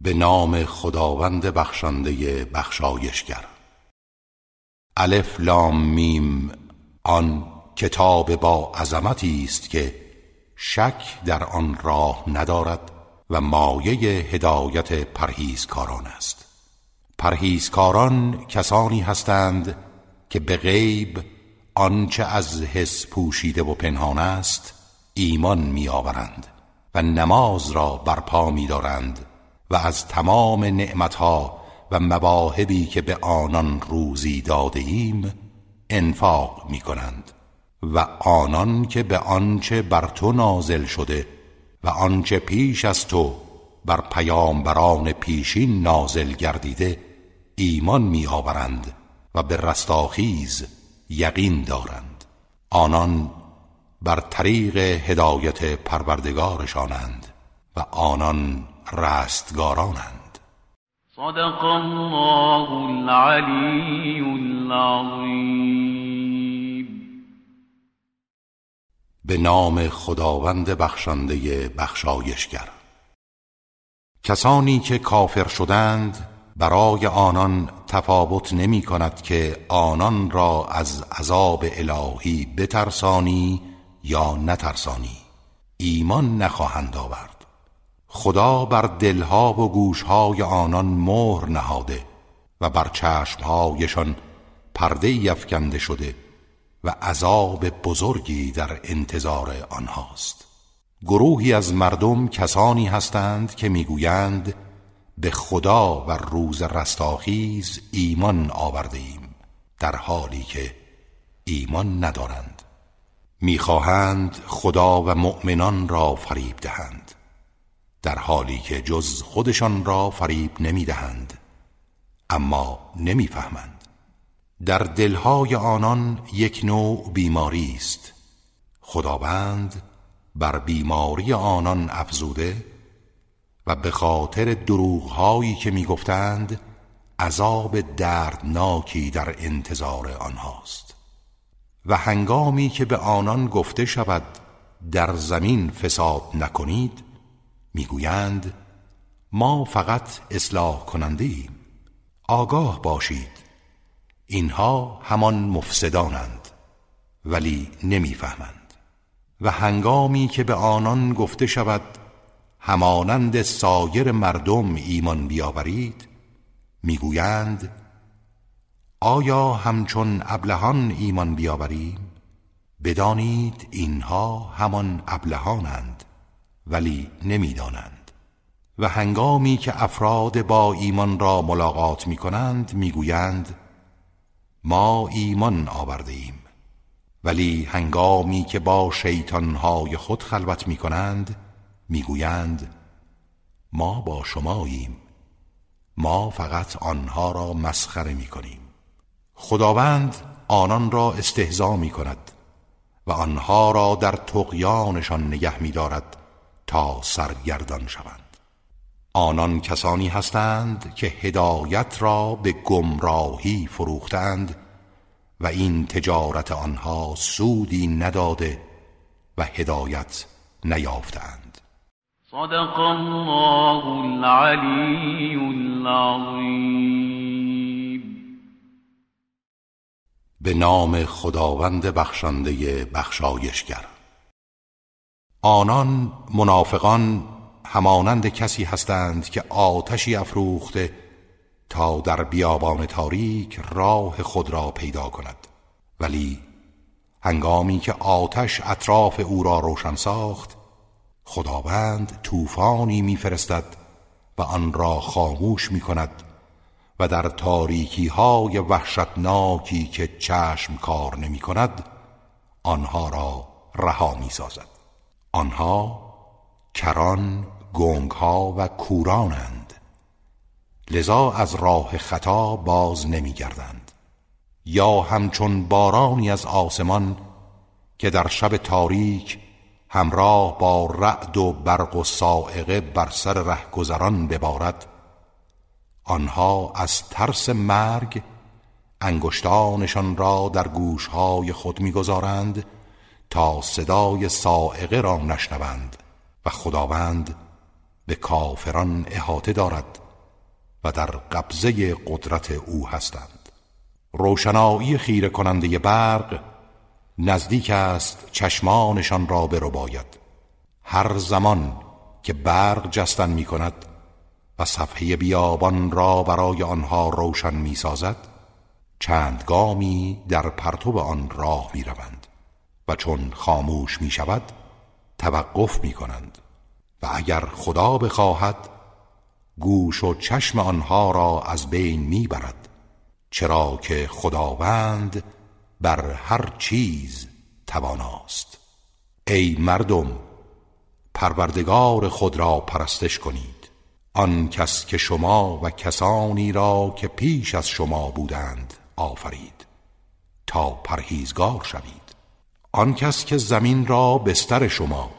به نام خداوند بخشنده بخشایشگر. الف لام میم آن کتاب با عظمتی است که شک در آن راه ندارد و مایه هدایت پرهیزکاران است. پرهیزکاران کسانی هستند که به غیب آنچه از حس پوشیده و پنهان است ایمان میآورند و نماز را برپا می‌دارند و از تمام نعمتها و مواهبی که به آنان روزی داده ایم انفاق می کنند و آنان که به آنچه بر تو نازل شده و آنچه پیش از تو بر پیامبران پیشین نازل گردیده ایمان می آورند و به رستاخیز یقین دارند. آنان بر طریق هدایت پروردگارشانند و آنان رستگارانند صدق الله العلی العظیم به نام خداوند بخشنده بخشایشگر. کسانی که کافر شدند برای آنان تفاوت نمی کند که آنان را از عذاب الهی بترسانی یا نترسانی. ایمان نخواهند آورد. خدا بر دلها و گوشهای آنان مهر نهاده و بر چشمهایشان پرده یفکنده شده و عذاب بزرگی در انتظار آنهاست. گروهی از مردم کسانی هستند که می‌گویند به خدا و روز رستاخیز ایمان آورده ایم در حالی که ایمان ندارند. می‌خواهند خدا و مؤمنان را فریب دهند. در حالی که جز خودشان را فریب نمی‌دهند اما نمی‌فهمند. در دلهای آنان یک نوع بیماری است. خداوند بر بیماری آنان افزوده و به خاطر دروغهایی که می‌گفتند عذاب دردناکی در انتظار آنهاست. و هنگامی که به آنان گفته شود در زمین فساد نکنید می‌گویند ما فقط اصلاح کننده ایم آگاه باشید. اینها همان مفسدانند ولی نمی‌فهمند. و هنگامی که به آنان گفته شود همانند سایر مردم ایمان بیاورید می‌گویند آیا همچون ابلهان ایمان بیاوریم؟ بدانید اینها همان ابلهانند. ولی نمی‌دانند. و هنگامی که افراد با ایمان را ملاقات می کنند می‌گویند ما ایمان آورده ایم ولی هنگامی که با شیطانهای خود خلوت می کنند می‌گویند ما با شماییم. ما فقط آنها را مسخره می کنیم خداوند آنان را استهزا می کند و آنها را در تقیانشان نگه می دارد تا سرگردان شوند. آنان کسانی هستند که هدایت را به گمراهی فروختند و این تجارت آنها سودی نداده و هدایت نیافتند. صدق الله العلی العظیم به نام خداوند بخشنده بخشایشگر. آنان منافقان همانند کسی هستند که آتشی افروخته تا در بیابان تاریک راه خود را پیدا کند. ولی هنگامی که آتش اطراف او را روشن ساخت خداوند طوفانی میفرستد و آن را خاموش می کند و در تاریکی های وحشتناکی که چشم کار نمی کند آنها را رها می سازد آنها کران گنگ ها و کورانند. لذا از راه خطا باز نمی گردند یا همچون بارانی از آسمان که در شب تاریک همراه با رعد و برق و سائقه بر سر رهگذران ببارد آنها از ترس مرگ انگشتانشان را در گوشهای خود می‌گذارند تا صدای سائقه را نشنوند و خداوند به کافران احاطه دارد و در قبضه قدرت او هستند. روشنایی خیره کننده برق نزدیک است چشمانشان را باید هر زمان که برق جستن می کند و صفحه بیابان را برای آنها روشن می سازد چند گامی در پرتو آن راه می روند و چون خاموش می شود توقف می کنند و اگر خدا بخواهد گوش و چشم آنها را از بین می برد چرا که خداوند بر هر چیز تواناست. ای مردم پروردگار خود را پرستش کنید. آن کس که شما و کسانی را که پیش از شما بودند آفرید. تا پرهیزگار شوید. آن کس که زمین را بستر شما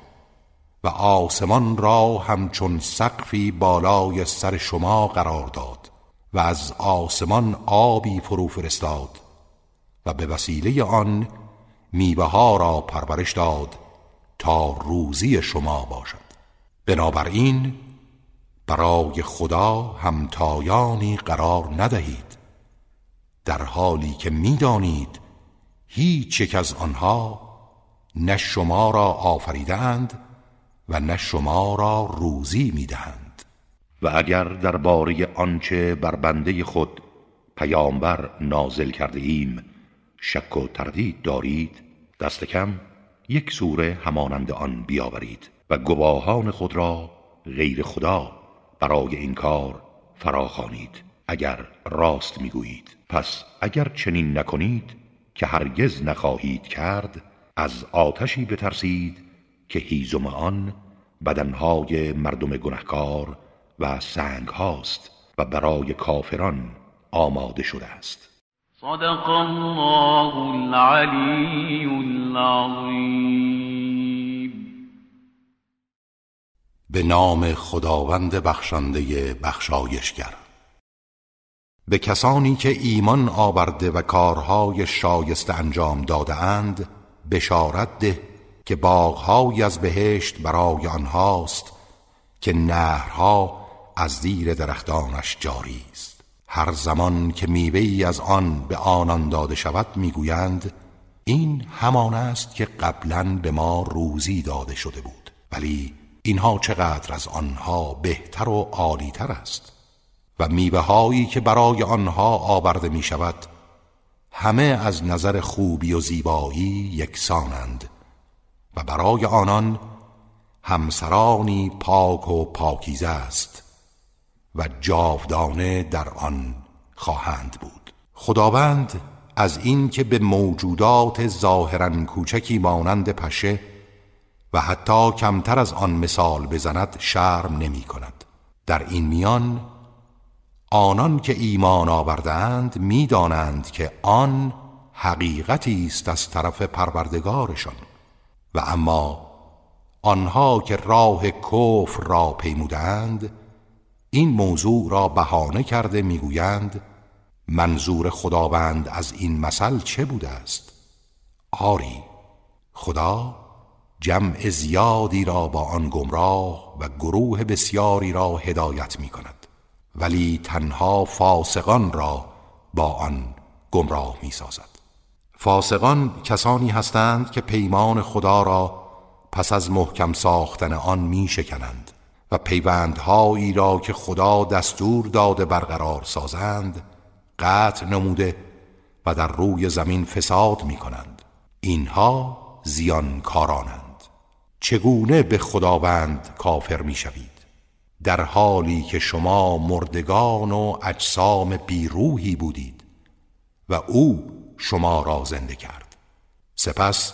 و آسمان را همچون سقفی بالای سر شما قرار داد و از آسمان آبی فرو فرستاد و به وسیله آن میوه ها را پرورش داد تا روزی شما باشد. بنابراین برای خدا همتایانی قرار ندهید در حالی که می‌دانید هیچ یک از آنها نه شما را آفریدند و نه شما را روزی می‌دهند. و اگر درباره آنچه بر بنده خود پیامبر نازل کرده ایم شک و تردید دارید دست کم یک سوره همانند آن بیاورید و گواهان خود را غیر خدا برای این کار فراخوانید. اگر راست می‌گویید پس اگر چنین نکنید که هرگز نخواهید کرد از آتشی بترسید که هیزم آن بدنهای مردم گنهکار و سنگ هاست و برای کافران آماده شده است. صدق الله العلی العظیم به نام خداوند بخشنده بخشایشگر. به کسانی که ایمان آورده و کارهای شایسته انجام داده اند بشارت ده که باغهایی از بهشت برای آنهاست که نهرها از زیر درختانش جاری است. هر زمان که میوه از آن به آنان داده شود می‌گویند این همان است که قبلا به ما روزی داده شده بود. ولی اینها چقدر از آنها بهتر و عالیتر است؟ و میوه هایی که برای آنها آورده می شود همه از نظر خوبی و زیبایی یکسانند و برای آنان همسرانی پاک و پاکیزه است و جاودانه در آن خواهند بود. خداوند از این که به موجودات ظاهرا کوچکی مانند پشه و حتی کمتر از آن مثال بزند شرم نمی کند در این میان آنان که ایمان آوردند می‌دانند که آن حقیقتی است از طرف پروردگارشان. و اما آنها که راه کفر را پیمودند این موضوع را بهانه کرده می‌گویند منظور خداوند از این مثل چه بوده است؟ آری خدا جمع زیادی را با آن گمراه و گروه بسیاری را هدایت می کند ولی تنها فاسقان را با آن گمراه می سازد فاسقان کسانی هستند که پیمان خدا را پس از محکم ساختن آن می شکنند و پیوندهایی را که خدا دستور داده برقرار سازند قطع نموده و در روی زمین فساد می کنند اینها زیانکارانند. چگونه به خداوند کافر می شوید در حالی که شما مردگان و اجسام بیروحی بودید و او شما را زنده کرد. سپس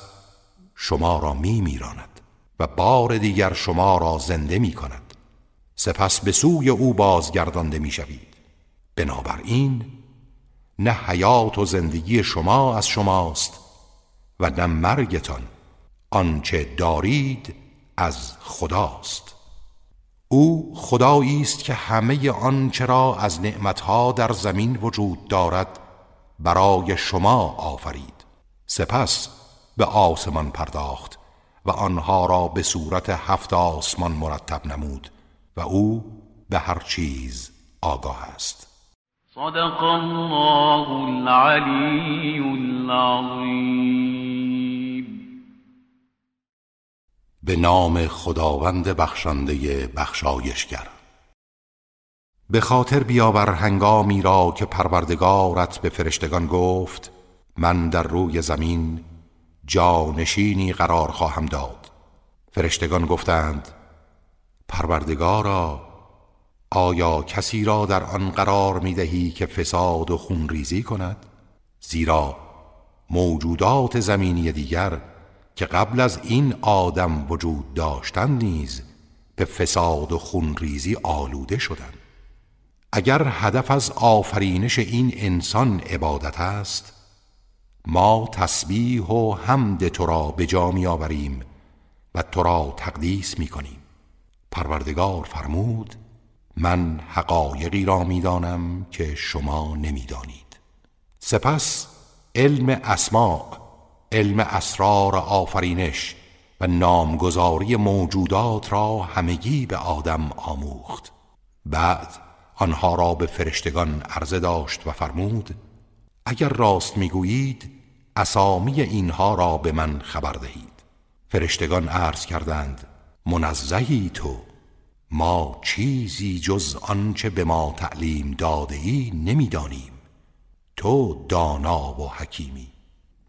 شما را می میراند و بار دیگر شما را زنده می کند. سپس به سوی او بازگردانده می شوید. بنابراین نه حیات و زندگی شما از شماست و نه مرگتان. آنچه دارید از خداست. او خدایی است که همه آنچه را از نعمتها در زمین وجود دارد برای شما آفرید. سپس به آسمان پرداخت و آنها را به صورت هفت آسمان مرتب نمود و او به هر چیز آگاه است. صدق الله العلی العظیم به نام خداوند بخشنده بخشایشگر به خاطر بیاور هنگامی را که پروردگارت به فرشتگان گفت من در روی زمین جانشینی قرار خواهم داد فرشتگان گفتند پروردگارا آیا کسی را در آن قرار می دهی که فساد و خونریزی کند؟ زیرا موجودات زمینی دیگر که قبل از این آدم وجود داشتند نیز به فساد و خونریزی آلوده شدند. اگر هدف از آفرینش این انسان عبادت است ما تسبیح و حمد تو را به جا می آوریم و تو را تقدیس می کنیم پروردگار فرمود من حقایقی را می‌دانم که شما نمی‌دانید. سپس علم اسماع علم اسرار آفرینش و نامگذاری موجودات را همگی به آدم آموخت. بعد آنها را به فرشتگان عرضه داشت و فرمود اگر راست می‌گویید اسامی اینها را به من خبر دهید. فرشتگان عرض کردند منزهی تو. ما چیزی جز آنچه به ما تعلیم داده ای نمی‌دانیم. تو دانا و حکیمی.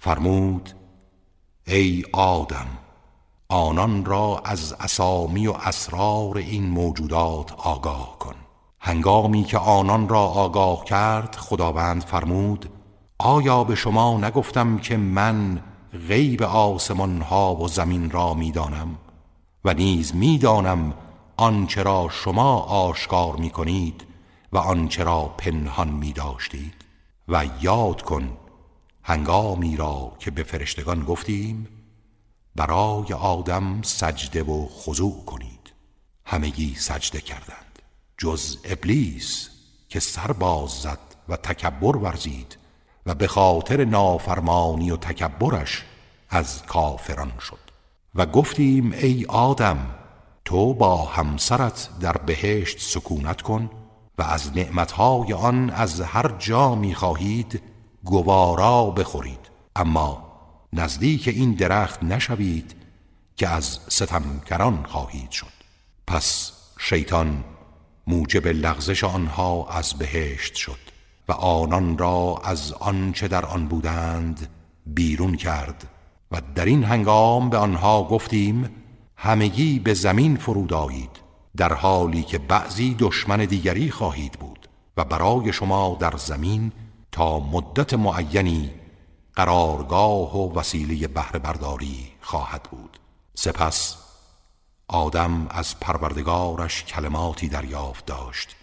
فرمود ای آدم آنان را از اسامی و اسرار این موجودات آگاه کن. هنگامی که آنان را آگاه کرد خداوند فرمود آیا به شما نگفتم که من غیب آسمان ها و زمین را می‌دانم و نیز می‌دانم آنچه را شما آشکار می کنید و آنچه را پنهان می داشتید و یاد کن هنگامی را که به فرشتگان گفتیم برای آدم سجده و خضوع کنید. همگی سجده کردند. جز ابلیس که سر باز زد و تکبر ورزید و به خاطر نافرمانی و تکبرش از کافران شد. و گفتیم ای آدم تو با همسرت در بهشت سکونت کن و از نعمتهای آن از هر جا می خواهید گوارا بخورید. اما نزدیک این درخت نشوید که از ستمگران خواهید شد. پس شیطان موجب لغزش آنها از بهشت شد و آنان را از آنچه در آن بودند بیرون کرد و در این هنگام به آنها گفتیم همگی به زمین فرود آیید در حالی که بعضی دشمن دیگری خواهید بود و برای شما در زمین تا مدت معینی قرارگاه و وسیله بهره برداری خواهد بود. سپس آدم از پروردگارش کلماتی دریافت داشت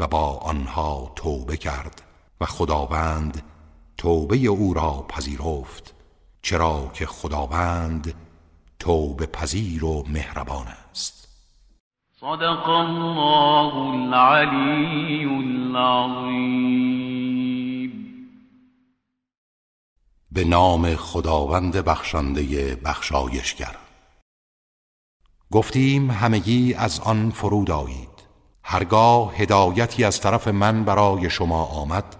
و با آنها توبه کرد و خداوند توبه او را پذیرفت چرا که خداوند توبه پذیر و مهربان است. صدق الله العلی العظیم به نام خداوند بخشنده بخشایشگر. گفتیم همگی از آن فرود آیید. هرگاه هدایتی از طرف من برای شما آمد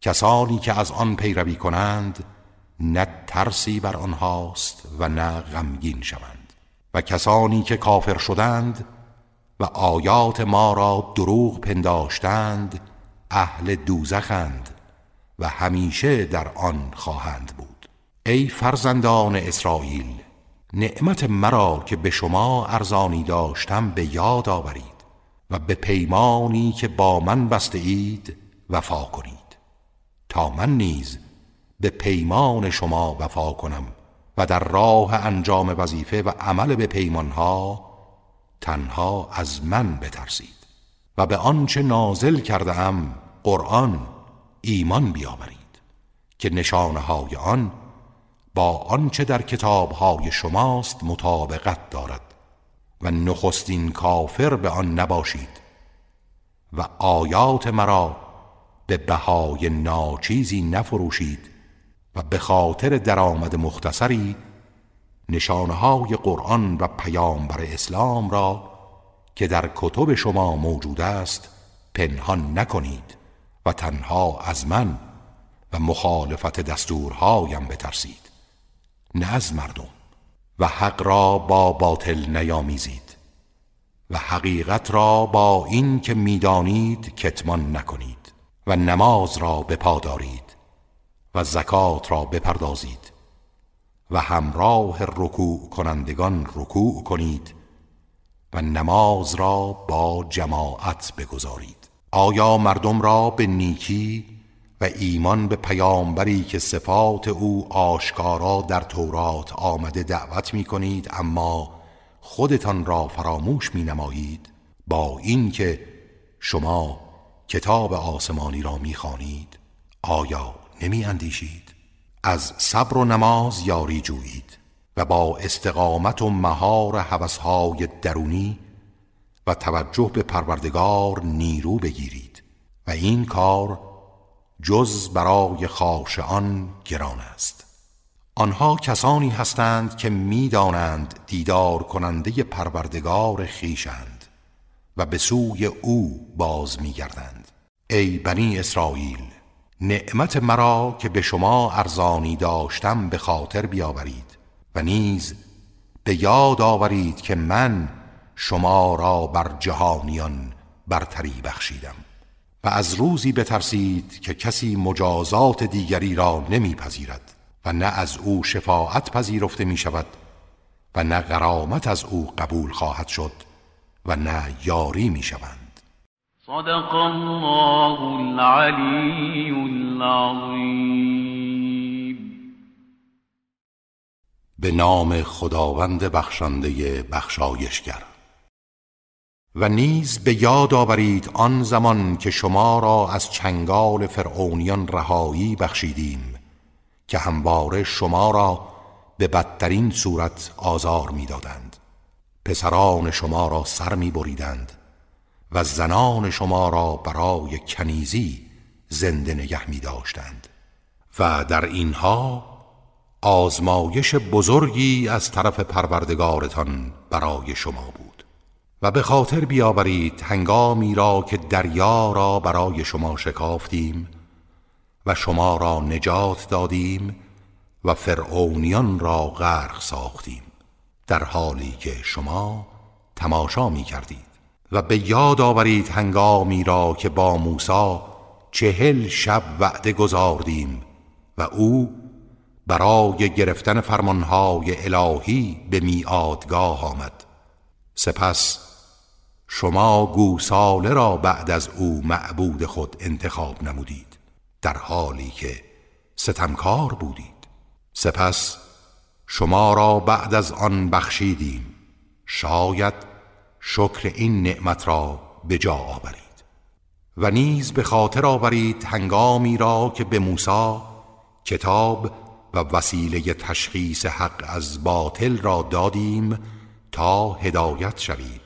کسانی که از آن پیروی کنند نه ترسی بر آنهاست و نه غمگین شوند. و کسانی که کافر شدند و آیات ما را دروغ پنداشتند اهل دوزخند. و همیشه در آن خواهند بود. ای فرزندان اسرائیل نعمت مرا که به شما ارزانی داشتم به یاد آورید و به پیمانی که با من بسته اید وفا کنید. تا من نیز به پیمان شما وفا کنم و در راه انجام وظیفه و عمل به پیمانها تنها از من بترسید و به آنچه نازل کرده ام قرآن ایمان بیاورید که نشانه های آن با آنچه در کتابهای شماست مطابقت دارد و نخستین کافر به آن نباشید و آیات مرا به بهای ناچیزی نفروشید و به خاطر درآمد مختصری نشانهای قرآن و پیامبر اسلام را که در کتب شما موجود است پنهان نکنید. و تنها از من و مخالفت دستورهایم بترسید نه از مردم. و حق را با باطل نیامیزید و حقیقت را با این که می‌دانید کتمان نکنید و نماز را بپادارید و زکات را بپردازید و همراه رکوع کنندگان رکوع کنید و نماز را با جماعت بگذارید. آیا مردم را به نیکی و ایمان به پیامبری که صفات او آشکارا در تورات آمده دعوت می کنید اما خودتان را فراموش می نمایید با اینکه شما کتاب آسمانی را می خانید آیا نمی اندیشید از صبر و نماز یاری جویید و با استقامت و مهار حوثهای درونی توجه به پروردگار نیرو بگیرید و این کار جز برای خاشعان گران است. آنها کسانی هستند که می‌دانند دیدار کننده پروردگار خیشند و به سوی او باز میگردند. ای بنی اسرائیل نعمت مرا که به شما ارزانی داشتم به خاطر بیاورید و نیز به یاد آورید که من شما را بر جهانیان برتری بخشیدم. و از روزی بترسید که کسی مجازات دیگری را نمیپذیرد و نه از او شفاعت پذیرفته می شود و نه غرامت از او قبول خواهد شد و نه یاری می شوند صدق الله العلی العظیم به نام خداوند بخشنده بخشایشگر. و نیز به یاد آورید آن زمان که شما را از چنگال فرعونیان رهایی بخشیدیم که همواره شما را به بدترین صورت آزار می‌دادند. پسران شما را سر می بریدند و زنان شما را برای کنیزی زنده نگه می داشتند و در اینها آزمایش بزرگی از طرف پروردگارتان برای شما بود. و به خاطر بیاورید هنگامی را که دریا را برای شما شکافتیم و شما را نجات دادیم و فرعونیان را غرق ساختیم در حالی که شما تماشا می کردید و به یاد آورید هنگامی را که با موسی چهل شب وعده گذاردیم و او برای گرفتن فرمانهای الهی به میادگاه آمد. سپس شما گوساله را بعد از او معبود خود انتخاب نمودید در حالی که ستمکار بودید. سپس شما را بعد از آن بخشیدیم. شاید شکر این نعمت را به جا آورید. و نیز به خاطر آورید هنگامی را که به موسی کتاب و وسیله تشخیص حق از باطل را دادیم تا هدایت شوید.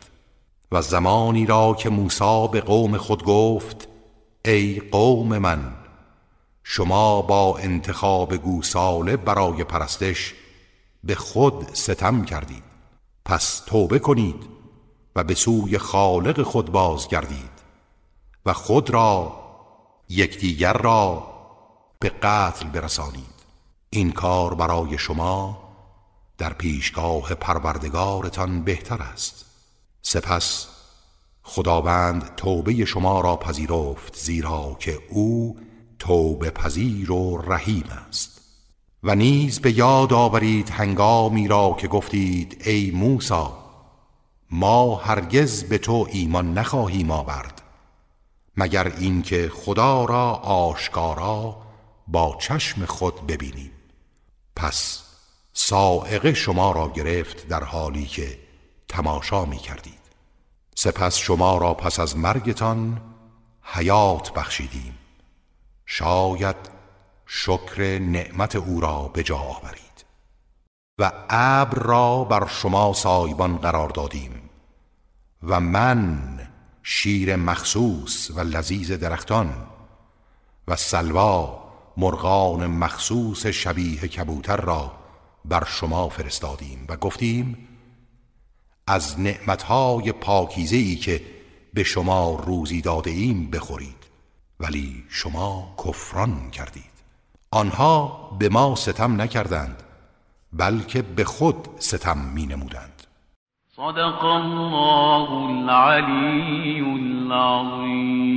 و زمانی را که موسی به قوم خود گفت ای قوم من شما با انتخاب گوساله برای پرستش به خود ستم کردید. پس توبه کنید و به سوی خالق خود بازگردید و خود را یکدیگر را به قتل برسانید. این کار برای شما در پیشگاه پروردگارتان بهتر است. سپس خداوند توبه شما را پذیرفت زیرا که او توبه پذیر و رحیم است. و نیز به یاد آورید هنگامی را که گفتید ای موسی ما هرگز به تو ایمان نخواهیم آورد مگر اینکه خدا را آشکارا با چشم خود ببینیم. پس سائقه شما را گرفت در حالی که تماشا می کردید سپس شما را پس از مرگتان حیات بخشیدیم. شاید شکر نعمت او را به جا آورید. و ابر را بر شما سایبان قرار دادیم. و من شیر مخصوص و لذیذ درختان و سلوا مرغان مخصوص شبیه کبوتر را بر شما فرستادیم و گفتیم از نعمتهای پاکیزه ای که به شما روزی داده ایم بخورید. ولی شما کفران کردید. آنها به ما ستم نکردند بلکه به خود ستم می نمودند صدق الله العلی العظیم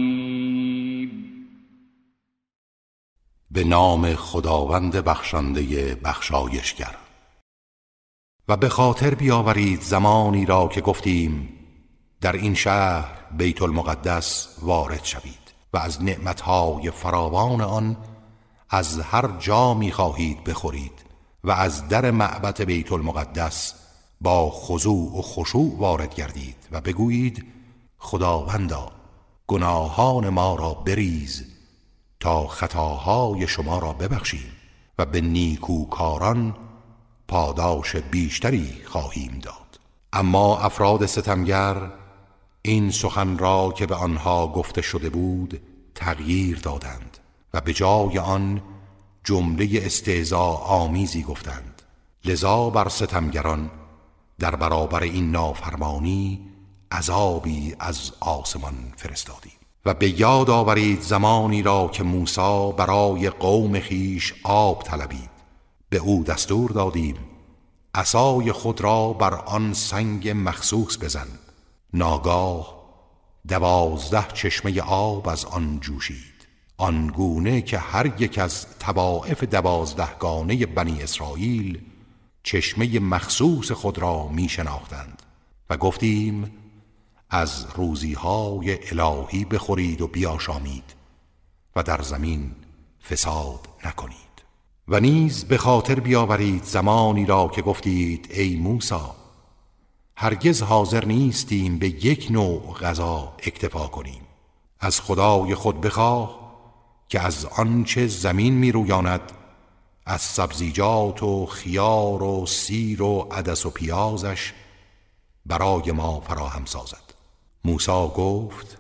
به نام خداوند بخشنده بخشایشگر. و به خاطر بیاورید زمانی را که گفتیم در این شهر بیت المقدس وارد شوید و از نعمتهای فراوان آن از هر جا می خواهید بخورید و از در معبد بیت المقدس با خضوع و خشوع وارد گردید و بگویید خداوندا گناهان ما را بریز تا خطاهای شما را ببخشیم و به نیکوکاران پاداش بیشتری خواهیم داد. اما افراد ستمگر این سخن را که به آنها گفته شده بود تغییر دادند و به جای آن جمله استعزا آمیزی گفتند. لذا بر ستمگران در برابر این نافرمانی عذابی از آسمان فرستادیم. و به یاد آورید زمانی را که موسی برای قوم خیش آب طلبید. به او دستور دادیم عصای خود را بر آن سنگ مخصوص بزن. ناگاه دوازده چشمه آب از آن جوشید. آنگونه که هر یک از دوازده دوازدهگانه بنی اسرائیل چشمه مخصوص خود را می شناختند و گفتیم از روزیهای الهی بخورید و بیاشامید و در زمین فساد نکنید. و نیز به خاطر بیاورید زمانی را که گفتید ای موسا هرگز حاضر نیستیم به یک نوع غذا اکتفا کنیم. از خدای خود بخواه که از آنچه زمین می رویاند از سبزیجات و خیار و سیر و عدس و پیازش برای ما فراهم سازد. موسا گفت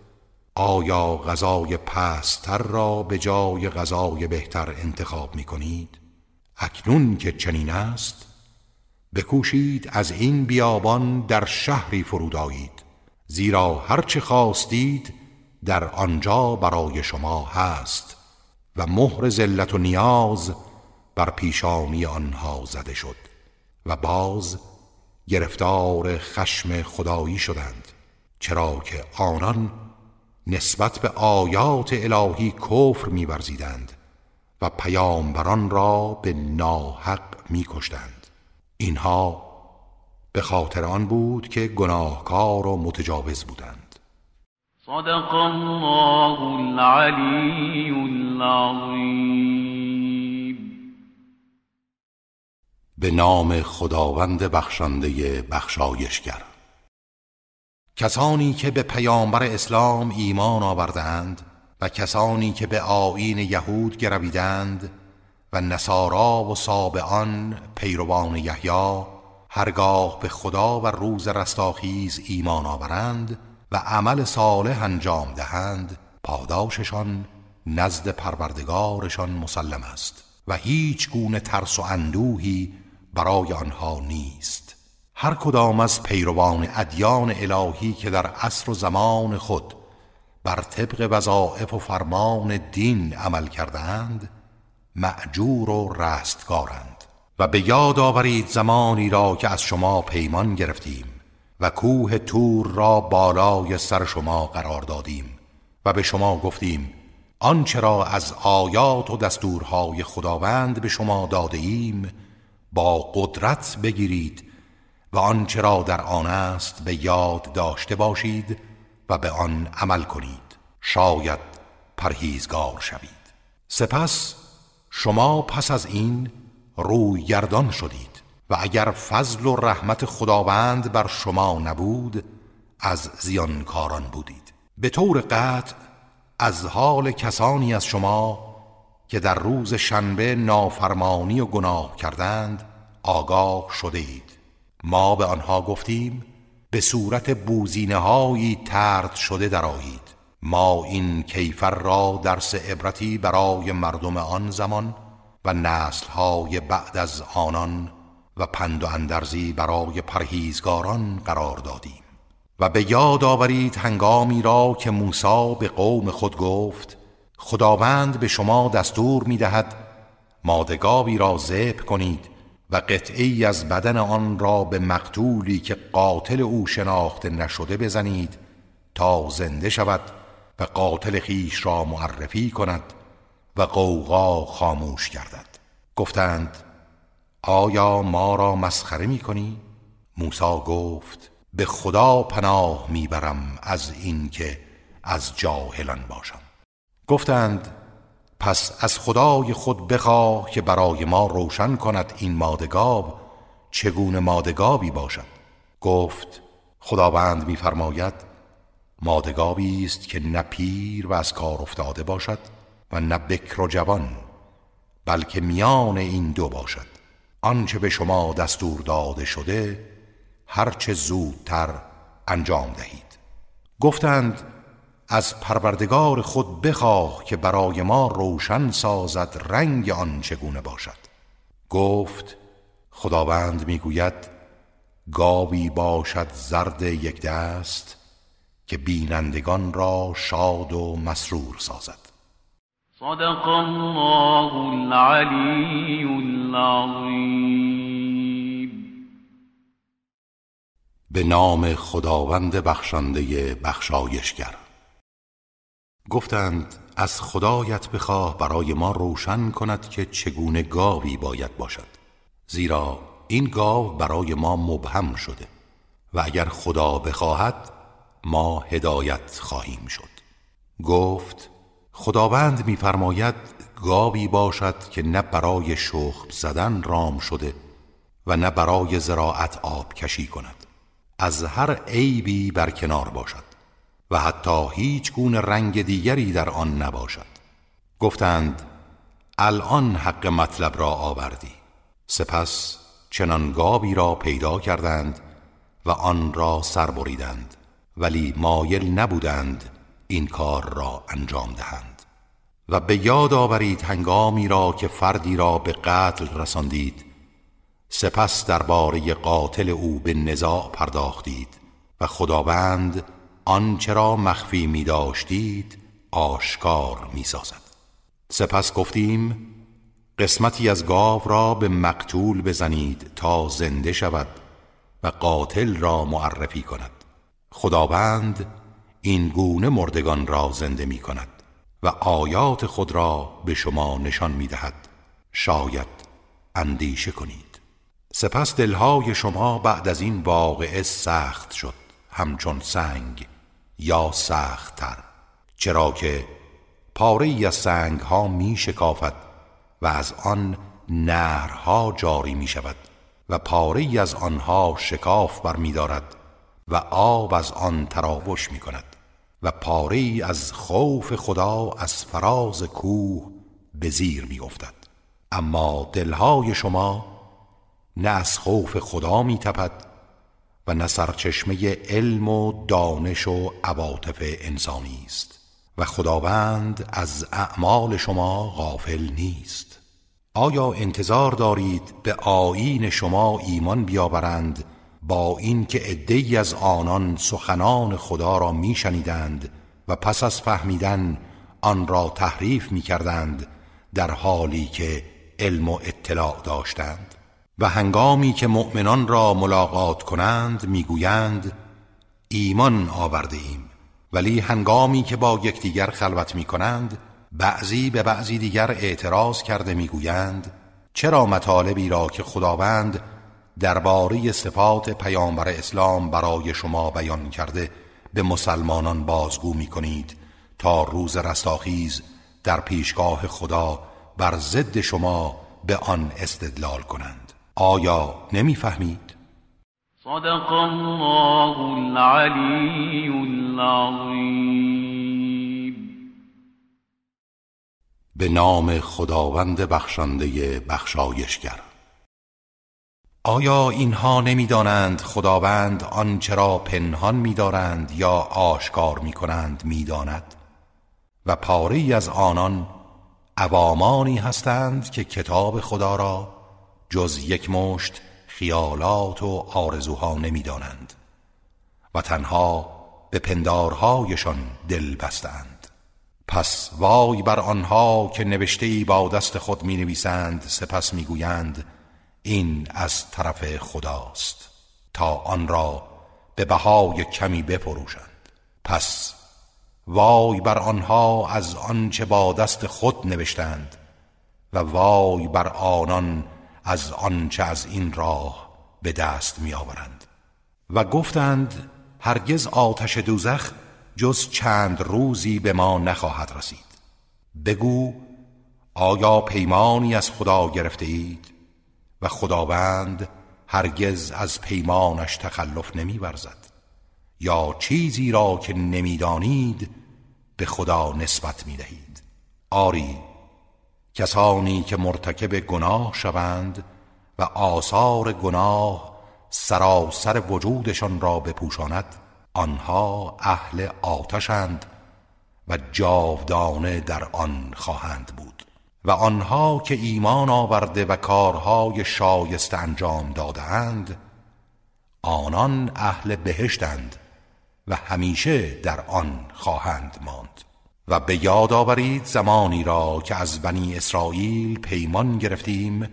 آیا غذای پستر را به جای غذای بهتر انتخاب می کنید؟ اکنون که چنین است بکوشید از این بیابان در شهری فرود آیید زیرا هرچه خواستید در آنجا برای شما هست و مهر ذلت و نیاز بر پیشانی آنها زده شد و باز گرفتار خشم خدایی شدند چرا که آنان نسبت به آیات الهی کفر میورزیدند و پیامبران را به ناحق میکشتند. اینها به خاطر آن بود که گناهکار و متجاوز بودند. صدق الله العلی العظیم به نام خداوند بخشنده بخشایشگر. کسانی که به پیامبر اسلام ایمان آوردند و کسانی که به آیین یهود گرویدند و نصارا و سابعان پیروان یحیی هرگاه به خدا و روز رستاخیز ایمان آورند و عمل صالح انجام دهند پاداششان نزد پروردگارشان مسلم است و هیچ گونه ترس و اندوهی برای آنها نیست. هر کدام از پیروان ادیان الهی که در عصر و زمان خود بر طبق وظائف و فرمان دین عمل کردند معجور و رستگارند. و به یاد آورید زمانی را که از شما پیمان گرفتیم و کوه تور را بالای سر شما قرار دادیم و به شما گفتیم آنچه را از آیات و دستورهای خداوند به شما داده ایم با قدرت بگیرید و آنچه را در آن است به یاد داشته باشید و به آن عمل کنید. شاید پرهیزگار شوید. سپس شما پس از این روی گردان شدید و اگر فضل و رحمت خداوند بر شما نبود از زیانکاران بودید. به طور قطع از حال کسانی از شما که در روز شنبه نافرمانی و گناه کردند آگاه شده ما به آنها گفتیم به صورت بوزینه هایی ترد شده درآیید ما این کیفر را درس عبرتی برای مردم آن زمان و نسلهای بعد از آنان و پند و اندرزی برای پرهیزگاران قرار دادیم. و به یاد آورید هنگامی را که موسی به قوم خود گفت خداوند به شما دستور می دهد مادگاوی را ذبح کنید و قطعی از بدن آن را به مقتولی که قاتل او شناخته نشده بزنید تا زنده شود و قاتل خیش را معرفی کند و قوقا خاموش گردد گفتند آیا ما را مسخره می کنی؟ موسی گفت به خدا پناه می‌برم از اینکه از جاهلان باشم گفتند پس از خدای خود بخواه که برای ما روشن کند این مادگاب چگونه مادگابی باشد. گفت خداوند میفرماید مادگابی است که نه پیر و از کار افتاده باشد و نه بکر و جوان بلکه میان این دو باشد. آنچه به شما دستور داده شده هرچه زودتر انجام دهید. گفتند از پروردگار خود بخواه که برای ما روشن سازد رنگ آن چگونه باشد. گفت خداوند می‌گوید گاوی باشد زرد یک دست که بینندگان را شاد و مسرور سازد. صدق الله العلی العظیم به نام خداوند بخشنده بخشایشگر. گفتند از خدایت بخواه برای ما روشن کند که چگونه گاوی باید باشد. زیرا این گاو برای ما مبهم شده و اگر خدا بخواهد ما هدایت خواهیم شد. گفت خداوند میفرماید گاوی باشد که نه برای شخم زدن رام شده و نه برای زراعت آب کشی کند. از هر عیبی کنار باشد. و حتی هیچ گونه رنگ دیگری در آن نباشد. گفتند الان حق مطلب را آوردی. سپس چنان گاوی را پیدا کردند و آن را سر بریدند. ولی مایل نبودند این کار را انجام دهند. و به یاد آورید هنگامی را که فردی را به قتل رساندید. سپس درباره قاتل او به نزاع پرداختید و خداوند آنچه را مخفی می داشتید آشکار می سازد. سپس گفتیم قسمتی از گاو را به مقتول بزنید تا زنده شود و قاتل را معرفی کند. خداوند این گونه مردگان را زنده می کند و آیات خود را به شما نشان می دهد. شاید اندیشه کنید. سپس دلهای شما بعد از این واقعه سخت شد همچون سنگ. یا سختتر چرا که پاره از سنگ ها می شکافد و از آن نهرها جاری می شود و پاره از آنها شکاف بر می دارد و آب از آن تراوش می کند و پاره از خوف خدا از فراز کوه به زیر می افتد. اما دلهای شما نه از خوف خدا می تپد و نه سرچشمه علم و دانش و عواطف انسانی است. و خداوند از اعمال شما غافل نیست. آیا انتظار دارید به آیین شما ایمان بیاورند با اینکه عدهای از آنان سخنان خدا را میشنیدند و پس از فهمیدن آن را تحریف می‌کردند در حالی که علم و اطلاع داشتند؟ و هنگامی که مؤمنان را ملاقات کنند می‌گویند ایمان آورده ایم ولی هنگامی که با یکدیگر خلوت می کنند بعضی به بعضی دیگر اعتراض کرده می‌گویند چرا مطالبی را که خداوند درباره صفات پیامبر اسلام برای شما بیان کرده به مسلمانان بازگو می کنید تا روز رستاخیز در پیشگاه خدا بر ضد شما به آن استدلال کنند. آیا نمی‌فهمید؟ صدق الله العلی العظیم به نام خداوند بخشنده بخشایشگر. آیا اینها نمی‌دانند خداوند آنچه را پنهان میدارند یا آشکار می‌کنند می‌داند؟ و پاره از آنان عوامانی هستند که کتاب خدا را جز یک مشت خیالات و آرزوها نمی‌دانند و تنها به پندارهایشان دل بستند. پس وای بر آنها که نوشته با دست خود می نویسند سپس می گویند این از طرف خداست تا آن را به بهای کمی بفروشند پس وای بر آنها از آنچه با دست خود نوشتند و وای بر آنان از آنچه از این راه به دست می آورند و گفتند هرگز آتش دوزخ جز چند روزی به ما نخواهد رسید. بگو آیا پیمانی از خدا گرفته اید؟ و خداوند هرگز از پیمانش تخلف نمی ورزد یا چیزی را که نمی‌دانید به خدا نسبت می دهید آری کسانی که مرتکب گناه شوند و آثار گناه سراسر وجودشان را بپوشاند آنها اهل آتشند و جاودانه در آن خواهند بود و آنها که ایمان آورده و کارهای شایسته انجام دادهاند آنان اهل بهشتند و همیشه در آن خواهند ماند. و به یاد آورید زمانی را که از بنی اسرائیل پیمان گرفتیم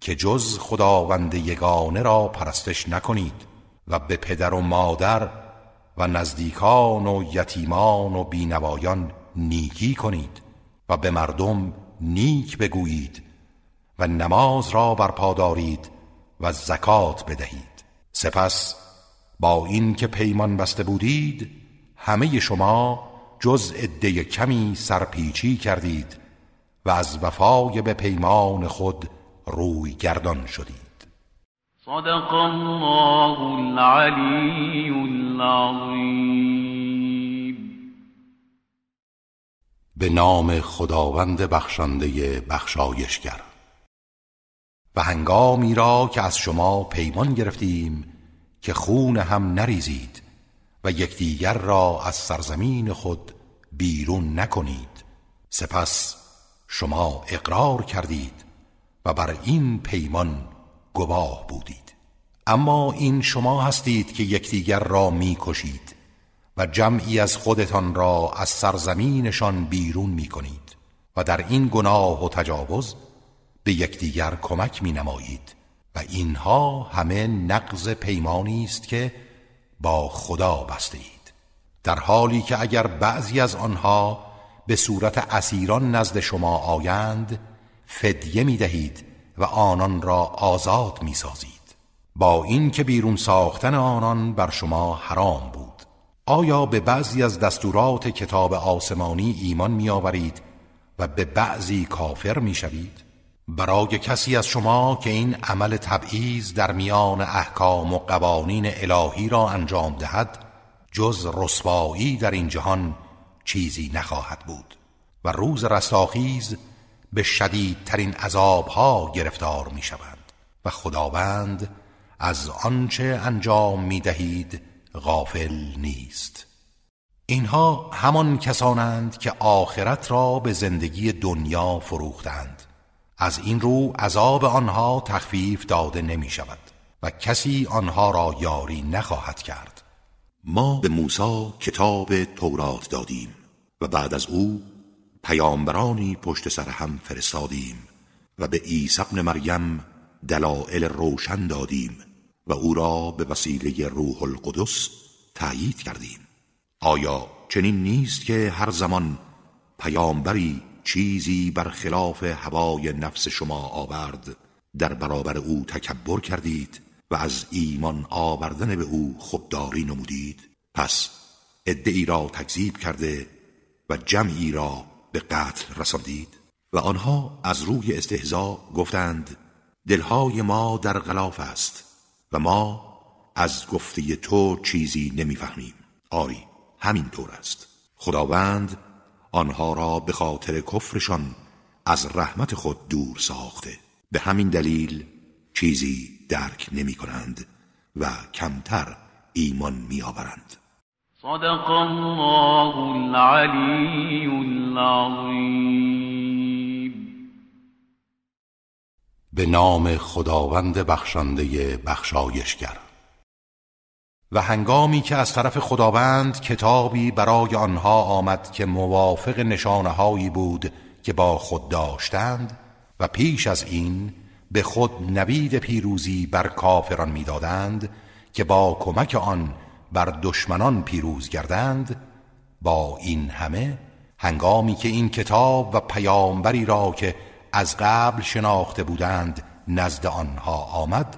که جز خداوند یگانه را پرستش نکنید و به پدر و مادر و نزدیکان و یتیمان و بینوایان نیکی کنید و به مردم نیک بگویید و نماز را برپا دارید و زکات بدهید. سپس با این که پیمان بسته بودید همه شما جز عده کمی سرپیچی کردید و از وفای به پیمان خود روی گردان شدید. صدق الله العلی العظیم. به نام خداوند بخشنده بخشایشگر. و هنگامی را که از شما پیمان گرفتیم که خون هم نریزید و یکدیگر را از سرزمین خود بیرون نکنید. سپس شما اقرار کردید و بر این پیمان گواه بودید. اما این شما هستید که یکدیگر را می‌کشید و جمعی از خودتان را از سرزمینشان بیرون می‌کنید و در این گناه و تجاوز به یکدیگر کمک می نمایید و اینها همه نقض پیمانی است که با خدا بسته در حالی که اگر بعضی از آنها به صورت اسیران نزد شما آیند فدیه می دهید و آنان را آزاد می سازید با این که بیرون ساختن آنان بر شما حرام بود آیا به بعضی از دستورات کتاب آسمانی ایمان می آورید و به بعضی کافر می شوید؟ برای کسی از شما که این عمل تبعیض در میان احکام و قوانین الهی را انجام دهد جز رسوایی در این جهان چیزی نخواهد بود و روز رستاخیز به شدیدترین عذابها گرفتار می شوند و خداوند از آنچه انجام می دهید غافل نیست. اینها همان کسانند که آخرت را به زندگی دنیا فروختند. از این رو عذاب آنها تخفیف داده نمی شود و کسی آنها را یاری نخواهد کرد. ما به موسی کتاب تورات دادیم و بعد از او پیامبرانی پشت سر هم فرستادیم و به عیسی ابن مریم دلائل روشن دادیم و او را به وسیله روح القدس تأیید کردیم. آیا چنین نیست که هر زمان پیامبری چیزی بر خلاف هوای نفس شما آورد در برابر او تکبر کردید؟ و از ایمان آوردن به او خودداری نمودید پس ادعی را تکذیب کرده و جمعی را به قتل رساندید. و آنها از روی استهزا گفتند دلهای ما در غلاف است و ما از گفته تو چیزی نمی‌فهمیم. آری همین طور است. خداوند آنها را به خاطر کفرشان از رحمت خود دور ساخته. به همین دلیل چیزی درک نمی کنند و کمتر ایمان می آورند صدق الله العلی العظیم. به نام خداوند بخشنده بخشایشگر. و هنگامی که از طرف خداوند کتابی برای آنها آمد که موافق نشانه بود که با خود داشتند و پیش از این به خود نوید پیروزی بر کافران می‌دادند که با کمک آن بر دشمنان پیروز گردند با این همه هنگامی که این کتاب و پیامبری را که از قبل شناخته بودند نزد آنها آمد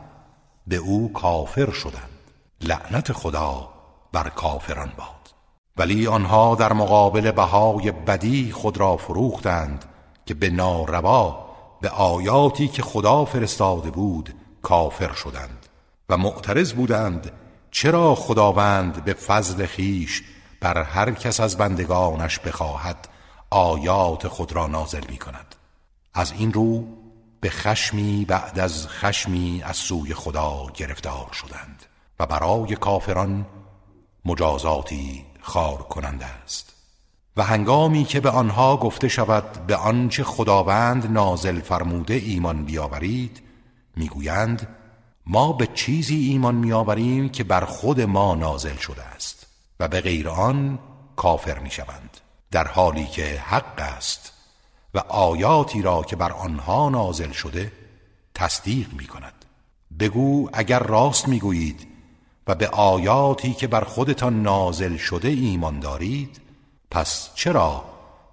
به او کافر شدند. لعنت خدا بر کافران باد. ولی آنها در مقابل بهای بدی خود را فروختند که به ناروا به آیاتی که خدا فرستاده بود کافر شدند و معترض بودند چرا خداوند به فضل خیش بر هر کس از بندگانش بخواهد آیات خود را نازل می کند از این رو به خشمی بعد از خشمی از سوی خدا گرفتار شدند و برای کافران مجازاتی خار کننده است. و هنگامی که به آنها گفته شود به آنچه خداوند نازل فرموده ایمان بیاورید می‌گویند ما به چیزی ایمان میآوریم که بر خود ما نازل شده است و به غیر آن کافر می‌شوند در حالی که حق است و آیاتی را که بر آنها نازل شده تصدیق می کند بگو اگر راست می‌گویید و به آیاتی که بر خودتان نازل شده ایمان دارید پس چرا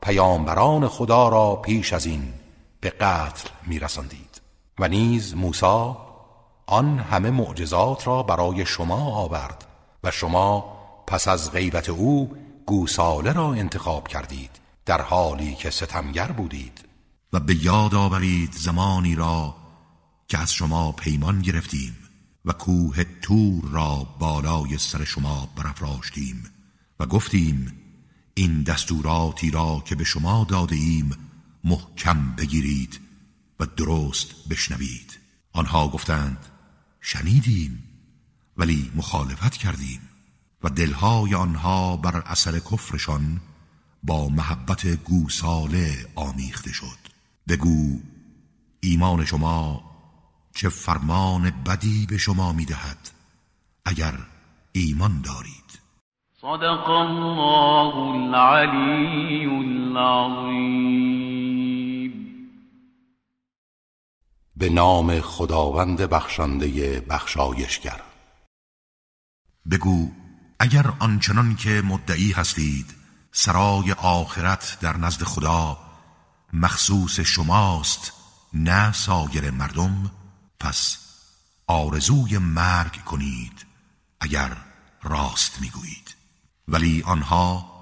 پیامبران خدا را پیش از این به قتل میرساندید؟ و نیز موسی آن همه معجزات را برای شما آورد و شما پس از غیبت او گوساله را انتخاب کردید در حالی که ستمگر بودید. و به یاد آورید زمانی را که از شما پیمان گرفتیم و کوه تور را بالای سر شما برافراشتیم و گفتیم این دستوراتی را که به شما داده ایم محکم بگیرید و درست بشنوید. آنها گفتند شنیدیم ولی مخالفت کردیم و دلهای آنها بر اثر کفرشان با محبت گوساله آمیخته شد. بگو ایمان شما چه فرمان بدی به شما می‌دهد اگر ایمان دارید؟ صدق الله العلی العظیم به نام خداوند بخشنده بخشایشگر. بگو اگر آنچنان که مدعی هستید سرای آخرت در نزد خدا مخصوص شماست نه سایر مردم پس آرزوی مرگ کنید اگر راست می‌گویید. ولی آنها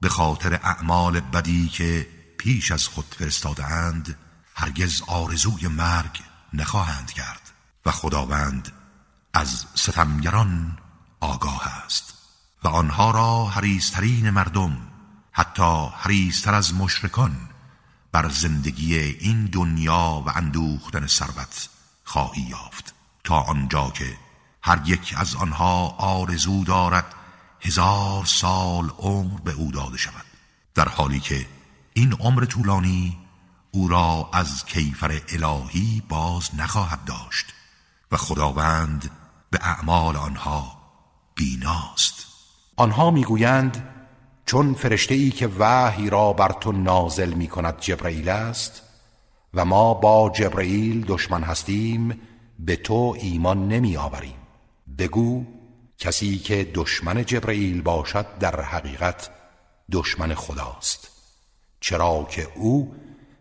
به خاطر اعمال بدی که پیش از خود فرستاده اند هرگز آرزوی مرگ نخواهند کرد و خداوند از ستمگران آگاه است. و آنها را حریسترین مردم حتی حریستر از مشرکان بر زندگی این دنیا و اندوختن ثروت خواهی یافت. تا آنجا که هر یک از آنها آرزو دارد هزار سال عمر به او داده شود در حالی که این عمر طولانی او را از کیفر الهی باز نخواهد داشت و خداوند به اعمال آنها بیناست. آنها می‌گویند چون فرشته ای که وحی را بر تو نازل می کند جبرئیل است و ما با جبرئیل دشمن هستیم به تو ایمان نمی آوریم بگو کسی که دشمن جبرئیل باشد در حقیقت دشمن خداست. چرا که او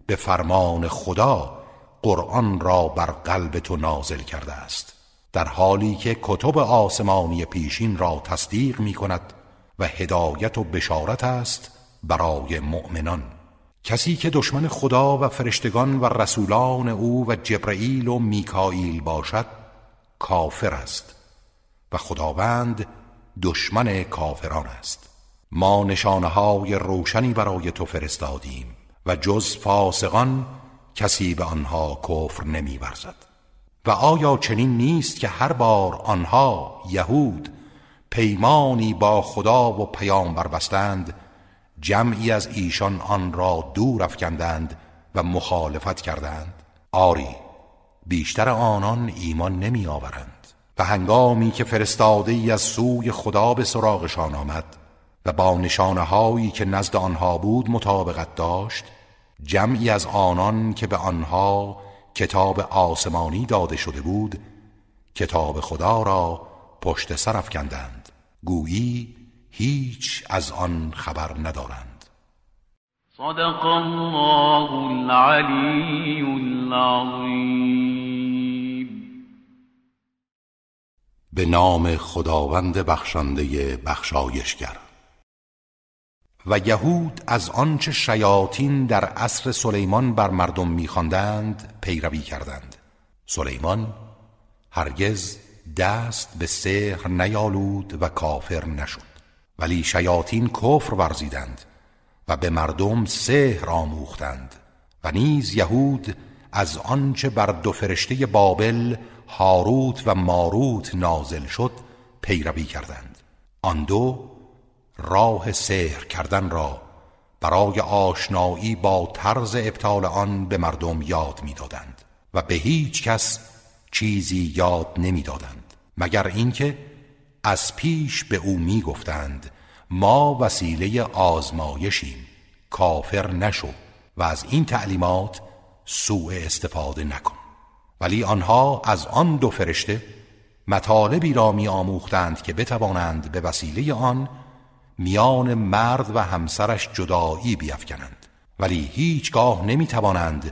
به فرمان خدا قرآن را بر قلب تو نازل کرده است. در حالی که کتب آسمانی پیشین را تصدیق می کند و هدایت و بشارت است برای مؤمنان. کسی که دشمن خدا و فرشتگان و رسولان او و جبرئیل و میکائیل باشد کافر است. و خداوند دشمن کافران است. ما نشانه های روشنی برای تو فرستادیم و جز فاسقان کسی به آنها کفر نمی برزد. و آیا چنین نیست که هر بار آنها یهود پیمانی با خدا و پیامبر بستند جمعی از ایشان آن را دور افکندند و مخالفت کردند؟ آری بیشتر آنان ایمان نمی آورند و هنگامی که فرستاده ای از سوی خدا به سراغشان آمد و با نشانه هایی که نزد آنها بود مطابقت داشت جمعی از آنان که به آنها کتاب آسمانی داده شده بود کتاب خدا را پشت سر افکندند. گویی هیچ از آن خبر ندارند. صدق الله العلی العظیم. به نام خداوند بخشنده بخشایشگر. و یهود از آنچه شیاطین در عصر سلیمان بر مردم میخواندند پیروی کردند. سلیمان هرگز دست به سحر نیالود و کافر نشد. ولی شیاطین کفر ورزیدند و به مردم سحر آموختند. و نیز یهود از آنچه بر دو فرشته بابل هاروت و ماروت نازل شد پیروی کردند. آن دو راه سحر کردن را برای آشنایی با طرز ابطال آن به مردم یاد می‌دادند و به هیچ کس چیزی یاد نمی‌دادند مگر اینکه از پیش به او می‌گفتند ما وسیله آزمایشیم کافر نشو و از این تعلیمات سوء استفاده نکن. ولی آنها از آن دو فرشته مطالبی را می آموختند که بتوانند به وسیله آن میان مرد و همسرش جدایی بیافکنند ولی هیچگاه نمی توانند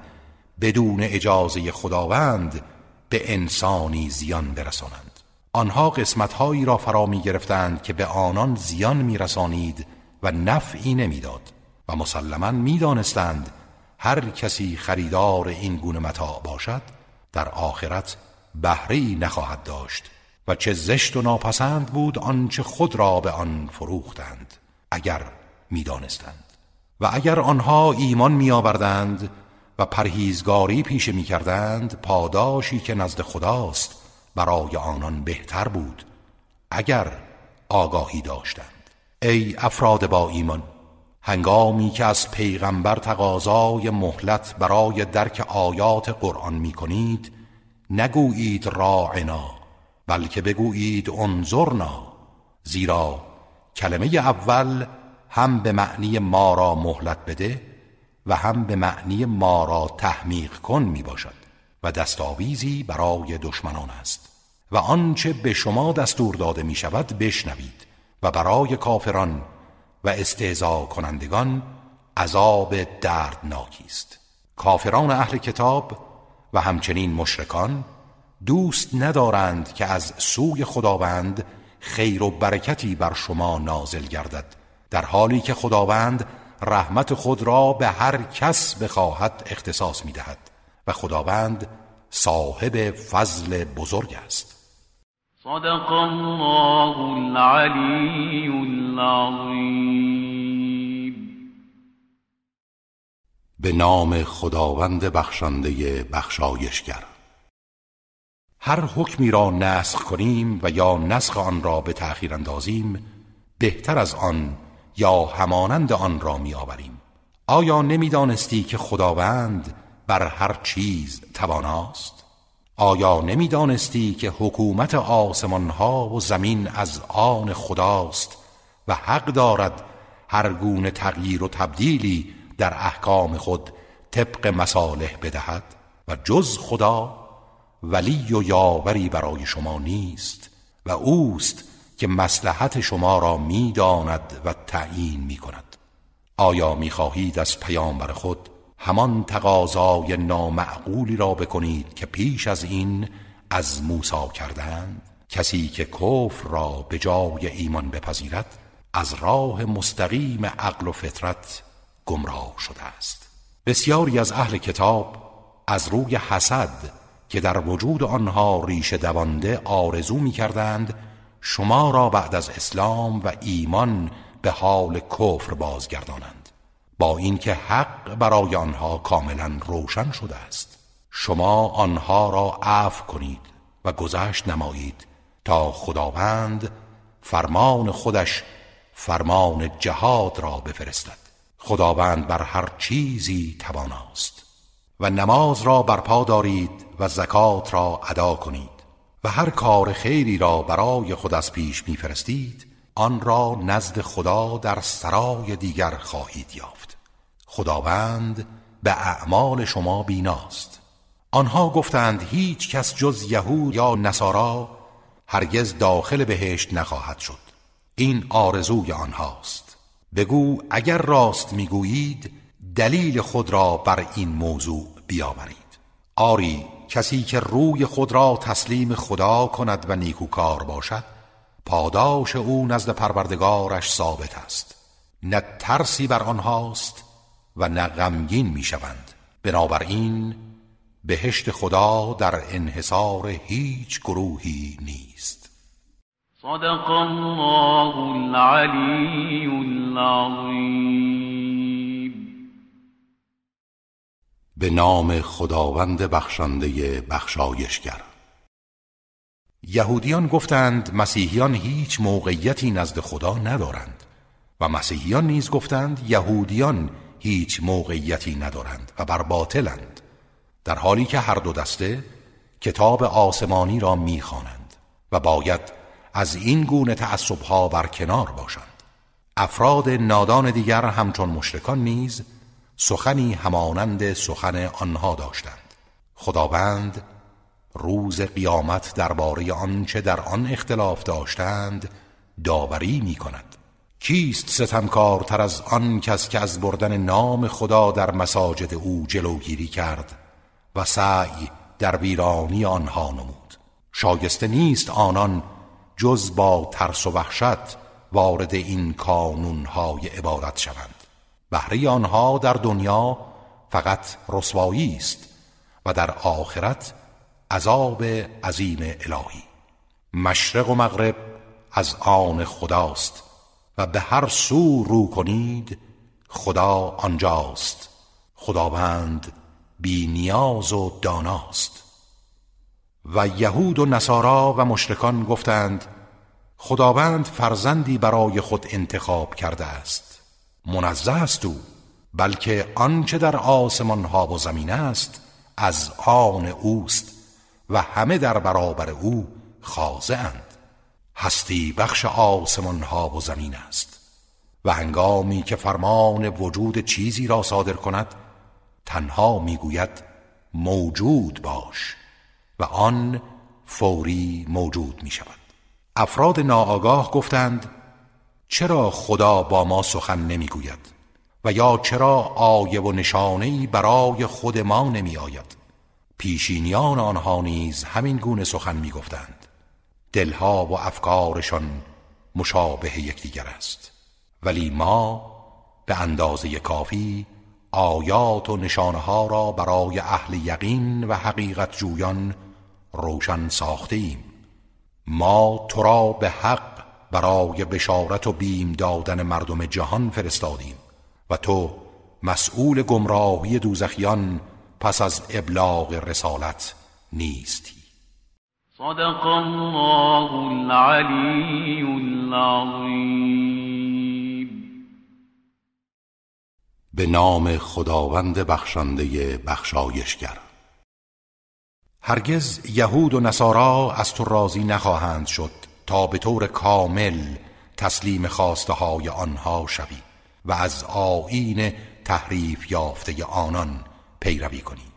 بدون اجازه خداوند به انسانی زیان برسانند. آنها قسمتهایی را فرا می گرفتند که به آنان زیان می رسانید و نفعی نمی‌داد و مسلما می دانستند هر کسی خریدار این گونه متاع باشد در آخرت بهره نخواهد داشت و چه زشت و ناپسند بود آنچه خود را به آن فروختند اگر می‌دانستند. و اگر آنها ایمان می آوردند و پرهیزگاری پیشه می کردند پاداشی که نزد خداست برای آنان بهتر بود اگر آگاهی داشتند. ای افراد با ایمان هنگامی که از پیغمبر تقاضای مهلت برای درک آیات قرآن می کنید نگویید راعنا بلکه بگویید انظرنا زیرا کلمه اول هم به معنی ما را مهلت بده و هم به معنی ما را تحمیق کن می باشد و دستاویزی برای دشمنان است. و آنچه به شما دستور داده می شود بشنوید و برای کافران و استهزا کنندگان عذاب دردناکی است. کافران اهل کتاب و همچنین مشرکان دوست ندارند که از سوی خداوند خیر و برکتی بر شما نازل گردد در حالی که خداوند رحمت خود را به هر کس بخواهد اختصاص می دهد و خداوند صاحب فضل بزرگ است. صدق الله العلی العظیم به نام خداوند بخشنده بخشایشگر. هر حکمی را نسخ کنیم و یا نسخ آن را به تأخیر اندازیم بهتر از آن یا همانند آن را می آوریم. آیا نمی‌دانستی که خداوند بر هر چیز تواناست؟ آیا نمی‌دانستی که حکومت آسمان ها و زمین از آن خداست و حق دارد هر گونه تغییر و تبدیلی در احکام خود طبق مصالح بدهد؟ و جز خدا ولی و یاوری برای شما نیست و اوست که مسلحت شما را می‌داند و تعیین می کند آیا می خواهید از پیامبر خود همان تقاضای نامعقولی را بکنید که پیش از این از موسا کردند کسی که کفر را به جای ایمان بپذیرد از راه مستقیم عقل و فطرت گمراه شده است. بسیاری از اهل کتاب از روی حسد که در وجود آنها ریشه دوانده آرزو می کردند شما را بعد از اسلام و ایمان به حال کفر بازگردانند. با اینکه حق برای آنها کاملا روشن شده است. شما آنها را عفو کنید و گذشت نمایید تا خداوند فرمان خودش فرمان جهاد را بفرستد. خداوند بر هر چیزی تواناست. و نماز را برپا دارید و زکات را ادا کنید. و هر کار خیری را برای خود از پیش میفرستید آن را نزد خدا در سرای دیگر خواهید یافت. خداوند به اعمال شما بیناست. آنها گفتند هیچ کس جز یهود یا نصارا هرگز داخل بهشت نخواهد شد. این آرزوی آنهاست. بگو اگر راست می‌گویید دلیل خود را بر این موضوع بیاورید. آری کسی که روی خود را تسلیم خدا کند و نیکوکار باشد پاداش او نزد پروردگارش ثابت است. نه ترسی بر آنهاست و نه غمگین می‌شوند. بنابراین بهشت خدا در انحصار هیچ گروهی نیست. صدق الله العلی العظیم به نام خداوند بخشنده بخشایشگر. یهودیان گفتند مسیحیان هیچ موقعیتی نزد خدا ندارند. و مسیحیان نیز گفتند یهودیان هیچ موقعیتی ندارند و بر باطلند در حالی که هر دو دسته کتاب آسمانی را می‌خوانند و باید از این گونه تعصبها بر کنار باشند. افراد نادان دیگر همچون مشرکان نیز سخنی همانند سخن آنها داشتند. خداوند روز قیامت درباره آنچه در آن اختلاف داشتند داوری می کند کیست ستمکارتر از آن کس که از بردن نام خدا در مساجد او جلوگیری کرد و سعی در ویرانی آنها نمود؟ شایسته نیست آنان جز با ترس و وحشت وارد این کانونهای عبادت شوند. بهره آنها در دنیا فقط رسوایی است و در آخرت عذاب عظیم الهی. مشرق و مغرب از آن خداست. و به هر سو رو کنید خدا آنجاست. خداوند بی نیاز و داناست. و یهود و نصارا و مشرکان گفتند خداوند فرزندی برای خود انتخاب کرده است. منزه است او بلکه آنچه در آسمان ها و زمین است از آن اوست و همه در برابر او خاضعند. هستی بخش آسمان ها و زمین است. و هنگامی که فرمان وجود چیزی را صادر کند تنها می‌گوید موجود باش. و آن فوری موجود می شود افراد ناآگاه گفتند چرا خدا با ما سخن نمی‌گوید؟ و یا چرا آیه و نشانهای برای خود ما نمی آید پیشینیان آنها نیز همین گونه سخن می گفتند دلها و افکارشان مشابه یکدیگر است. ولی ما به اندازه کافی آیات و نشانه ها را برای اهل یقین و حقیقت جویان روشن ساخته ایم ما تو را به حق برای بشارت و بیم دادن مردم جهان فرستادیم و تو مسئول گمراهی دوزخیان پس از ابلاغ رسالت نیستی. صدق الله العلی العظیم به نام خداوند بخشنده بخشایشگر. هرگز یهود و نصارا از تو راضی نخواهند شد تا به طور کامل تسلیم خواسته های آنها شوی و از آیین تحریف یافته آنان پیروی کنی.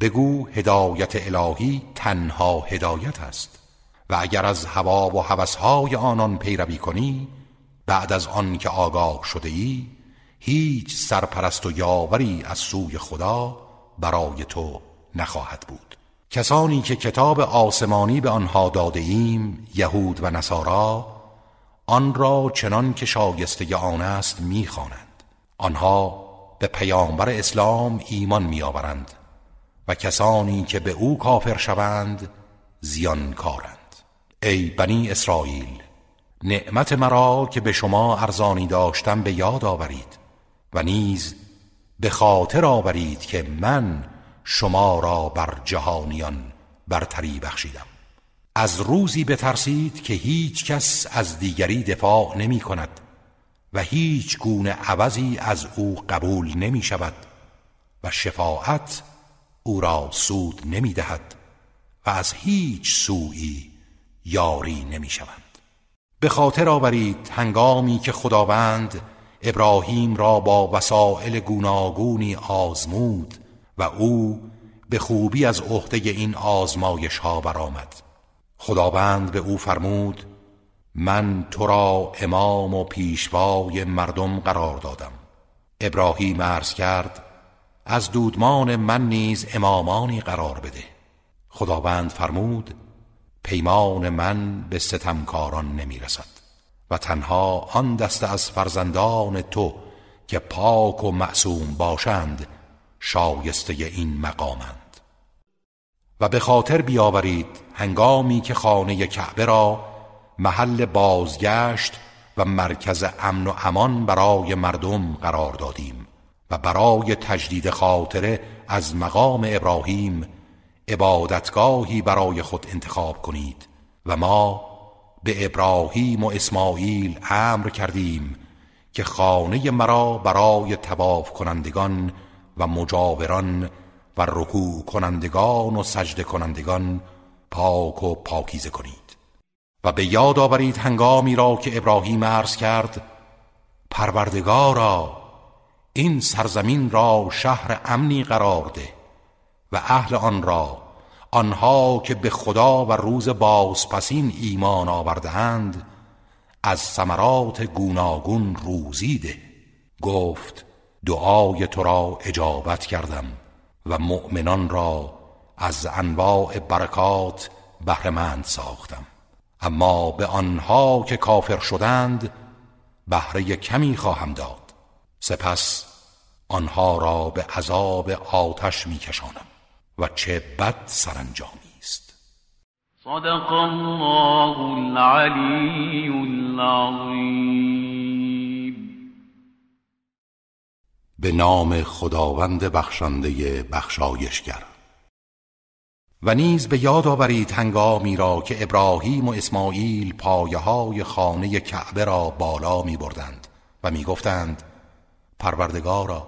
بگو هدایت الهی تنها هدایت است. و اگر از هوا و هوسهای آنان پیروی کنی بعد از آن که آگاه شده ای هیچ سرپرست و یاوری از سوی خدا برای تو نخواهد بود. کسانی که کتاب آسمانی به آنها داده ایم یهود و نصارا آن را چنان که شایسته آن است می‌خوانند. آنها به پیامبر اسلام ایمان میآورند. و کسانی که به او کافر شوند زیانکارند. ای بنی اسرائیل نعمت مرا که به شما ارزانی داشتم به یاد آورید و نیز به خاطر آورید که من شما را بر جهانیان برتری بخشیدم. از روزی بترسید که هیچ کس از دیگری دفاع نمی کند و هیچ گونه عوضی از او قبول نمی شود و شفاعت او را سود نمی دهد و از هیچ سویی یاری نمی شوند به خاطر آورید هنگامی که خداوند ابراهیم را با وسائل گوناگونی آزمود و او به خوبی از عهده این آزمایش ها برآمد. خداوند به او فرمود من تو را امام و پیشوای مردم قرار دادم. ابراهیم عرض کرد از دودمان من نیز امامانی قرار بده. خداوند فرمود پیمان من به ستمکاران نمی رسد و تنها آن دسته از فرزندان تو که پاک و معصوم باشند شایسته این مقامند. و به خاطر بیاورید هنگامی که خانه کعبه را محل بازگشت و مرکز امن و امان برای مردم قرار دادیم. و برای تجدید خاطره از مقام ابراهیم عبادتگاهی برای خود انتخاب کنید و ما به ابراهیم و اسماعیل امر کردیم که خانه مرا برای تواف کنندگان و مجاوران و رکوع کنندگان و سجده کنندگان پاک و پاکیزه کنید. و به یاد آورید هنگامی را که ابراهیم عرض کرد پروردگارا این سرزمین را شهر امنی قرار ده و اهل آن را آنها که به خدا و روز بازپسین ایمان آوردهاند از ثمرات گوناگون روزیده گفت دعای تو را اجابت کردم و مؤمنان را از انواع برکات بهرهمند ساختم. اما به آنها که کافر شدند بهره کمی خواهم داد. سپس آنها را به عذاب آتش میکشانم و چه بد سرانجامی است. صدق الله العلی العظیم به نام خداوند بخشنده بخشایشگر. و نیز به یاد آورید هنگامی را که ابراهیم و اسماعیل پایه های خانه کعبه را بالا می بردند و می گفتند پروردگارا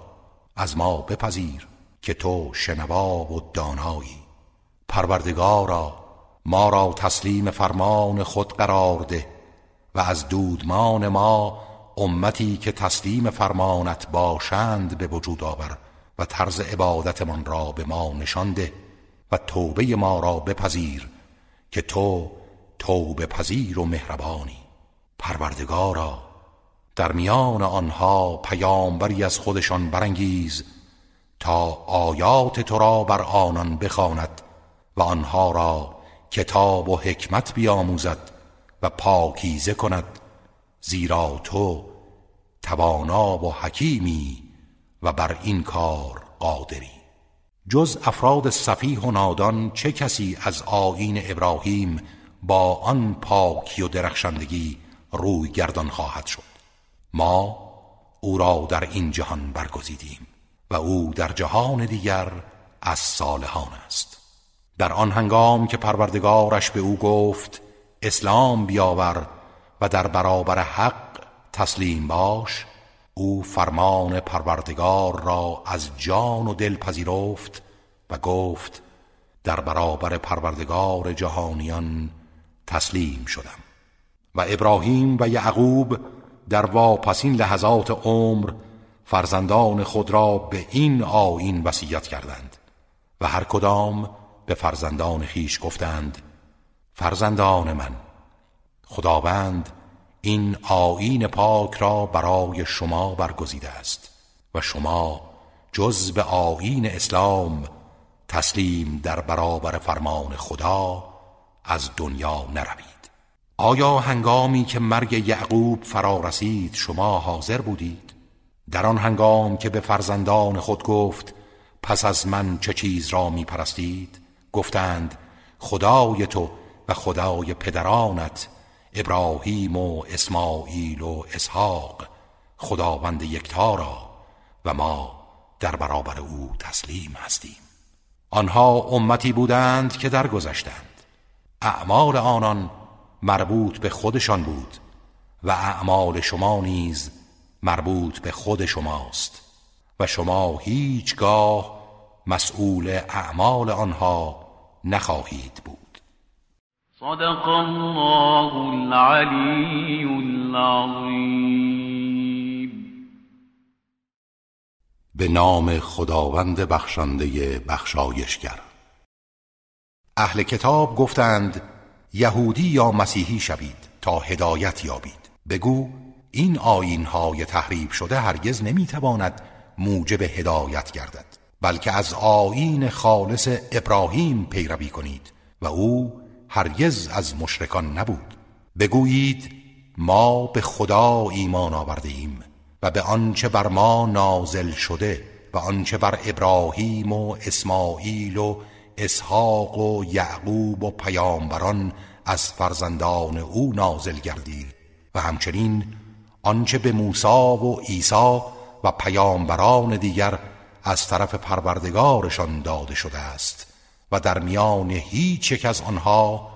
از ما بپذیر که تو شنوا و دانایی. پروردگارا ما را تسلیم فرمان خود قرار ده و از دودمان ما امتی که تسلیم فرمانت باشند به وجود آور و طرز عبادتمان را به ما نشان ده و توبه ما را بپذیر که تو توبه پذیر و مهربانی. پروردگارا در میان آنها پیامبری از خودشان برانگیز تا آیات تو را بر آنان بخواند و آنها را کتاب و حکمت بیاموزد و پاکیزه کند زیرا تو توانا و حکیمی و بر این کار قادری. جز افراد صفیح و نادان چه کسی از آیین ابراهیم با آن پاکی و درخشندگی روی گردان خواهد شد؟ ما او را در این جهان برگزیدیم و او در جهان دیگر از صالحان است. در آن هنگام که پروردگارش به او گفت اسلام بیاور و در برابر حق تسلیم باش او فرمان پروردگار را از جان و دل پذیرفت و گفت در برابر پروردگار جهانیان تسلیم شدم. و ابراهیم و یعقوب در واپسین لحظات عمر فرزندان خود را به این آیین وصیت کردند و هر کدام به فرزندان خیش گفتند فرزندان من خداوند این آیین پاک را برای شما برگزیده است و شما جز به آیین اسلام تسلیم در برابر فرمان خدا از دنیا نروید. آیا هنگامی که مرگ یعقوب فرا رسید شما حاضر بودید؟ در آن هنگام که به فرزندان خود گفت پس از من چه چیز را می پرستید گفتند خدای تو و خدای پدرانت ابراهیم و اسماعیل و اسحاق خداوند یکتا را و ما در برابر او تسلیم هستیم. آنها امتی بودند که درگذشتند. اعمال آنان مربوط به خودشان بود و اعمال شما نیز مربوط به خود شماست و شما هیچگاه مسئول اعمال آنها نخواهید بود. صدق الله العلی العظیم. به نام خداوند بخشنده بخشایشگر. اهل کتاب گفتند یهودی یا مسیحی شوید تا هدایت یابید. بگو این آین های تحریب شده هرگز نمی‌تواند موجب هدایت گردد بلکه از آین خالص ابراهیم پیروی کنید و او هرگز از مشرکان نبود. بگویید ما به خدا ایمان آورده ایم و به آنچه بر ما نازل شده و آنچه بر ابراهیم و اسماعیل و اسحاق و یعقوب و پیامبران از فرزندان او نازل گردید و همچنین آنچه به موسی و عیسی و پیامبران دیگر از طرف پروردگارشان داده شده است و در میان هیچ یک از آنها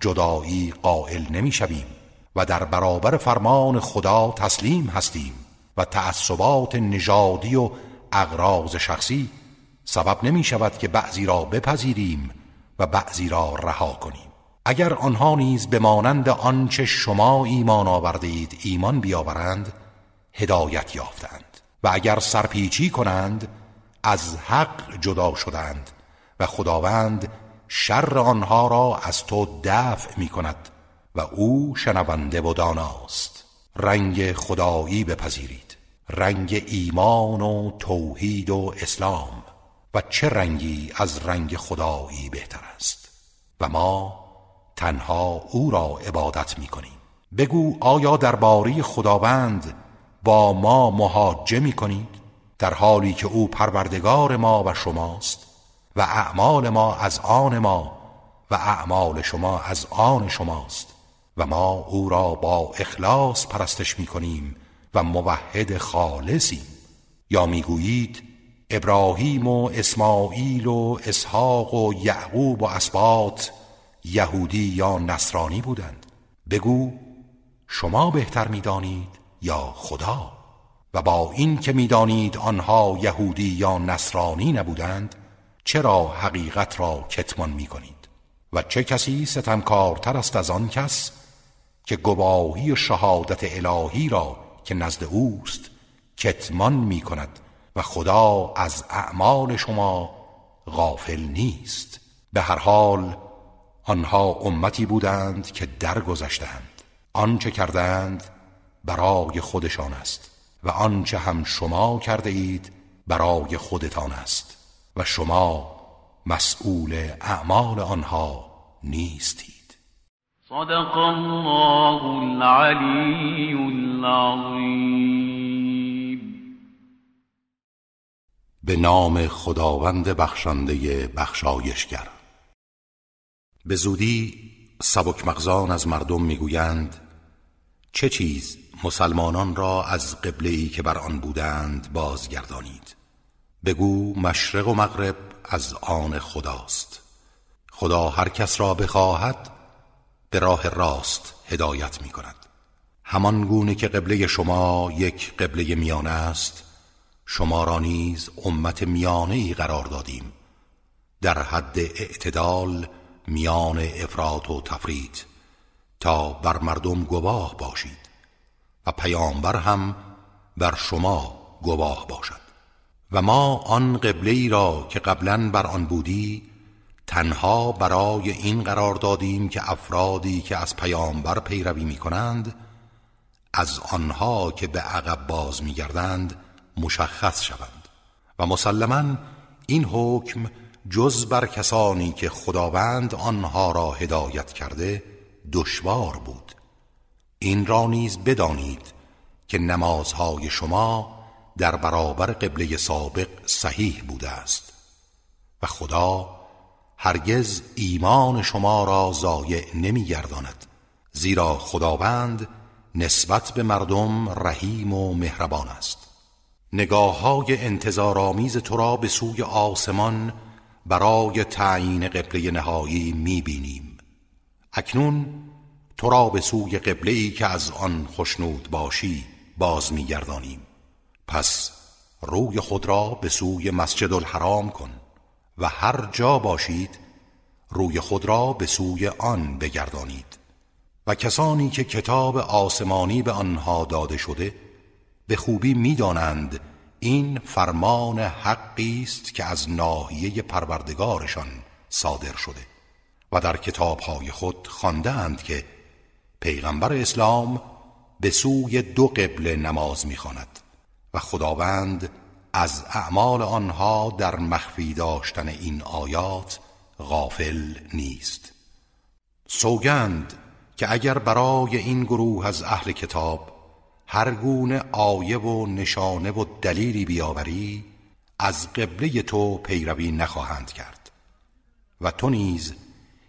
جدایی قائل نمی‌شویم و در برابر فرمان خدا تسلیم هستیم و تعصبات نژادی و اغراض شخصی سبب نمی شود که بعضی را بپذیریم و بعضی را رها کنیم. اگر آنها نیز به مانند آنچه شما ایمان آوردید ایمان بیاورند هدایت یافتند. و اگر سرپیچی کنند از حق جدا شدند و خداوند شر آنها را از تو دفع می کند و او شنونده و داناست. رنگ خدایی بپذیرید. رنگ ایمان و توحید و اسلام. و چه رنگی از رنگ خدایی بهتر است. و ما تنها او را عبادت می کنیم بگو آیا درباره خداوند با ما محاجه می کنید در حالی که او پروردگار ما و شماست و اعمال ما از آن ما و اعمال شما از آن شماست و ما او را با اخلاص پرستش می کنیم و موحد خالصیم. یا می‌گویید ابراهیم و اسماعیل و اسحاق و یعقوب و اسباط یهودی یا نصرانی بودند. بگو شما بهتر می‌دانید یا خدا؟ و با این که می‌دانید آنها یهودی یا نصرانی نبودند چرا حقیقت را کتمان می کنید و چه کسی ستمکارتر است از آن کس که گواهی و شهادت الهی را که نزد اوست کتمان می کند و خدا از اعمال شما غافل نیست. به هر حال آنها امتی بودند که درگذشتند آنچه کردند برای خودشان است و آنچه هم شما کرده اید برای خودتان است و شما مسئول اعمال آنها نیستید. صدق الله العلی العظیم. به نام خداوند بخشنده بخشایشگر. به زودی سبک مغزان از مردم می‌گویند چه چیز مسلمانان را از قبله ای که بر آن بودند بازگردانید؟ بگو مشرق و مغرب از آن خداست. خدا هر کس را بخواهد به راه راست هدایت می کند همان گونه که قبله شما یک قبله میانه است شما را نیز امت میانه ای قرار دادیم. در حد اعتدال میان افراط و تفرید تا بر مردم گواه باشید و پیامبر هم بر شما گواه باشد. و ما آن قبله ای را که قبلا بر آن بودی تنها برای این قرار دادیم که افرادی که از پیامبر پیروی می کنند از آنها که به عقب باز می گردند مشخص شوند و مسلما این حکم جز بر کسانی که خداوند آنها را هدایت کرده دشوار بود. این را نیز بدانید که نمازهای شما در برابر قبله سابق صحیح بوده است و خدا هرگز ایمان شما را ضایع نمیگرداند زیرا خداوند نسبت به مردم رحیم و مهربان است. نگاه های انتظارآمیز تو را به سوی آسمان برای تعیین قبله نهایی می‌بینیم. اکنون تو را به سوی قبله ای که از آن خشنود باشی باز میگردانیم. پس روی خود را به سوی مسجد الحرام کن و هر جا باشید روی خود را به سوی آن بگردانید. و کسانی که کتاب آسمانی به آنها داده شده به خوبی می‌دانند. این فرمان حقی است که از ناحیه پروردگارشان صادر شده و در کتابهای خود خواندهاند که پیغمبر اسلام به سوی دو قبل نماز می‌خواند و خداوند از اعمال آنها در مخفی داشتن این آیات غافل نیست. سوگند که اگر برای این گروه از اهل کتاب هر گونه آیه و نشانه و دلیلی بیاوری از قبله تو پیروی نخواهند کرد. و تو نیز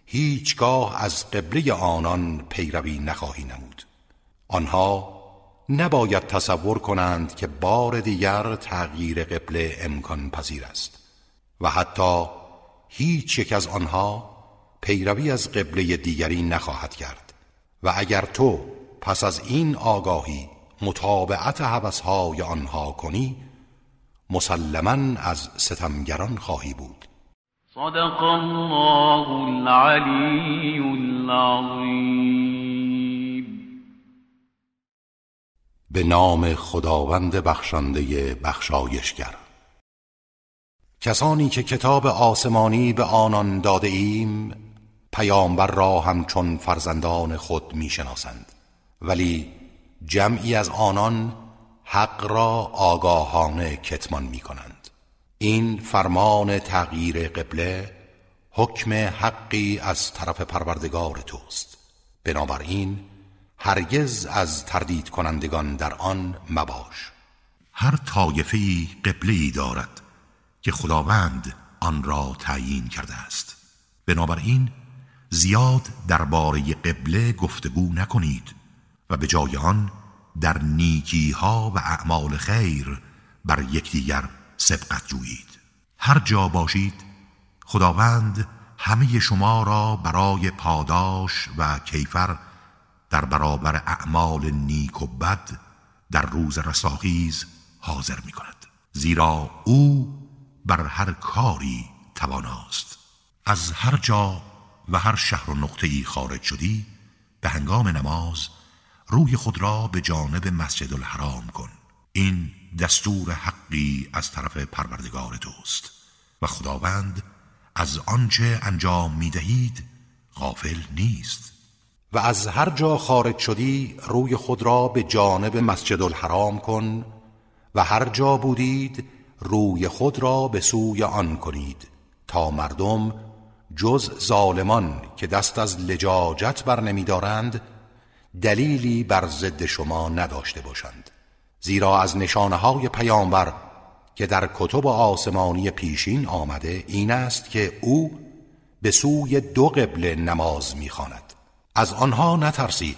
هیچگاه از قبله آنان پیروی نخواهی نمود. آنها نباید تصور کنند که بار دیگر تغییر قبله امکان پذیر است. و حتی هیچ یک از آنها پیروی از قبله دیگری نخواهد کرد. و اگر تو پس از این آگاهی متابعت حوثهای آنها کنی مسلما از ستمگران خواهی بود. صدق الله العلی العظیم به نام خداوند بخشنده بخشایشگر. کسانی که کتاب آسمانی به آنان داده ایم پیامبر را همچون فرزندان خود می‌شناسند. ولی جمعی از آنان حق را آگاهانه کتمان می کنند این فرمان تغییر قبله حکم حقی از طرف پروردگار توست. بنابراین هرگز از تردید کنندگان در آن مباش. هر طایفه‌ای قبله‌ای دارد که خداوند آن را تعیین کرده است. بنابراین زیاد درباره قبله گفتگو نکنید. و به جای آن در نیکی ها و اعمال خیر بر یکدیگر سبقت جویید. هر جا باشید خداوند همه شما را برای پاداش و کیفر در برابر اعمال نیک و بد در روز رساخیز حاضر می کند زیرا او بر هر کاری تواناست. از هر جا و هر شهر و نقطه‌ای خارج شدی به هنگام نماز روی خود را به جانب مسجد الحرام کن. این دستور حقی از طرف پروردگار توست. و خداوند از آنچه انجام می دهید غافل نیست. و از هر جا خارج شدی روی خود را به جانب مسجد الحرام کن و هر جا بودید روی خود را به سوی آن کنید تا مردم جز ظالمان که دست از لجاجت بر نمیدارند دلیلی بر ضد شما نداشته باشند زیرا از نشانه های پیامبر که در کتب آسمانی پیشین آمده این است که او به سوی دو قبل نماز می‌خواند. از آنها نترسید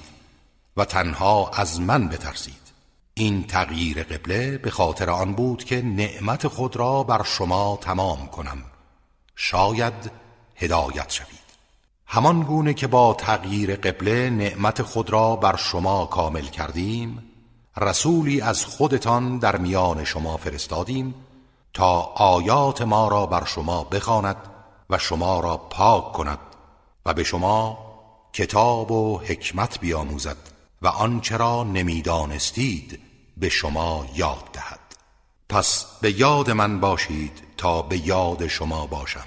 و تنها از من بترسید. این تغییر قبله به خاطر آن بود که نعمت خود را بر شما تمام کنم. شاید هدایت شوید. همان گونه که با تغییر قبله نعمت خود را بر شما کامل کردیم رسولی از خودتان در میان شما فرستادیم تا آیات ما را بر شما بخواند و شما را پاک کند و به شما کتاب و حکمت بیاموزد و آنچه را نمی‌دانستید به شما یاد دهد. پس به یاد من باشید تا به یاد شما باشم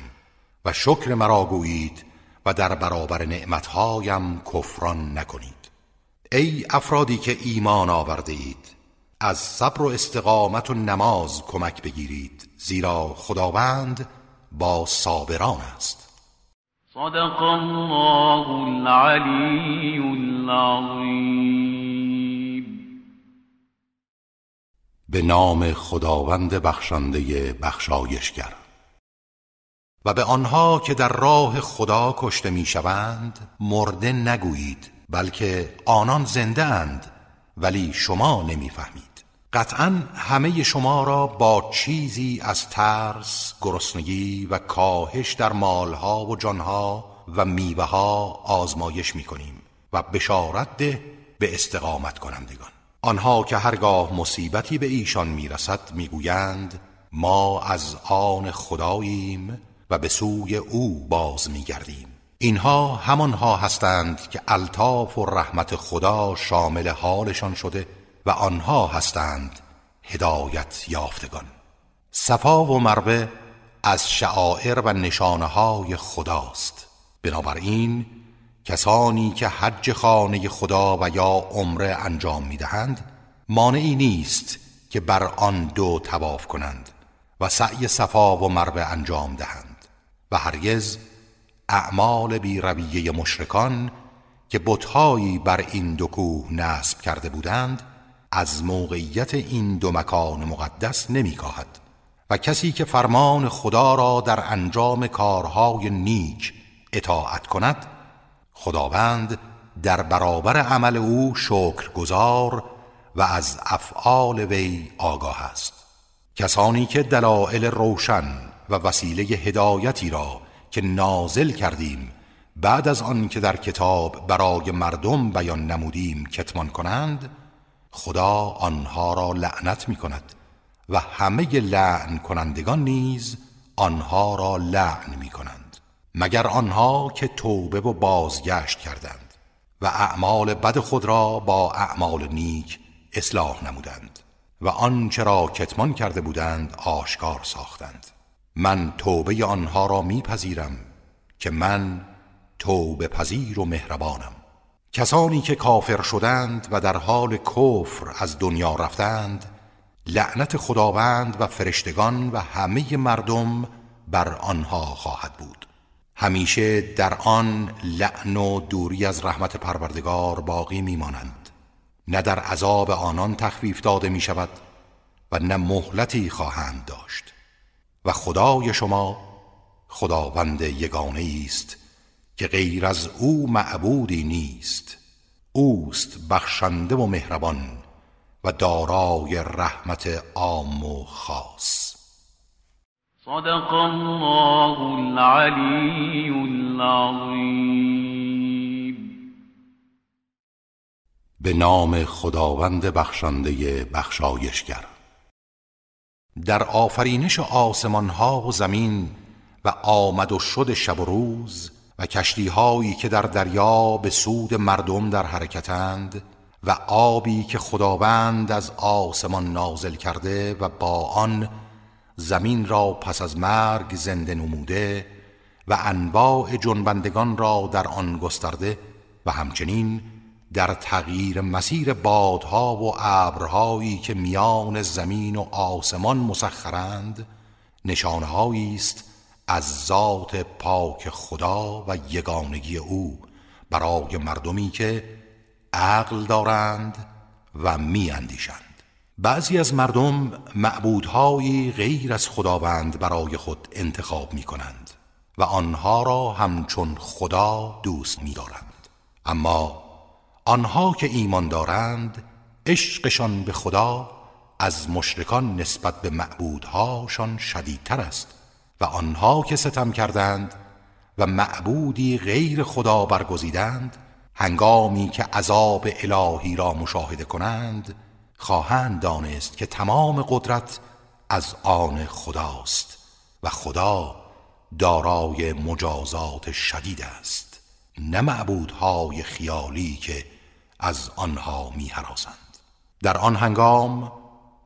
و شکر مرا گویید و در برابر نعمتهایم کفران نکنید. ای افرادی که ایمان آورده اید از صبر و استقامت و نماز کمک بگیرید زیرا خداوند با صابران است. صدق الله العلی العظیم به نام خداوند بخشنده بخشایشگر. و به آنها که در راه خدا کشته می‌شوند مرده نگویید بلکه آنان زنده اند ولی شما نمی‌فهمید. قطعا همه شما را با چیزی از ترس، گرسنگی و کاهش در مالها و جانها و میوه ها آزمایش می‌کنیم و بشارت ده به استقامت کنندگان. آنها که هرگاه مصیبتی به ایشان می‌رسد می‌گویند ما از آن خداییم و به سوی او باز میگردیم. اینها همانها هستند که الطاف و رحمت خدا شامل حالشان شده و آنها هستند هدایت یافتگان. صفا و مروه از شعائر و نشانه های خداست. بنابراین کسانی که حج خانه خدا و یا عمره انجام می‌دهند مانعی نیست که بر آن دو تواف کنند و سعی صفا و مروه انجام دهند. هرگز اعمال بی رویه مشرکان که بتهایی بر این دو کوه نصب کرده بودند از موقعیت این دو مکان مقدس نمیکاهد. و کسی که فرمان خدا را در انجام کارهای نیک اطاعت کند خداوند در برابر عمل او گذار و از افعال وی آگاه است. کسانی که دلائل روشن و وسیله هدایتی را که نازل کردیم بعد از آن که در کتاب برای مردم بیان نمودیم کتمان کنند خدا آنها را لعنت می کند و همه لعن کنندگان نیز آنها را لعن می کنند مگر آنها که توبه و بازگشت کردند و اعمال بد خود را با اعمال نیک اصلاح نمودند و آنچه را کتمان کرده بودند آشکار ساختند. من توبه آنها را میپذیرم که من توبه پذیر و مهربانم. کسانی که کافر شدند و در حال کفر از دنیا رفتند لعنت خداوند و فرشتگان و همه مردم بر آنها خواهد بود. همیشه در آن لعن و دوری از رحمت پروردگار باقی میمانند. نه در عذاب آنان تخفیف داده می شود و نه مهلتی خواهند داشت. و خدای شما خداوند یگانه است که غیر از او معبودی نیست. اوست بخشنده و مهربان و دارای رحمت عام و خاص. صدق الله العلی العظیم به نام خداوند بخشنده بخشایشگر. در آفرینش آسمان ها و زمین و آمد و شد شب و روز و کشتی هایی که در دریا به سود مردم در حرکتند و آبی که خداوند از آسمان نازل کرده و با آن زمین را پس از مرگ زنده نموده و انواع جنبندگان را در آن گسترده و همچنین در تغییر مسیر بادها و ابرهایی که میان زمین و آسمان مسخرند نشانهایی است از ذات پاک خدا و یگانگی او برای مردمی که عقل دارند و میاندیشند بعضی از مردم معبودهایی غیر از خداوند برای خود انتخاب می کنند و آنها را همچون خدا دوست می دارند. اما آنها که ایمان دارند عشقشان به خدا از مشرکان نسبت به معبودهاشان شدیدتر است. و آنها که ستم کردند و معبودی غیر خدا برگزیدند هنگامی که عذاب الهی را مشاهده کنند خواهند دانست که تمام قدرت از آن خداست و خدا دارای مجازات شدید است. نه معبودهای خیالی که از آنها می در آن هنگام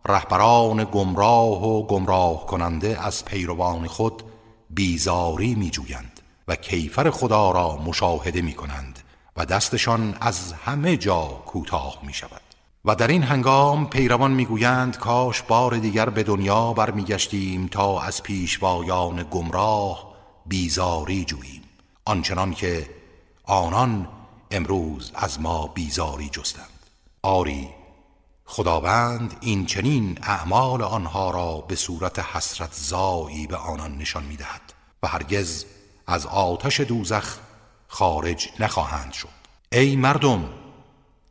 رهبران گمراه و گمراه کننده از پیروان خود بیزاری می جویند و کیفر خدا را مشاهده می کنند و دستشان از همه جا کوتاه می شود و در این هنگام پیروان می‌گویند کاش بار دیگر به دنیا برمیگشتیم تا از پیشوایان گمراه بیزاری جوییم. آنچنان که آنان امروز از ما بیزاری جستند. آری خداوند این چنین اعمال آنها را به صورت حسرت زایی به آنان نشان می‌دهد و هرگز از آتش دوزخ خارج نخواهند شد. ای مردم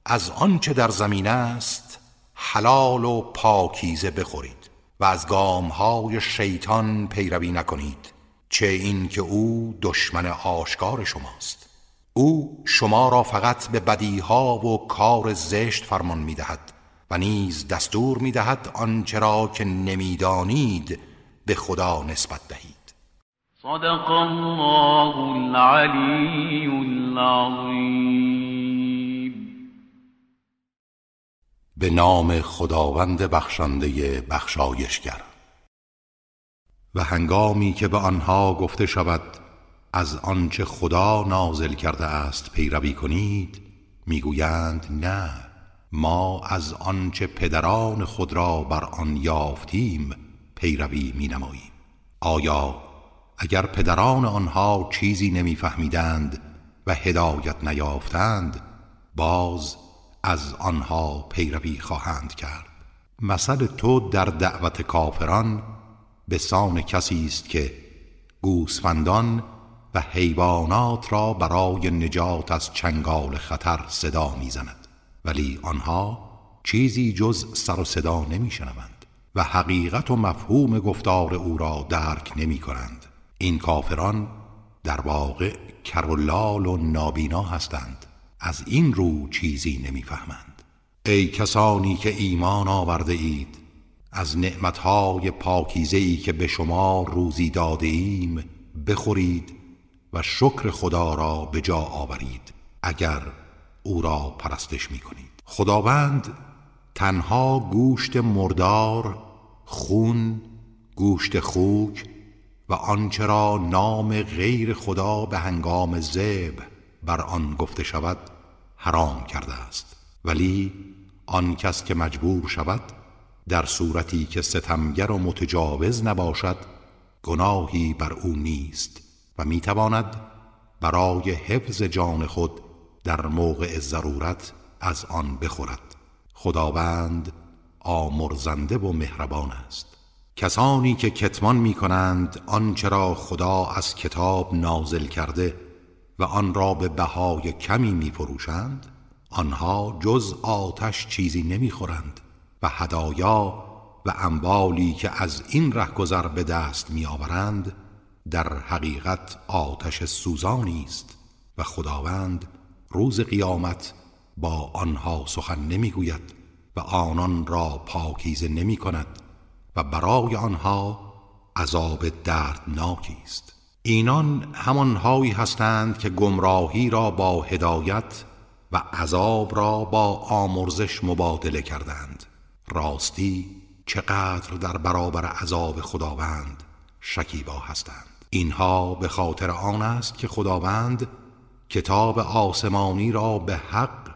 از آنچه در زمین است حلال و پاکیزه بخورید و از گامهای شیطان پیروی نکنید چه این که او دشمن آشکار شماست. او شما را فقط به بدیها و کار زشت فرمان می‌دهد و نیز دستور می‌دهد آنچه را که نمی‌دانید به خدا نسبت دهید. صدق الله العلی العظیم به نام خداوند بخشنده بخشایشگر. و هنگامی که به آنها گفته شود از آنچه خدا نازل کرده است پیروی کنید می‌گویند نه ما از آنچه پدران خود را بر آن یافتیم پیروی می نماییم آیا اگر پدران آنها چیزی نمیفهمیدند و هدایت نیافتند باز از آنها پیروی خواهند کرد؟ مثل تو در دعوت کافران به سان کسی است که گوسفندان و حیوانات را برای نجات از چنگال خطر صدا می‌زند. ولی آنها چیزی جز سر و صدا نمیشنوند و حقیقت و مفهوم گفتار او را درک نمی کنند این کافران در واقع کرولال و نابینا هستند. از این رو چیزی نمی‌فهمند. ای کسانی که ایمان آورده اید از نعمتهای پاکیزه ای که به شما روزی داده ایم بخورید و شکر خدا را به جا آورید اگر او را پرستش می کنید خداوند تنها گوشت مردار خون گوشت خوک و آنچه را نام غیر خدا به هنگام زب بر آن گفته شود حرام کرده است. ولی آن کس که مجبور شود در صورتی که ستمگر و متجاوز نباشد گناهی بر او نیست. و می‌تواند برای حفظ جان خود در موقع ضرورت از آن بخورد. خداوند آمرزنده و مهربان است. کسانی که کتمان می کنند آنچه را خدا از کتاب نازل کرده و آن را به بهای کمی می فروشند آنها جز آتش چیزی نمی خورند و هدایا و اموالی که از این رهگذر به دست می آورند در حقیقت آتش سوزانی است و خداوند روز قیامت با آنها سخن نمی‌گوید و آنان را پاکیزه نمی کند و برای آنها عذاب دردناکی است. اینان همانهایی هستند که گمراهی را با هدایت و عذاب را با آمرزش مبادله کردند. راستی چقدر در برابر عذاب خداوند شکیبا هستند. اینها به خاطر آن است که خداوند کتاب آسمانی را به حق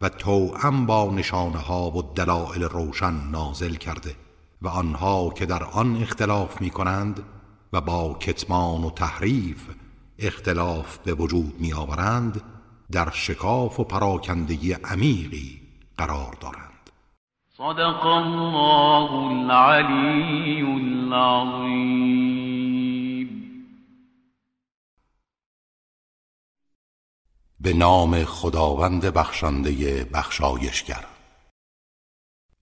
و توأم با نشانه ها و دلائل روشن نازل کرده و آنها که در آن اختلاف می کنند و با کتمان و تحریف اختلاف به وجود می آورند در شکاف و پراکندگی عمیقی قرار دارند. صدق الله العلی العظیم. به نام خداوند بخشنده بخشایشگر.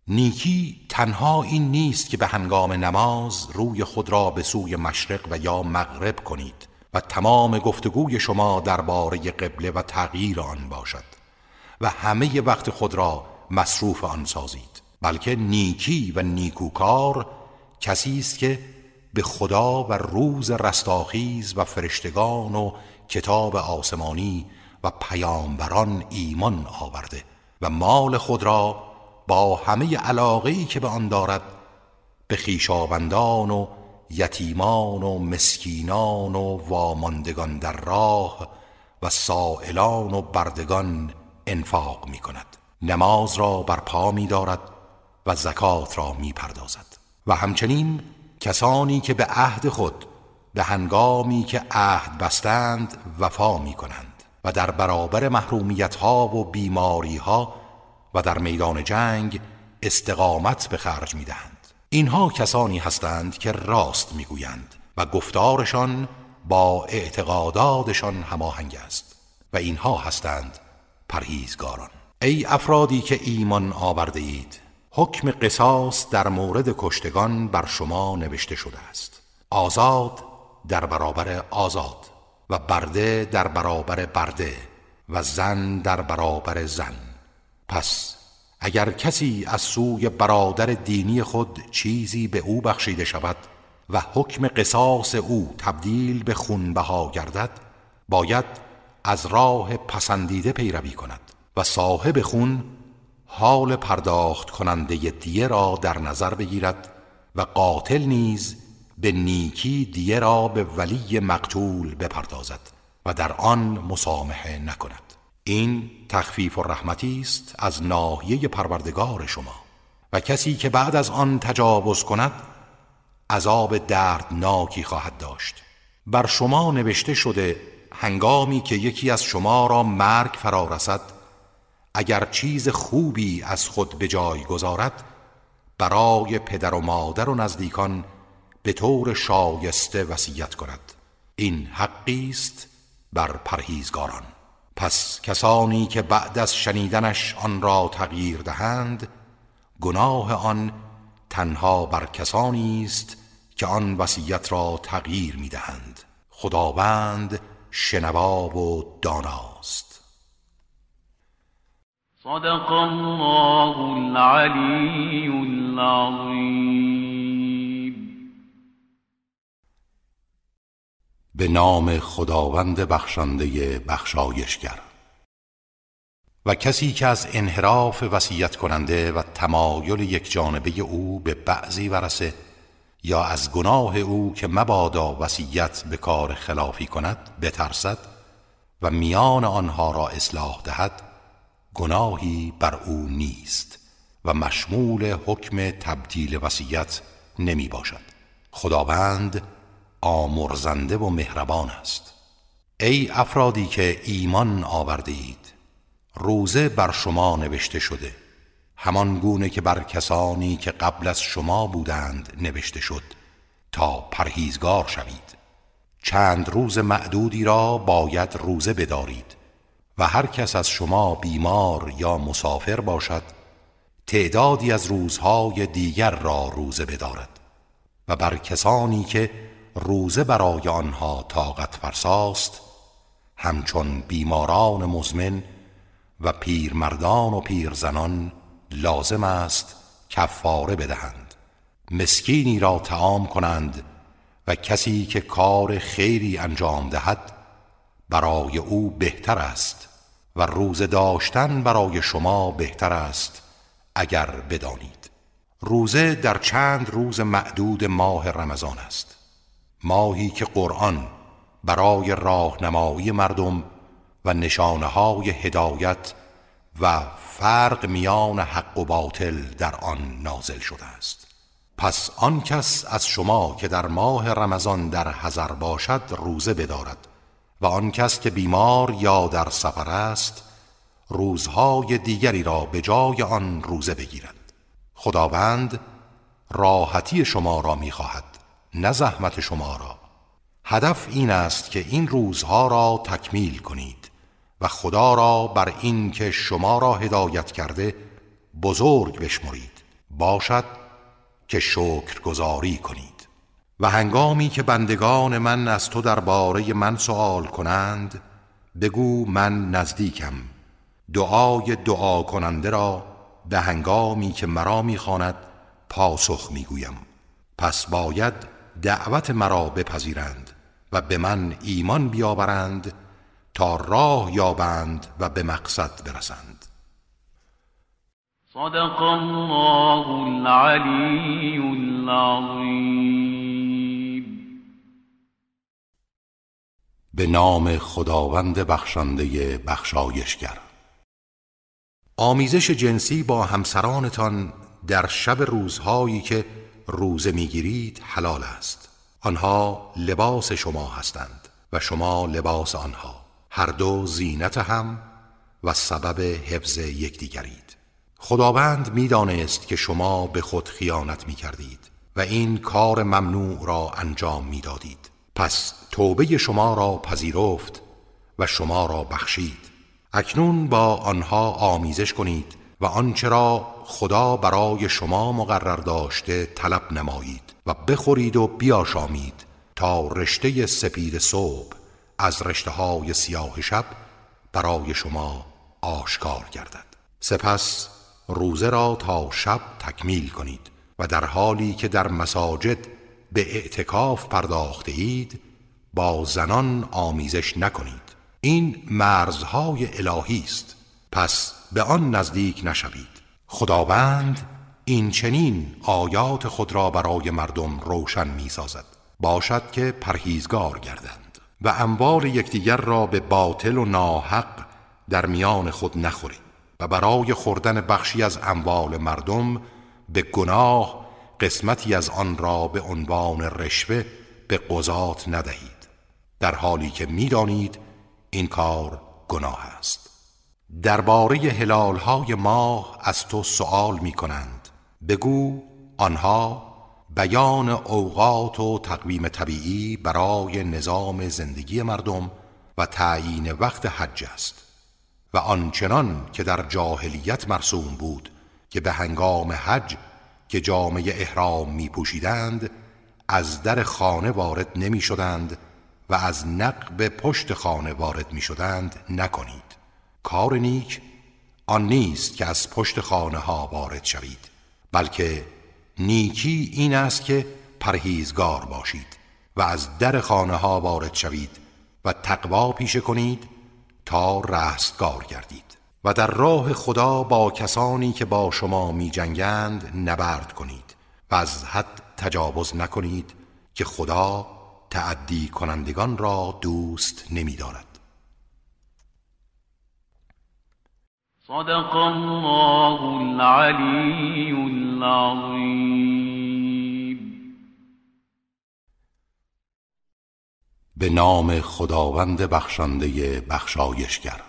نیکی تنها این نیست که به هنگام نماز روی خود را به سوی مشرق و یا مغرب کنید و تمام گفتگوی شما درباره قبله و تغییر آن باشد و همه وقت خود را مصروف آن سازید. بلکه نیکی و نیکوکار کسی است که به خدا و روز رستاخیز و فرشتگان و کتاب آسمانی و پیامبران ایمان آورده و مال خود را با همه علاقه که به آن دارد به خیشاوندان و یتیمان و مسکینان و واماندگان در راه و سائلان و بردگان انفاق می کند نماز را بر پا می دارد و زکات را می پردازد و همچنین کسانی که به عهد خود به هنگامی که عهد بستند وفا می کنند و در برابر محرومیت ها و بیماری ها و در میدان جنگ استقامت به خرج می دهند. اینها کسانی هستند که راست می‌گویند و گفتارشان با اعتقاداتشان هماهنگ است و اینها هستند پرهیزگاران. ای افرادی که ایمان آورده اید حکم قصاص در مورد کشتگان بر شما نوشته شده است. آزاد در برابر آزاد. و برده در برابر برده و زن در برابر زن. پس اگر کسی از سوی برادر دینی خود چیزی به او بخشیده شود و حکم قصاص او تبدیل به خونبها گردد باید از راه پسندیده پیروی کند و صاحب خون حال پرداخت کننده دیه را در نظر بگیرد و قاتل نیز به نیکی دیه را به ولی مقتول بپردازد و در آن مسامحه نکند. این تخفیف و رحمتی است از ناحیه پروردگار شما و کسی که بعد از آن تجاوز کند عذاب دردناکی خواهد داشت. بر شما نوشته شده هنگامی که یکی از شما را مرگ فرا رسد اگر چیز خوبی از خود به جای گذارد برای پدر و مادر و نزدیکان به طور شایسته وصیت کند. این حقی است بر پرهیزگاران. پس کسانی که بعد از شنیدنش آن را تغییر دهند گناه آن تنها بر کسانی است که آن وصیت را تغییر می‌دهند. خداوند شنوا و داناست صدق الله العلی العظیم به نام خداوند بخشنده بخشایشگر. و کسی که از انحراف وصیت کننده و تمایل یک جانبه او به بعضی ورسه یا از گناه او که مبادا وصیت به کار خلافی کند بترسد و میان آنها را اصلاح دهد گناهی بر او نیست و مشمول حکم تبدیل وصیت نمی باشد. خداوند آمرزنده و مهربان است. ای افرادی که ایمان آورده اید روزه بر شما نوشته شده. همان گونه که بر کسانی که قبل از شما بودند نوشته شد. تا پرهیزگار شوید. چند روز معدودی را باید روزه بدارید. و هر کس از شما بیمار یا مسافر باشد تعدادی از روزهای دیگر را روزه بدارد. و بر کسانی که روزه برای آنها طاقت فرساست همچون بیماران مزمن و پیرمردان و پیرزنان لازم است کفاره بدهند. مسکینی را تعام کنند و کسی که کار خیری انجام دهد برای او بهتر است و روزه داشتن برای شما بهتر است اگر بدانید. روزه در چند روز معدود ماه رمضان است. ماهی که قرآن برای راهنمایی مردم و نشانه های هدایت و فرق میان حق و باطل در آن نازل شده است. پس آن کس از شما که در ماه رمضان در حضر باشد روزه بدارد و آن کس که بیمار یا در سفر است روزهای دیگری را به جای آن روزه بگیرد. خداوند راحتی شما را می‌خواهد. نه زحمت شما را. هدف این است که این روزها را تکمیل کنید و خدا را بر این که شما را هدایت کرده بزرگ بشمرید. باشد که شکر گذاری کنید. و هنگامی که بندگان من از تو درباره من سوال کنند بگو من نزدیکم. دعای دعا کننده را به هنگامی که مرا می‌خواند پاسخ می‌گویم. پس باید دعوت مرا بپذیرند و به من ایمان بیاورند تا راه یابند و به مقصد برسند. صدق الله العلی العظیم به نام خداوند بخشنده بخشایشگر. آمیزش جنسی با همسرانتان در شب روزهایی که روزه می‌گیرید حلال است. آنها لباس شما هستند و شما لباس آنها. هر دو زینت هم و سبب حفظ یکدیگرید. خداوند می‌دانست که شما به خود خیانت می کردید و این کار ممنوع را انجام می‌دادید. پس توبه شما را پذیرفت و شما را بخشید. اکنون با آنها آمیزش کنید و آنچه را خدا برای شما مقرر داشته طلب نمایید و بخورید و بیاشامید تا رشته سپید صبح از رشته های سیاه شب برای شما آشکار گردد. سپس روزه را تا شب تکمیل کنید و در حالی که در مساجد به اعتکاف پرداخته اید با زنان آمیزش نکنید. این مرزهای الهی است. پس به آن نزدیک نشوید. خداوند این چنین آیات خود را برای مردم روشن می سازد باشد که پرهیزگار گردند و اموال یکدیگر را به باطل و ناحق در میان خود نخورید و برای خوردن بخشی از اموال مردم به گناه قسمتی از آن را به عنوان رشوه به قضات ندهید. در حالی که می‌دانید این کار گناه است. درباره هلالهای ماه از تو سوال می کنند بگو آنها بیان اوقات و تقویم طبیعی برای نظام زندگی مردم و تعیین وقت حج است و آنچنان که در جاهلیت مرسوم بود که به هنگام حج که جامعه احرام می پوشیدند از در خانه وارد نمی شدند و از نقب پشت خانه وارد می شدند نکنید. کار نیک آن نیست که از پشت خانه ها وارد شوید بلکه نیکی این است که پرهیزگار باشید و از در خانه ها وارد شوید و تقوا پیشه کنید تا رستگار گردید. و در راه خدا با کسانی که با شما می جنگند نبرد کنید و از حد تجاوز نکنید که خدا تعدی کنندگان را دوست نمی دارد صدق الله العلی العظیم به نام خداوند بخشنده بخشایشگر.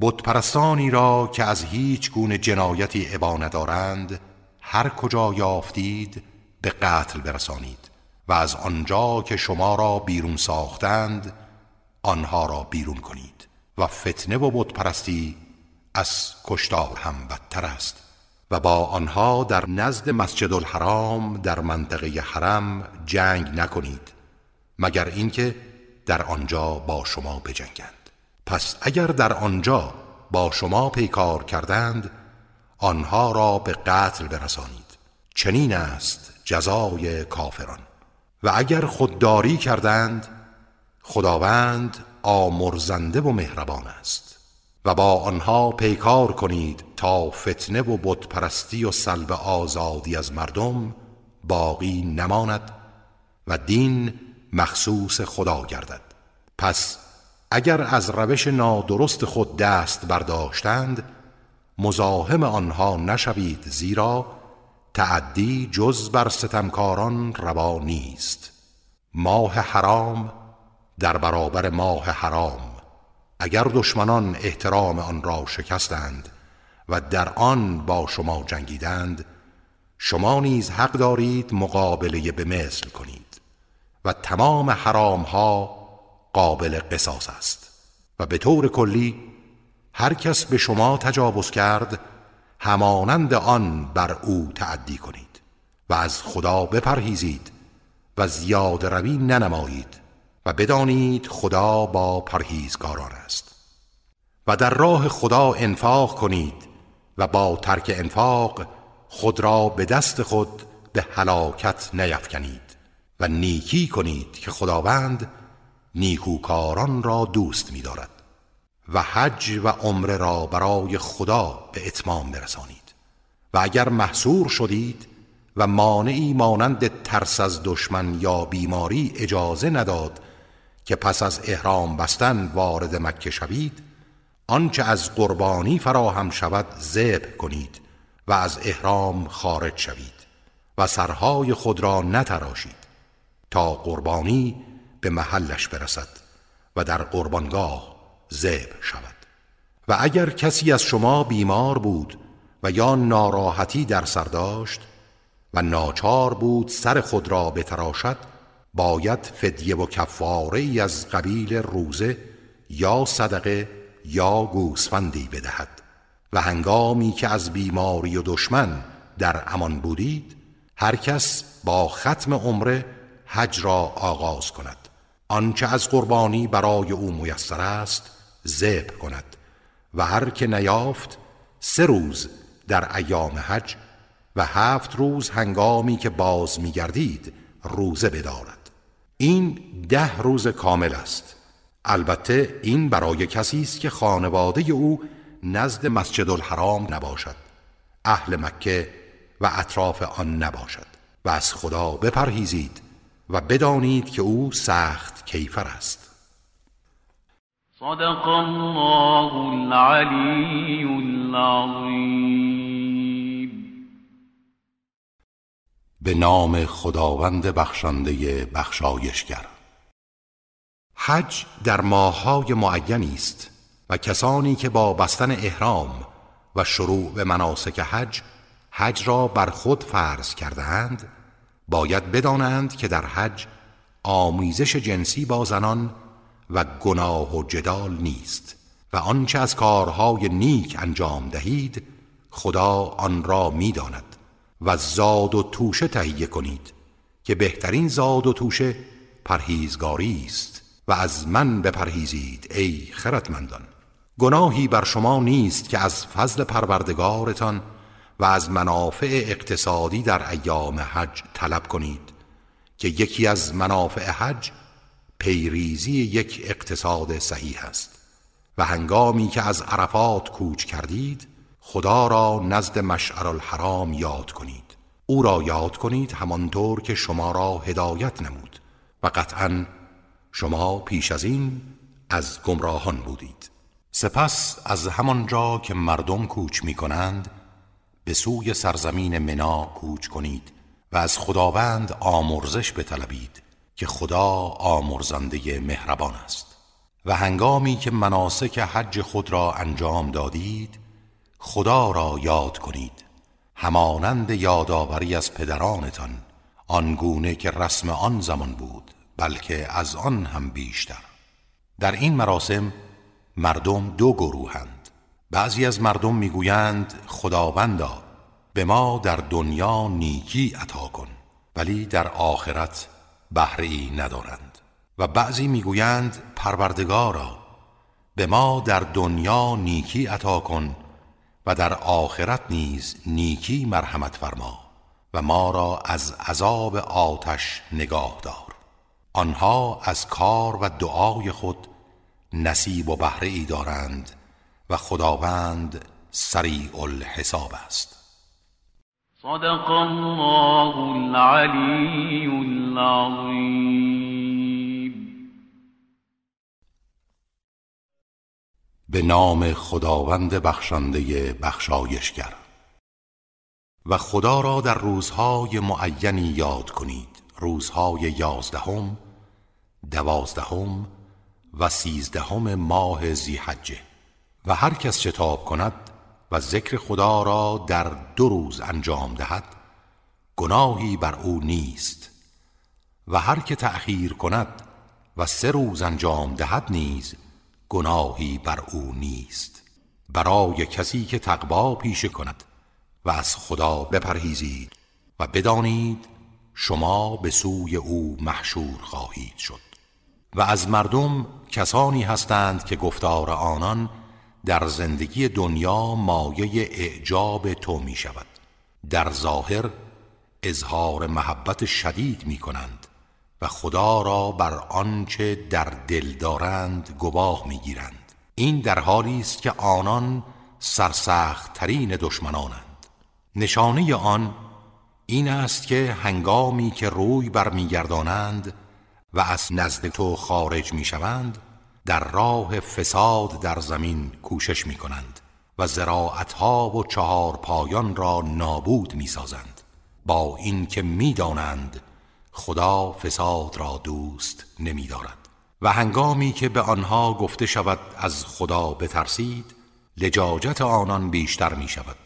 بتپرستانی را که از هیچ گونه جنایتی عبا ندارند هر کجا یافتید به قتل برسانید و از آنجا که شما را بیرون ساختند آنها را بیرون کنید. و فتنه و بتپرستی از کشتار هم بدتر است و با آنها در نزد مسجد الحرام در منطقه حرم جنگ نکنید مگر اینکه در آنجا با شما بجنگند. پس اگر در آنجا با شما پیکار کردند آنها را به قتل برسانید. چنین است جزای کافران. و اگر خودداری کردند خداوند آمرزنده و مهربان است. و با آنها پیکار کنید تا فتنه و بتپرستی و سلب آزادی از مردم باقی نماند و دین مخصوص خدا گردد. پس اگر از روش نادرست خود دست برداشتند مزاحم آنها نشوید زیرا تعدی جز بر ستمکاران روا نیست. ماه حرام در برابر ماه حرام اگر دشمنان احترام آن را شکستند و در آن با شما جنگیدند شما نیز حق دارید مقابله به مثل کنید و تمام حرام ها قابل قصاص است. و به طور کلی هر کس به شما تجاوز کرد همانند آن بر او تعدی کنید و از خدا بپرهیزید و زیاد روی ننمایید. و بدانید خدا با پرهیزگاران است. و در راه خدا انفاق کنید و با ترک انفاق خود را به دست خود به هلاکت نیفکنید و نیکی کنید که خداوند نیکوکاران را دوست می دارد و حج و عمره را برای خدا به اتمام برسانید. و اگر محصور شدید و مانعی مانند ترس از دشمن یا بیماری اجازه نداد که پس از احرام بستن وارد مکه شوید آنچه از قربانی فراهم شود ذبح کنید و از احرام خارج شوید و سرهای خود را نتراشید تا قربانی به محلش برسد و در قربانگاه ذبح شود. و اگر کسی از شما بیمار بود و یا ناراحتی در سر داشت و ناچار بود سر خود را بتراشد باید فدیه و کفاره ای از قبیل روزه یا صدقه یا گوسفندی بدهد. و هنگامی که از بیماری و دشمن در امان بودید هر کس با ختم عمره حج را آغاز کند. آنچه از قربانی برای او میسر است ذبح کند. و هر که نیافت سه روز در ایام حج و هفت روز هنگامی که باز میگردید روزه بدارد. این ده روز کامل است. البته این برای کسی است که خانواده او نزد مسجد الحرام نباشد. اهل مکه و اطراف آن نباشد. و از خدا بپرهیزید و بدانید که او سخت کیفر است. صدق الله العلی العظیم. به نام خداوند بخشنده بخشایشگر. حج در ماههای معینی است و کسانی که با بستن احرام و شروع به مناسک حج حج را بر خود فرض کردهاند باید بدانند که در حج آمیزش جنسی با زنان و گناه و جدال نیست و آنچه از کارهای نیک انجام دهید خدا آن را می‌داند. و زاد و توشه تهیه کنید که بهترین زاد و توشه پرهیزگاری است و از من بپرهیزید ای خردمندان. گناهی بر شما نیست که از فضل پروردگارتان و از منافع اقتصادی در ایام حج طلب کنید که یکی از منافع حج پیریزی یک اقتصاد صحیح است و هنگامی که از عرفات کوچ کردید خدا را نزد مشعر الحرام یاد کنید. او را یاد کنید همانطور که شما را هدایت نمود و قطعا شما پیش از این از گمراهان بودید. سپس از همانجا که مردم کوچ می کنند به سوی سرزمین منا کوچ کنید و از خداوند آمرزش بطلبید که خدا آمرزنده مهربان است. و هنگامی که مناسک حج خود را انجام دادید خدا را یاد کنید. همانند یادآوری از پدرانتان آنگونه که رسم آن زمان بود بلکه از آن هم بیشتر. در این مراسم مردم دو گروهند. بعضی از مردم می‌گویند خداوندا به ما در دنیا نیکی عطا کن ولی در آخرت بهره ای ندارند. و بعضی می‌گویند پروردگارا به ما در دنیا نیکی عطا کن و در آخرت نیز نیکی مرحمت فرما و ما را از عذاب آتش نگاه دار. آنها از کار و دعای خود نصیب و بهره ای دارند و خداوند سریع الحساب است. صدق الله العلی العظیم. به نام خداوند بخشنده بخشایشگر. و خدا را در روزهای معینی یاد کنید. روزهای یازدهم دوازدهم و سیزدهم ماه زیحجه و هر کس شتاب کند و ذکر خدا را در دو روز انجام دهد گناهی بر او نیست. و هر که تأخیر کند و سه روز انجام دهد نیز گناهی بر او نیست. برای کسی که تقوا پیشه کند و از خدا بپرهیزید و بدانید شما به سوی او محشور خواهید شد. و از مردم کسانی هستند که گفتار آنان در زندگی دنیا مایه اعجاب تو می شود در ظاهر اظهار محبت شدید می کنند و خدا را بر آنچه در دل دارند گواه می گیرند این در حالی است که آنان سرسخت ترین دشمنانند. نشانه آن این است که هنگامی که روی برمیگردانند و از نزد تو خارج می شوند در راه فساد در زمین کوشش می کنند و زراعتها و چهار پایان را نابود می سازند با اینکه می دانند خدا فساد را دوست نمی دارد و هنگامی که به آنها گفته شود از خدا بترسید لجاجت آنان بیشتر می شود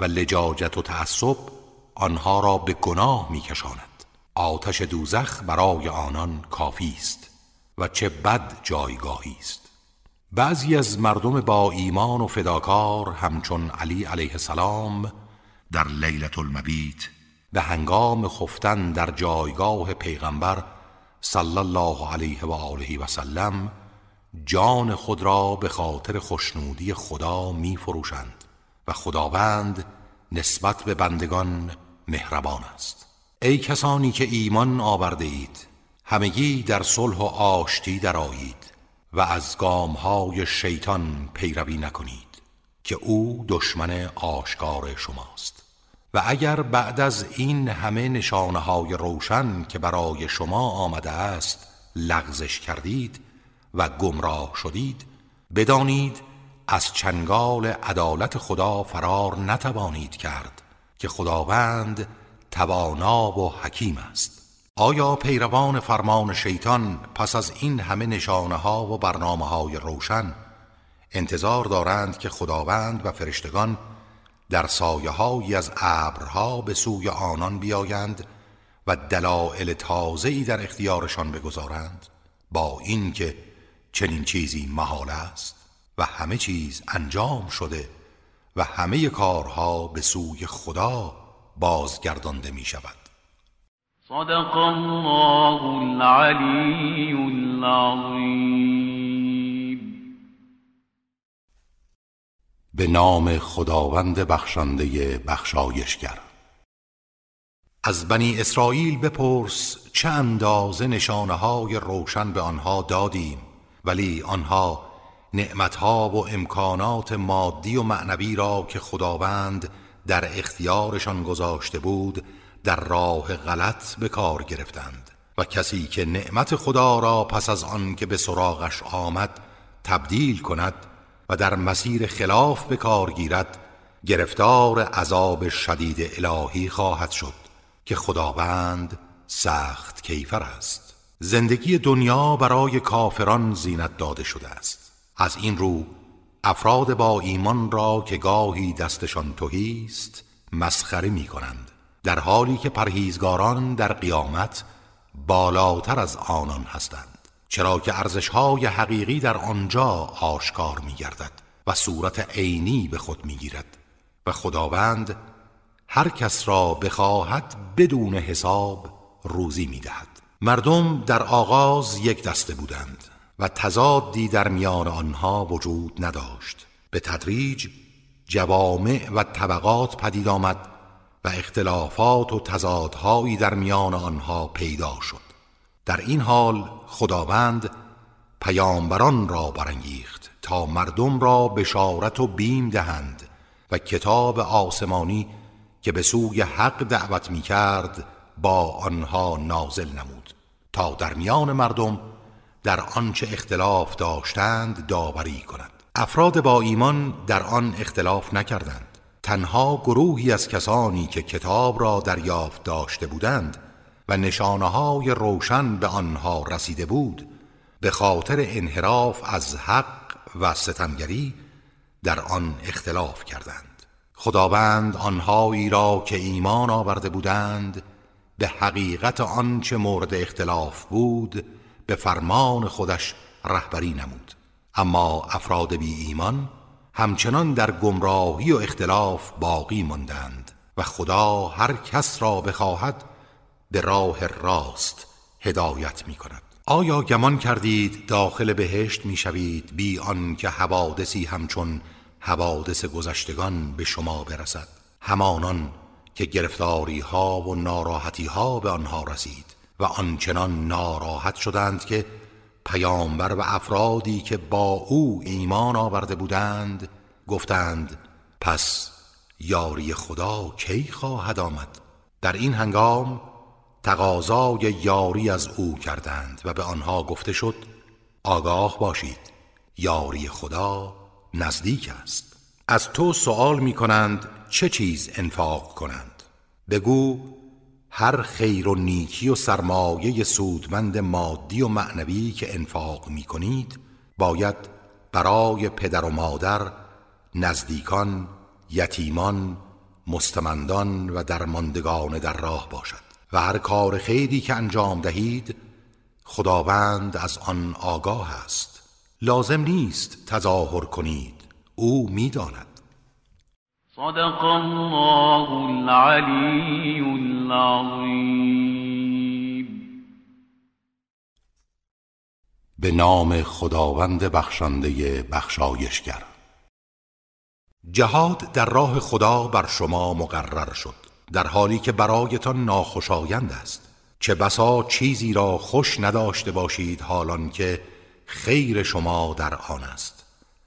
و لجاجت و تعصب آنها را به گناه می کشاند آتش دوزخ برای آنان کافی است و چه بد جایگاهی است. بعضی از مردم با ایمان و فداکار همچون علی علیه السلام در لیلت المبیت به هنگام خفتن در جایگاه پیغمبر صلی الله علیه و آله و سلم جان خود را به خاطر خوشنودی خدا می فروشند و خداوند نسبت به بندگان مهربان است. ای کسانی که ایمان آورده اید همگی در صلح و آشتی درآیید و از گامهای شیطان پیروی نکنید که او دشمن آشکار شماست. اگر بعد از این همه نشانه های روشن که برای شما آمده است لغزش کردید و گمراه شدید بدانید از چنگال عدالت خدا فرار نتوانید کرد که خداوند توانا و حکیم است. آیا پیروان فرمان شیطان پس از این همه نشانه ها و برنامه های روشن انتظار دارند که خداوند و فرشتگان در سایه هایی از ابرها به سوی آنان بیایند و دلایل تازه‌ای در اختیارشان بگذارند با اینکه چنین چیزی محال است و همه چیز انجام شده و همه کارها به سوی خدا بازگردانده می شود صدق الله العلی العظیم. به نام خداوند بخشنده بخشایشگر. از بنی اسرائیل بپرس چه اندازه نشانه های روشن به آنها دادیم ولی آنها نعمتها و امکانات مادی و معنوی را که خداوند در اختیارشان گذاشته بود در راه غلط به کار گرفتند و کسی که نعمت خدا را پس از آن که به سراغش آمد تبدیل کند و در مسیر خلاف به کار گیرد گرفتار عذاب شدید الهی خواهد شد که خداوند سخت کیفر است. زندگی دنیا برای کافران زینت داده شده است. از این رو افراد با ایمان را که گاهی دستشان توهی است مسخره می کنند در حالی که پرهیزگاران در قیامت بالاتر از آنان هستند. چرا که ارزشهای حقیقی در آنجا آشکار می گردد و صورت عینی به خود می گیرد و خداوند هر کس را بخواهد بدون حساب روزی می دهد مردم در آغاز یک دسته بودند و تضادی در میان آنها وجود نداشت. به تدریج جوامع و طبقات پدید آمد و اختلافات و تضادهایی در میان آنها پیدا شد. در این حال خداوند پیامبران را برانگیخت تا مردم را بشارت و بیم دهند و کتاب آسمانی که به سوی حق دعوت می کرد با آنها نازل نمود. تا در میان مردم در آنچه اختلاف داشتند داوری کند افراد با ایمان در آن اختلاف نکردند. تنها گروهی از کسانی که کتاب را دریافت داشته بودند و نشانه های روشن به آنها رسیده بود به خاطر انحراف از حق و ستمگری در آن اختلاف کردند. خداوند آنهایی را که ایمان آورده بودند به حقیقت آنچه مورد اختلاف بود به فرمان خودش رهبری نمود. اما افراد بی ایمان همچنان در گمراهی و اختلاف باقی ماندند و خدا هر کس را بخواهد به راه راست هدایت می کند. آیا گمان کردید داخل بهشت می شوید بی که حوادثی همچون حوادث گذشتگان به شما برسد؟ همانان که گرفتاری ها و ناراحتی ها به آنها رسید و آنچنان ناراحت شدند که پیامبر و افرادی که با او ایمان آورده بودند گفتند پس یاری خدا کی خواهد آمد؟ در این هنگام تقاضای یاری از او کردند و به آنها گفته شد آگاه باشید یاری خدا نزدیک است. از تو سوال می کنند چه چیز انفاق کنند؟ بگو هر خیر و نیکی و سرمایه سودمند مادی و معنوی که انفاق می کنید باید برای پدر و مادر نزدیکان یتیمان مستمندان و درماندگان در راه باشد. و هر کار خیری که انجام دهید خداوند از آن آگاه است. لازم نیست تظاهر کنید او می‌داند. صدق الله العلی العظیم به نام خداوند بخشنده بخشایشگر. جهاد در راه خدا بر شما مقرر شد. در حالی که برایتان ناخوشایند است. چه بسا چیزی را خوش نداشته باشید حالان که خیر شما در آن است.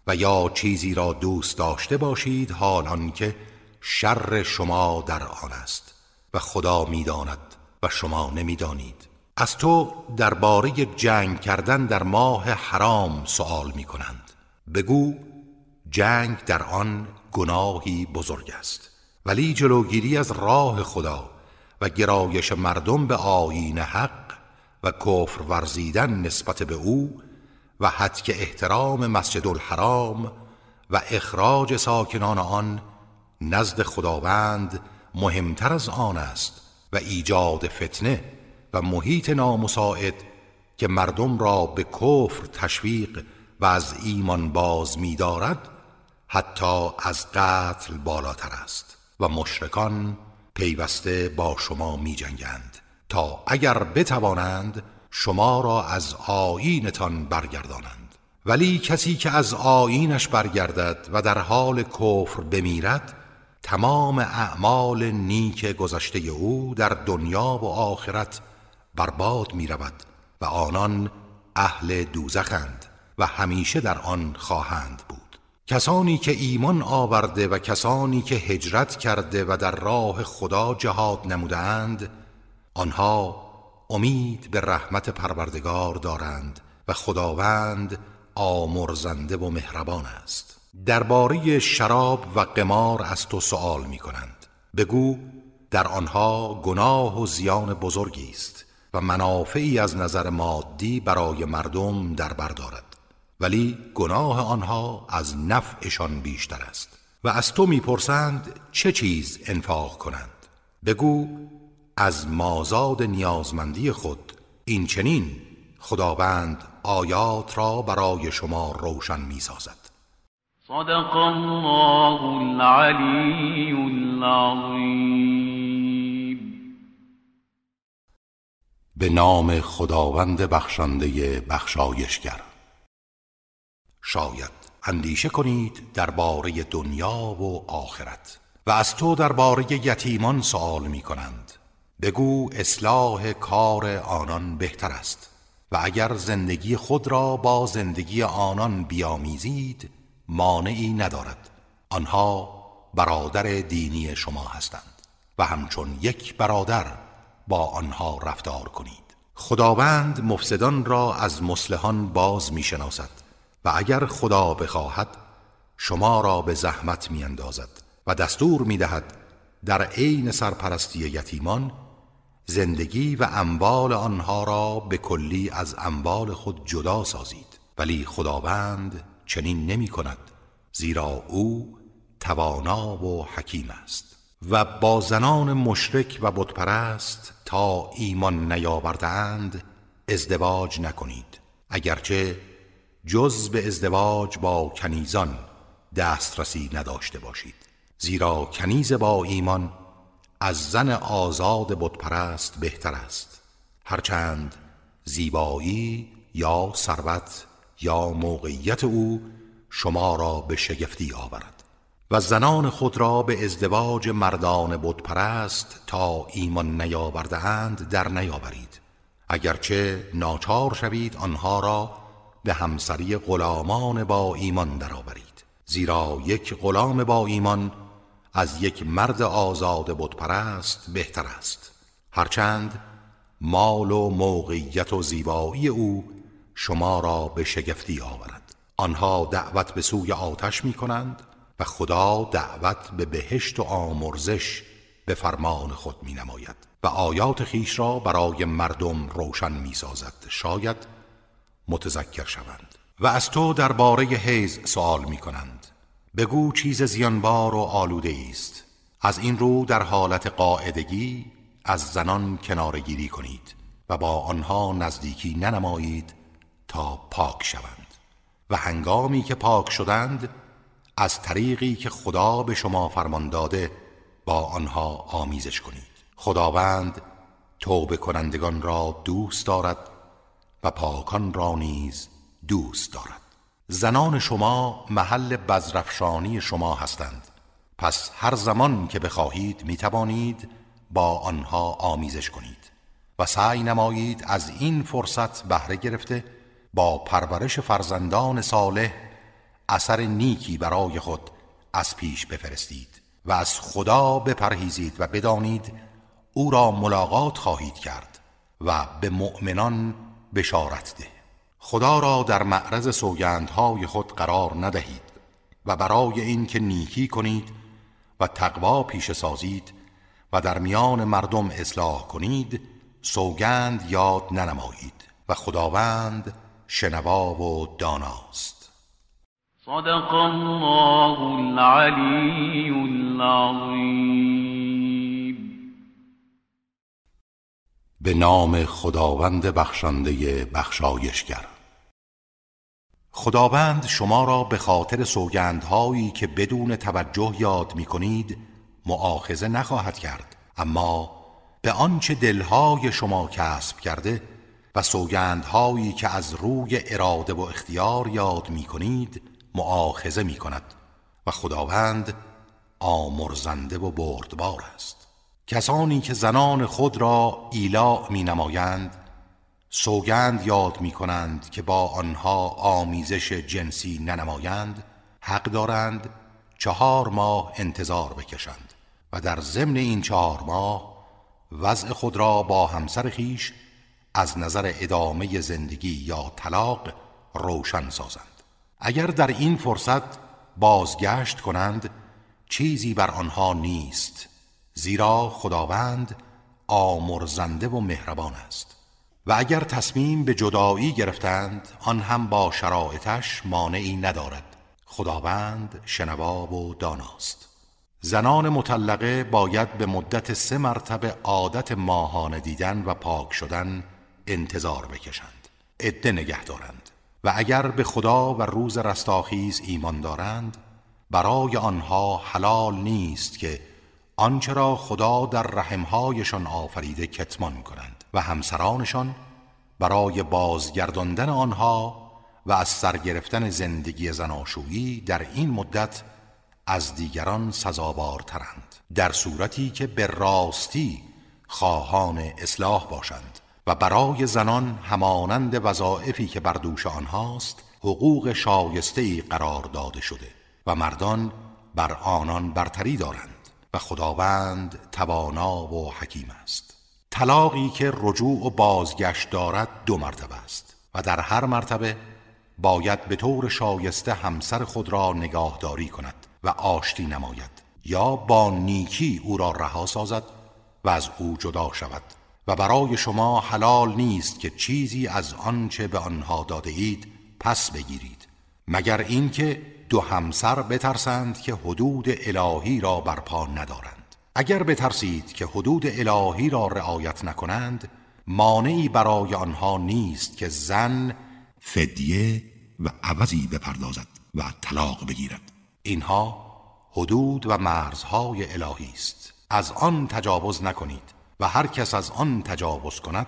و یا چیزی را دوست داشته باشید حالان که شر شما در آن است. و خدا می‌داند و شما نمی‌دانید. از تو درباره جنگ کردن در ماه حرام سوال می کنند بگو جنگ در آن گناهی بزرگ است. ولی جلوگیری از راه خدا و گرایش مردم به آیین حق و کفر ورزیدن نسبت به او و حد که احترام مسجد الحرام و اخراج ساکنان آن نزد خداوند مهمتر از آن است و ایجاد فتنه و محیط نامساعد که مردم را به کفر تشویق و از ایمان باز می‌دارد حتی از قتل بالاتر است. و مشرکان پیوسته با شما می جنگند تا اگر بتوانند شما را از آیینتان برگردانند. ولی کسی که از آیینش برگردد و در حال کفر بمیرد تمام اعمال نیک گذشته او در دنیا و آخرت برباد می رود و آنان اهل دوزخند و همیشه در آن خواهند بود. کسانی که ایمان آورده و کسانی که هجرت کرده و در راه خدا جهاد نمودند آنها امید به رحمت پروردگار دارند و خداوند آمرزنده و مهربان است. درباره شراب و قمار از تو سوال می کنند بگو در آنها گناه و زیان بزرگی است و منافعی از نظر مادی برای مردم در بر دارد. ولی گناه آنها از نفعشان بیشتر است و از تو می‌پرسند چه چیز انفاق کنند. بگو از مازاد نیازمندی خود این چنین خداوند آیات را برای شما روشن می‌سازد. صدق الله العلی العظیم به نام خداوند بخشنده بخشایشگر. شاید اندیشه کنید درباره دنیا و آخرت و از تو درباره یتیمان سوال می کنند بگو اصلاح کار آنان بهتر است و اگر زندگی خود را با زندگی آنان بیامیزید مانعی ندارد. آنها برادر دینی شما هستند و همچون یک برادر با آنها رفتار کنید. خداوند مفسدان را از مسلحان باز می‌شناسد. و اگر خدا بخواهد شما را به زحمت میاندازد و دستور می‌دهد در عین سرپرستی یتیمان زندگی و اموال آنها را به کلی از اموال خود جدا سازید. ولی خداوند چنین نمی کند زیرا او توانا و حکیم است. و با زنان مشرک و بتپرست تا ایمان نیاوردند ازدواج نکنید. اگرچه جز به ازدواج با کنیزان دسترسی نداشته باشید. زیرا کنیز با ایمان از زن آزاد بتپرست بهتر است. هرچند زیبایی یا ثروت یا موقعیت او شما را به شگفتی آورد. و زنان خود را به ازدواج مردان بتپرست تا ایمان نیاوردهاند در نیاورید. اگرچه ناچار شوید آنها را به همسری غلامان با ایمان درآورید. زیرا یک غلام با ایمان از یک مرد آزاد بتپرست بهتر است. هرچند مال و موقعیت و زیبایی او شما را به شگفتی آورد. آنها دعوت به سوی آتش می کنند و خدا دعوت به بهشت و آمرزش به فرمان خود می نماید و آیات خیش را برای مردم روشن می سازد. شاید متذکر شوند و از تو درباره حیز سوال می کنند بگو چیز زیانبار و آلوده است از این رو در حالت قاعدگی از زنان کنارگیری کنید و با آنها نزدیکی ننمایید تا پاک شوند. و هنگامی که پاک شدند از طریقی که خدا به شما فرمان داده با آنها آمیزش کنید. خداوند توبه کنندگان را دوست دارد و پاکان را نیز دوست دارد. زنان شما محل بزرفشانی شما هستند. پس هر زمان که بخواهید می توانید با آنها آمیزش کنید و سعی نمایید از این فرصت بهره گرفته با پرورش فرزندان صالح اثر نیکی برای خود از پیش بفرستید و از خدا بپرهیزید و بدانید او را ملاقات خواهید کرد و به مؤمنان بشارت ده. خدا را در معرض سوگندهای خود قرار ندهید و برای اینکه نیکی کنید و تقوا پیش سازید و در میان مردم اصلاح کنید سوگند یاد ننمایید و خداوند شنوا و داناست. صدق الله العلی العظیم به نام خداوند بخشنده بخشایشگر. خداوند شما را به خاطر سوگندهایی که بدون توجه یاد می کنید معاخزه نخواهد کرد. اما به آنچه دلهای شما کسب کرده و سوگندهایی که از روی اراده و اختیار یاد می کنید معاخزه می کند و خداوند آمرزنده و بردبار است. کسانی که زنان خود را ایلا می نمایند سوگند یاد می کنند که با آنها آمیزش جنسی ننمایند حق دارند چهار ماه انتظار بکشند و در ضمن این چهار ماه وضع خود را با همسر خیش از نظر ادامه زندگی یا طلاق روشن سازند. اگر در این فرصت بازگشت کنند چیزی بر آنها نیست. زیرا خداوند آمرزنده و مهربان است. و اگر تصمیم به جدایی گرفتند آن هم با شرایطش مانعی ندارد. خداوند شنوا و داناست. زنان مطلقه باید به مدت سه مرتبه عادت ماهانه دیدن و پاک شدن انتظار بکشند. عده نگه دارند. و اگر به خدا و روز رستاخیز ایمان دارند برای آنها حلال نیست که آنچه را خدا در رحمهایشان آفریده کتمان کنند و همسرانشان برای بازگرداندن آنها و از سرگرفتن زندگی زناشویی در این مدت از دیگران سزاوارترند در صورتی که به راستی خواهان اصلاح باشند و برای زنان همانند وظایفی که بر دوش آنهاست حقوق شایسته قرار داده شده و مردان بر آنان برتری دارند. و خداوند توانا و حکیم است. طلاقی که رجوع و بازگشت دارد دو مرتبه است و در هر مرتبه باید به طور شایسته همسر خود را نگاهداری کند و آشتی نماید یا با نیکی او را رها سازد و از او جدا شود و برای شما حلال نیست که چیزی از آنچه به آنها داده اید پس بگیرید مگر اینکه دو همسر بترسند که حدود الهی را برپا ندارند. اگر بترسید که حدود الهی را رعایت نکنند مانعی برای آنها نیست که زن فدیه و عوضی بپردازد و طلاق بگیرد. اینها حدود و مرزهای الهی است. از آن تجاوز نکنید و هر کس از آن تجاوز کند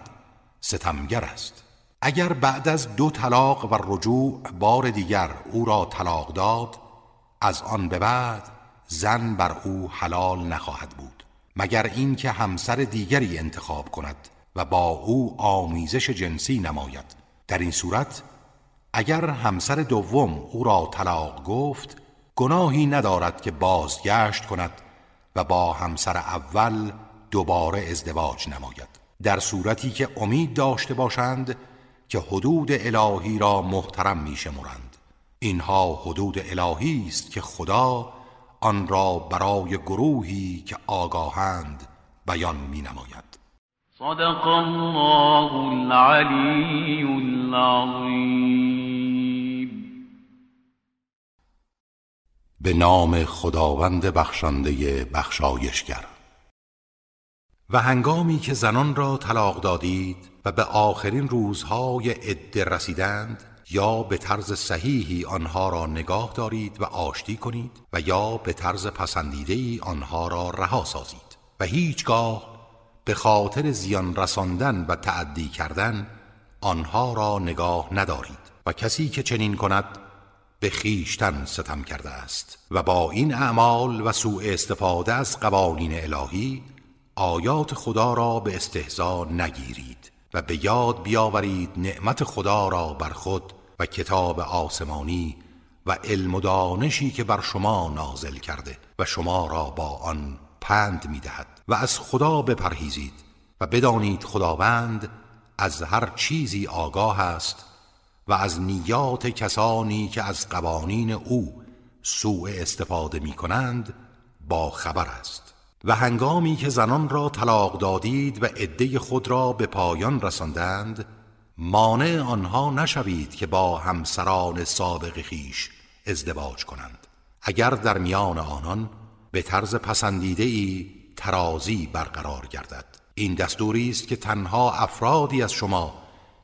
ستمگر است. اگر بعد از دو طلاق و رجوع بار دیگر او را طلاق داد از آن به بعد زن بر او حلال نخواهد بود مگر اینکه همسر دیگری انتخاب کند و با او آمیزش جنسی نماید. در این صورت اگر همسر دوم او را طلاق گفت گناهی ندارد که بازگشت کند و با همسر اول دوباره ازدواج نماید. در صورتی که امید داشته باشند که حدود الهی را محترم می شمرند. اینها حدود الهی است که خدا آن را برای گروهی که آگاهند بیان می نماید. صدق الله العلی العظیم به نام خداوند بخشنده بخشایشگر. و هنگامی که زنان را طلاق دادید و به آخرین روزهای عده رسیدند یا به طرز صحیحی آنها را نگاه دارید و آشتی کنید و یا به طرز پسندیده آنها را رها سازید. و هیچگاه به خاطر زیان رساندن و تعدی کردن آنها را نگاه ندارید و کسی که چنین کند به خیشتن ستم کرده است. و با این اعمال و سوء استفاده از قوانین الهی آیات خدا را به استهزا نگیرید و به یاد بیاورید نعمت خدا را بر خود و کتاب آسمانی و علم و دانشی که بر شما نازل کرده و شما را با آن پند می‌دهد و از خدا بپرهیزید و بدانید خداوند از هر چیزی آگاه است و از نیات کسانی که از قوانین او سوء استفاده می کنند با خبر است. و هنگامی که زنان را طلاق دادید و عده خود را به پایان رساندند مانع آنها نشوید که با همسران سابق خیش ازدواج کنند. اگر در میان آنان به طرز پسندیده ای ترازی برقرار گردد. این دستوری است که تنها افرادی از شما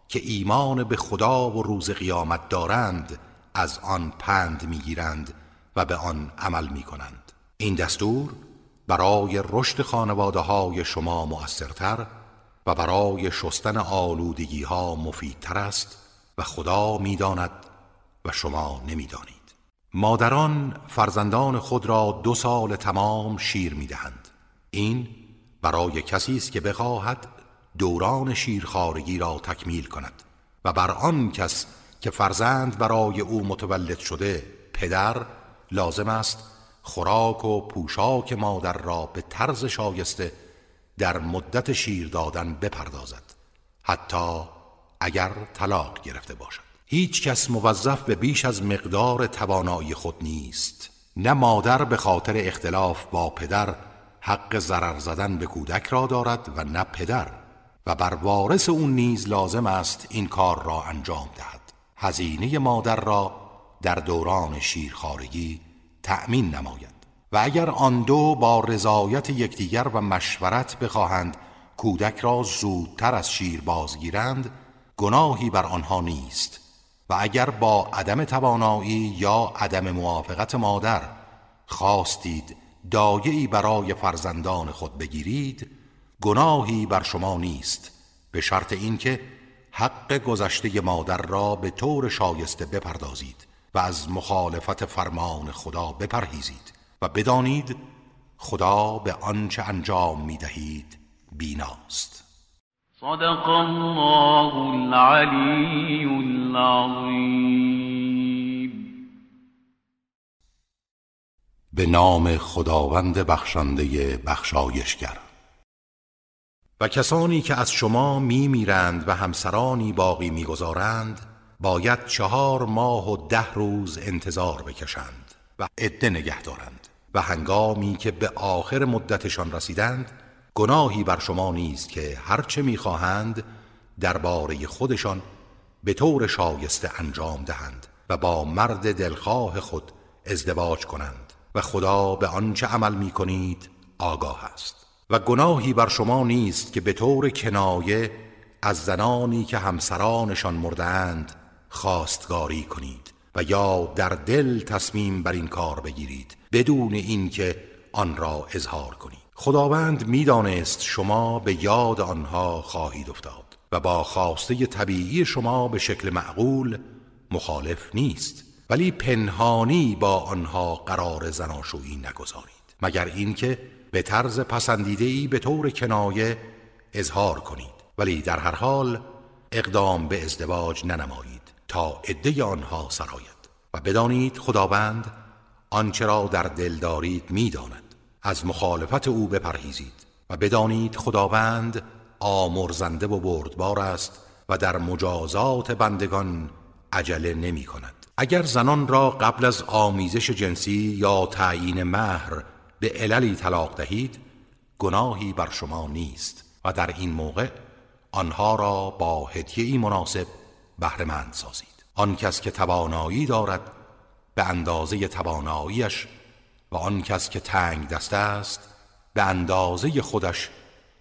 که ایمان به خدا و روز قیامت دارند از آن پند می‌گیرند و به آن عمل می کنند این دستور برای رشد خانواده های شما مؤثرتر و برای شستن آلودگی ها مفیدتر است و خدا می‌داند و شما نمی‌دانید. مادران فرزندان خود را دو سال تمام شیر می‌دهند. این برای کسی است که بخواهد دوران شیرخارگی را تکمیل کند و بر آن کس که فرزند برای او متولد شده پدر لازم است خوراک و پوشاک مادر را به طرز شایسته در مدت شیر دادن بپردازد حتی اگر طلاق گرفته باشد. هیچ کس موظف به بیش از مقدار توانایی خود نیست نه مادر به خاطر اختلاف با پدر حق ضرر زدن به کودک را دارد و نه پدر. و بر وارث اون نیز لازم است این کار را انجام دهد. هزینه مادر را در دوران شیرخارگی تأمین نماید و اگر آن دو با رضایت یکدیگر و مشورت بخواهند کودک را زودتر از شیر بازگیرند گناهی بر آنها نیست. و اگر با عدم توانایی یا عدم موافقت مادر خواستید دایعی برای فرزندان خود بگیرید گناهی بر شما نیست به شرط اینکه حق گذشته مادر را به طور شایسته بپردازید. و از مخالفت فرمان خدا بپرهیزید و بدانید خدا به آنچه انجام می دهید بیناست. صدق الله العلی العظیم. به نام خداوند بخشنده بخشایشگر. و کسانی که از شما می میرند و همسرانی باقی می‌گذارند باید چهار ماه و ده روز انتظار بکشند و عده نگه دارند و هنگامی که به آخر مدتشان رسیدند گناهی بر شما نیست که هرچه می‌خواهند درباره خودشان به طور شایسته انجام دهند و با مرد دلخواه خود ازدواج کنند و خدا به آنچه عمل می کنید آگاه است. و گناهی بر شما نیست که به طور کنایه از زنانی که همسرانشان مردند خواستگاری کنید و یا در دل تصمیم بر این کار بگیرید بدون اینکه آن را اظهار کنید. خداوند می‌دانست شما به یاد آنها خواهید افتاد و با خواسته طبیعی شما به شکل معقول مخالف نیست ولی پنهانی با آنها قرار زناشویی نگذارید. مگر اینکه به طرز پسندیده ای به طور کنایه اظهار کنید ولی در هر حال اقدام به ازدواج ننمایید. تا عده آنها سراید و بدانید خداوند آنچه را در دل دارید می‌داند. از مخالفت او بپرهیزید و بدانید خداوند آمرزنده و بردبار است و در مجازات بندگان عجله نمی کند اگر زنان را قبل از آمیزش جنسی یا تعیین مهر به عللی طلاق دهید گناهی بر شما نیست و در این موقع آنها را با هدیه‌ای مناسب بهرهمند سازید. آن کس که توانایی دارد به اندازه تواناییش و آن کس که تنگ دسته است به اندازه خودش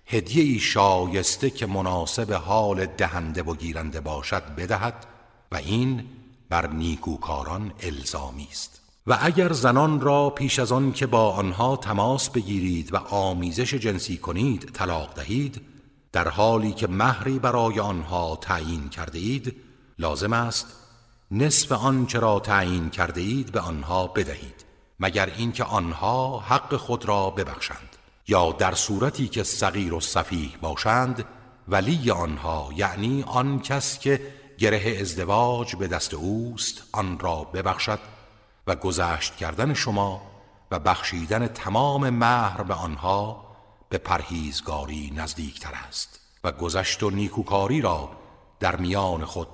هدیه شایسته که مناسب حال دهنده و گیرنده باشد بدهد و این بر نیکوکاران الزامی است. و اگر زنان را پیش از آن که با آنها تماس بگیرید و آمیزش جنسی کنید طلاق دهید در حالی که مهری برای آنها تعیین کرده اید لازم است نصف آنچه را تعیین کرده اید به آنها بدهید مگر اینکه آنها حق خود را ببخشند یا در صورتی که صغیر و صفیح باشند ولی آنها یعنی آن کس که گره ازدواج به دست اوست آن را ببخشد و گذشت کردن شما و بخشیدن تمام مهر به آنها به پرهیزگاری نزدیکتر است و گذشت و نیکوکاری را در میان خود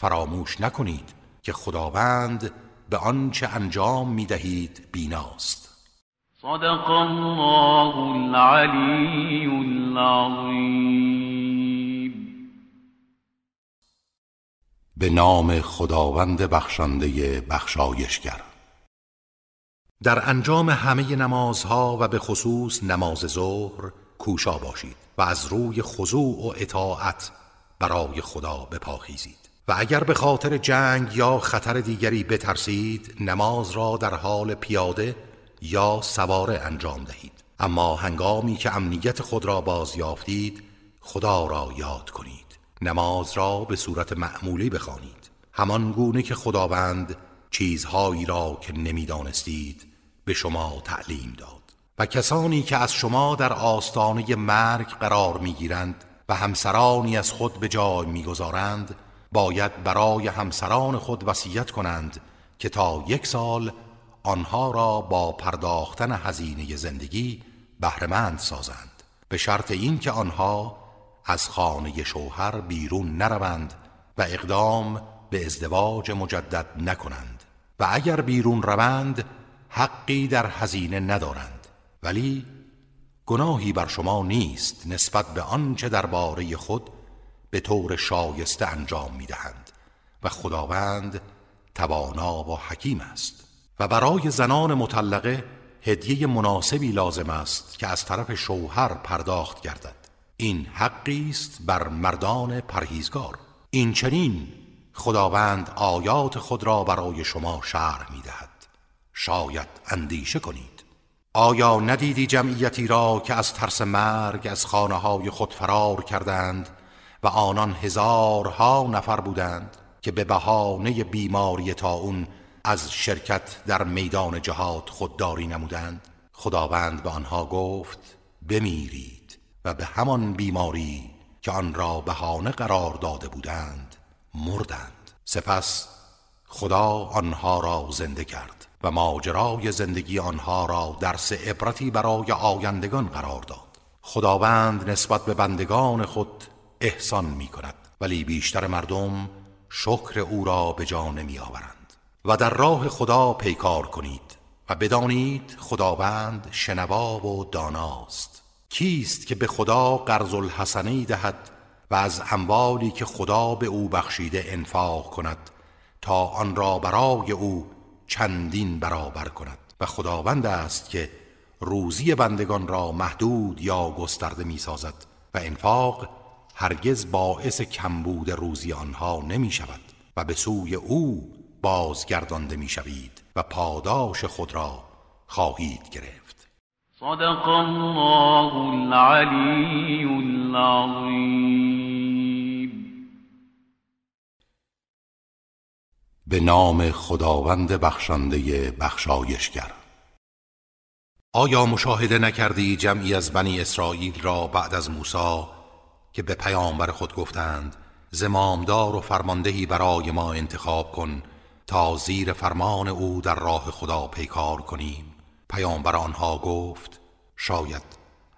فراموش نکنید که خداوند به آنچه انجام می دهید بیناست. صدق الله العلی العظیم به نام خداوند بخشنده بخشایشگر. در انجام همه نمازها و به خصوص نماز ظهر کوشا باشید و از روی خضوع و اطاعت برای خدا بپاخیزید. و اگر به خاطر جنگ یا خطر دیگری بترسید نماز را در حال پیاده یا سواره انجام دهید. اما هنگامی که امنیت خود را باز یافتید خدا را یاد کنید. نماز را به صورت معمولی بخوانید. همان گونه که خداوند چیزهایی را که نمی‌دانستید به شما تعلیم داد. و کسانی که از شما در آستانه مرگ قرار می‌گیرند و همسرانی از خود به جای می‌گذارند باید برای همسران خود وصیت کنند که تا یک سال آنها را با پرداختن هزینه زندگی بهرهمند سازند. به شرط اینکه آنها از خانه شوهر بیرون نروند و اقدام به ازدواج مجدد نکنند و اگر بیرون روند حقی در هزینه ندارند. ولی گناهی بر شما نیست نسبت به آنچه درباره خود به طور شایسته انجام می دهند و خداوند توانا و حکیم است و برای زنان مطلقه هدیه مناسبی لازم است که از طرف شوهر پرداخت گردد. این حقی است بر مردان پرهیزگار. این چنین خداوند آیات خود را برای شما شرح می دهد شاید اندیشه کنید. آیا ندیدی جمعیتی را که از ترس مرگ از خانه های خود فرار کردند و آنان هزارها نفر بودند که به بهانه بیماری اون از شرکت در میدان جهاد خودداری نمودند. خداوند به آنها گفت بمیرید و به همان بیماری که آن را بهانه قرار داده بودند مردند. سپس خدا آنها را زنده کرد و ماجرای زندگی آنها را درس عبرتی برای آیندگان قرار داد. خداوند نسبت به بندگان خود احسان می کند ولی بیشتر مردم شکر او را به جا نمی آورند و در راه خدا پیکار کنید و بدانید خداوند شنوا و داناست. کیست که به خدا قرض الحسنی دهد و از اموالی که خدا به او بخشیده انفاق کند تا آن را برای او چندین برابر کند. و خداوند است که روزی بندگان را محدود یا گسترده می سازد و انفاق هرگز باعث کمبود روزی آنها نمی شود و به سوی او بازگردانده می شوید و پاداش خود را خواهید گرفت. صدق الله العلی العظیم به نام خداوند بخشنده بخشایشگر. آیا مشاهده نکردی جمعی از بنی اسرائیل را بعد از موسی که به پیامبر خود گفتند زمامدار و فرماندهی برای ما انتخاب کن تا زیر فرمان او در راه خدا پیکار کنیم. پیامبر آنها گفت شاید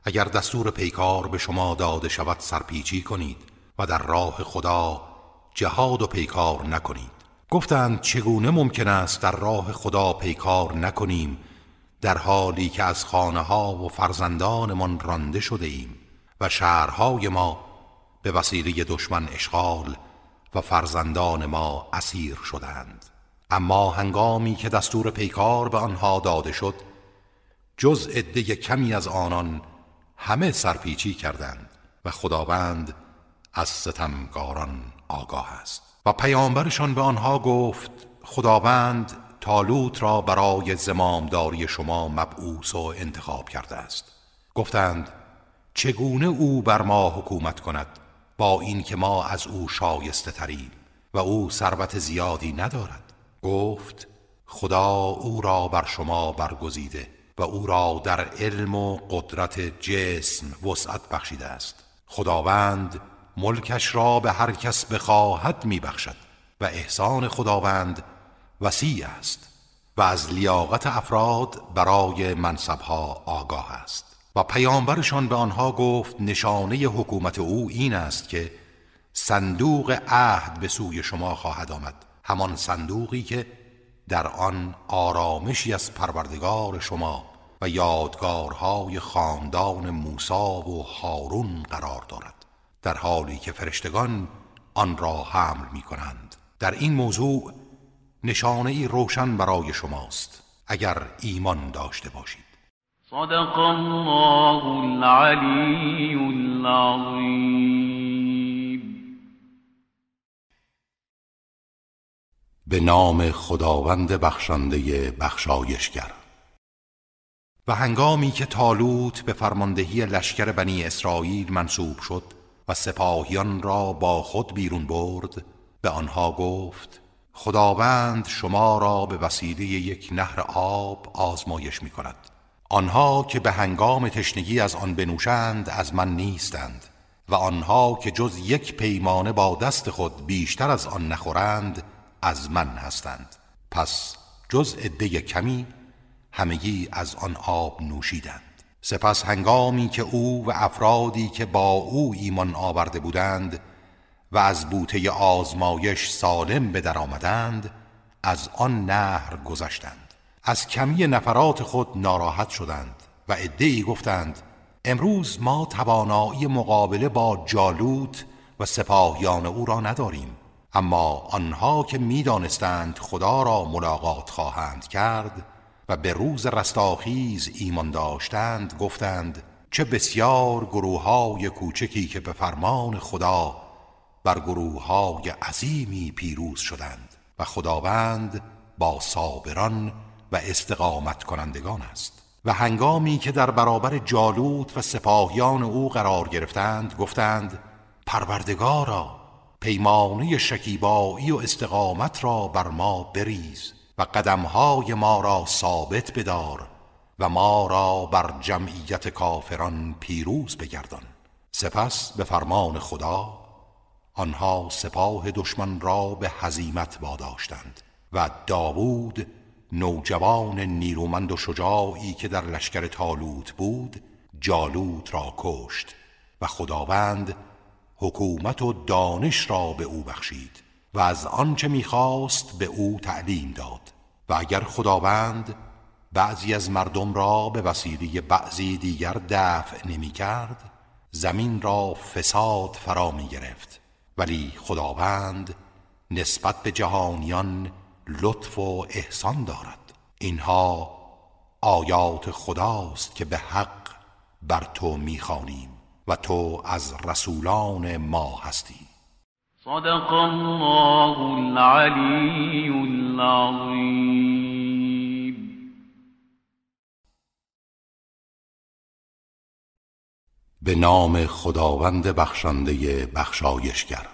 اگر دستور پیکار به شما داده شود سرپیچی کنید و در راه خدا جهاد و پیکار نکنید. گفتند چگونه ممکن است در راه خدا پیکار نکنیم در حالی که از خانه ها و فرزندانمان رانده شده ایم؟ و شهرهای ما به وسیله دشمن اشغال و فرزندان ما اسیر شدند. اما هنگامی که دستور پیکار به آنها داده شد جز عده کمی از آنان همه سرپیچی کردند و خداوند از ستمگاران آگاه است. و پیامبرشان به آنها گفت خداوند تالوت را برای زمامداری شما مبعوث و انتخاب کرده است. گفتند چگونه او بر ما حکومت کند؟ با این که ما از او شایسته تریم و او ثروت زیادی ندارد. گفت خدا او را بر شما برگزیده و او را در علم و قدرت جسم وسعت بخشیده است. خداوند ملکش را به هر کس بخواهد میبخشد و احسان خداوند وسیع است و از لیاقت افراد برای منصبها آگاه است. و پیامبرشان به آنها گفت نشانه حکومت او این است که صندوق عهد به سوی شما خواهد آمد. همان صندوقی که در آن آرامشی از پروردگار شما و یادگارهای خاندان موسا و هارون قرار دارد. در حالی که فرشتگان آن را حمل می کنند. در این موضوع نشانه ای روشن برای شماست. اگر ایمان داشته باشید. صدق الله العلی العظیم به نام خداوند بخشنده بخشایشگر. و هنگامی که تالوت به فرماندهی لشکر بنی اسرائیل منصوب شد و سپاهیان را با خود بیرون برد به آنها گفت خداوند شما را به وسیله یک نهر آب آزمایش می کند آنها که به هنگام تشنگی از آن بنوشند از من نیستند. و آنها که جز یک پیمانه با دست خود بیشتر از آن نخورند از من هستند. پس جز عده کمی همگی از آن آب نوشیدند. سپس هنگامی که او و افرادی که با او ایمان آورده بودند و از بوته آزمایش سالم به در آمدند از آن نهر گذشتند. از کمی نفرات خود ناراحت شدند و عدهای گفتند امروز ما توانایی مقابله با جالوت و سپاهیان او را نداریم اما آنها که می‌دانستند خدا را ملاقات خواهند کرد و به روز رستاخیز ایمان داشتند گفتند چه بسیار گروه های کوچکی که به فرمان خدا بر گروه های عظیمی پیروز شدند و خداوند با صابران و استقامت کنندگان است. و هنگامی که در برابر جالوت و سپاهیان او قرار گرفتند گفتند پروردگارا پیمانه شکیبایی و استقامت را بر ما بریز و قدمهای ما را ثابت بدار و ما را بر جمعیت کافران پیروز بگردان. سپس به فرمان خدا آنها سپاه دشمن را به هزیمت واداشتند و داوود نوجوان نیرومند و شجاعی که در لشکر تالوت بود جالوت را کشت و خداوند حکومت و دانش را به او بخشید و از آنچه می‌خواست به او تعلیم داد و اگر خداوند بعضی از مردم را به وسیله بعضی دیگر دفع نمی کرد زمین را فساد فرا می گرفت ولی خداوند نسبت به جهانیان لطف و احسان دارد. اینها آیات خداست که به حق بر تو می‌خوانیم و تو از رسولان ما هستی. صدق الله العلی العظیم. به نام خداوند بخشنده بخشایشگر.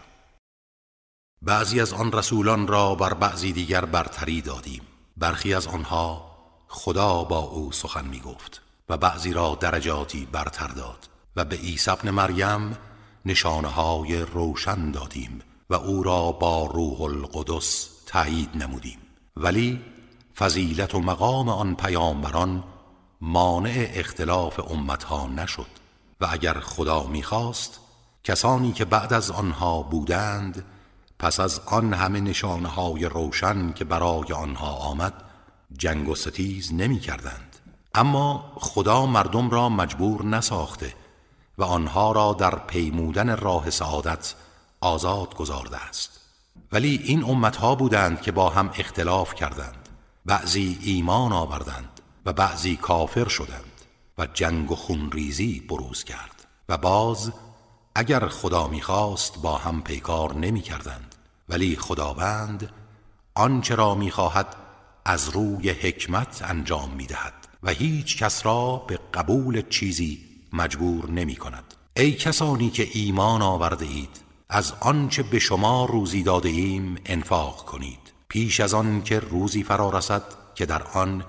بعضی از آن رسولان را بر بعضی دیگر برتری دادیم. برخی از آنها خدا با او سخن می گفت و بعضی را درجاتی برتر داد و به عیسی ابن مریم نشانه های روشن دادیم و او را با روح القدس تایید نمودیم. ولی فضیلت و مقام آن پیامبران مانع اختلاف امتها نشد و اگر خدا می‌خواست کسانی که بعد از آنها بودند پس از آن همه نشانه های روشن که برای آنها آمد جنگ و ستیز نمی کردند. اما خدا مردم را مجبور نساخته و آنها را در پیمودن راه سعادت آزاد گذارده است. ولی این امتها بودند که با هم اختلاف کردند بعضی ایمان آوردند و بعضی کافر شدند و جنگ و خونریزی بروز کرد. و باز اگر خدا می‌خواست با هم پیکار نمی کردند ولی خداوند آنچه را می‌خواهد از روی حکمت انجام می‌دهد و هیچ کس را به قبول چیزی مجبور نمی کند ای کسانی که ایمان آورده اید از آنچه به شما روزی داده ایم انفاق کنید. پیش از آن که روزی فرا رسد که در آن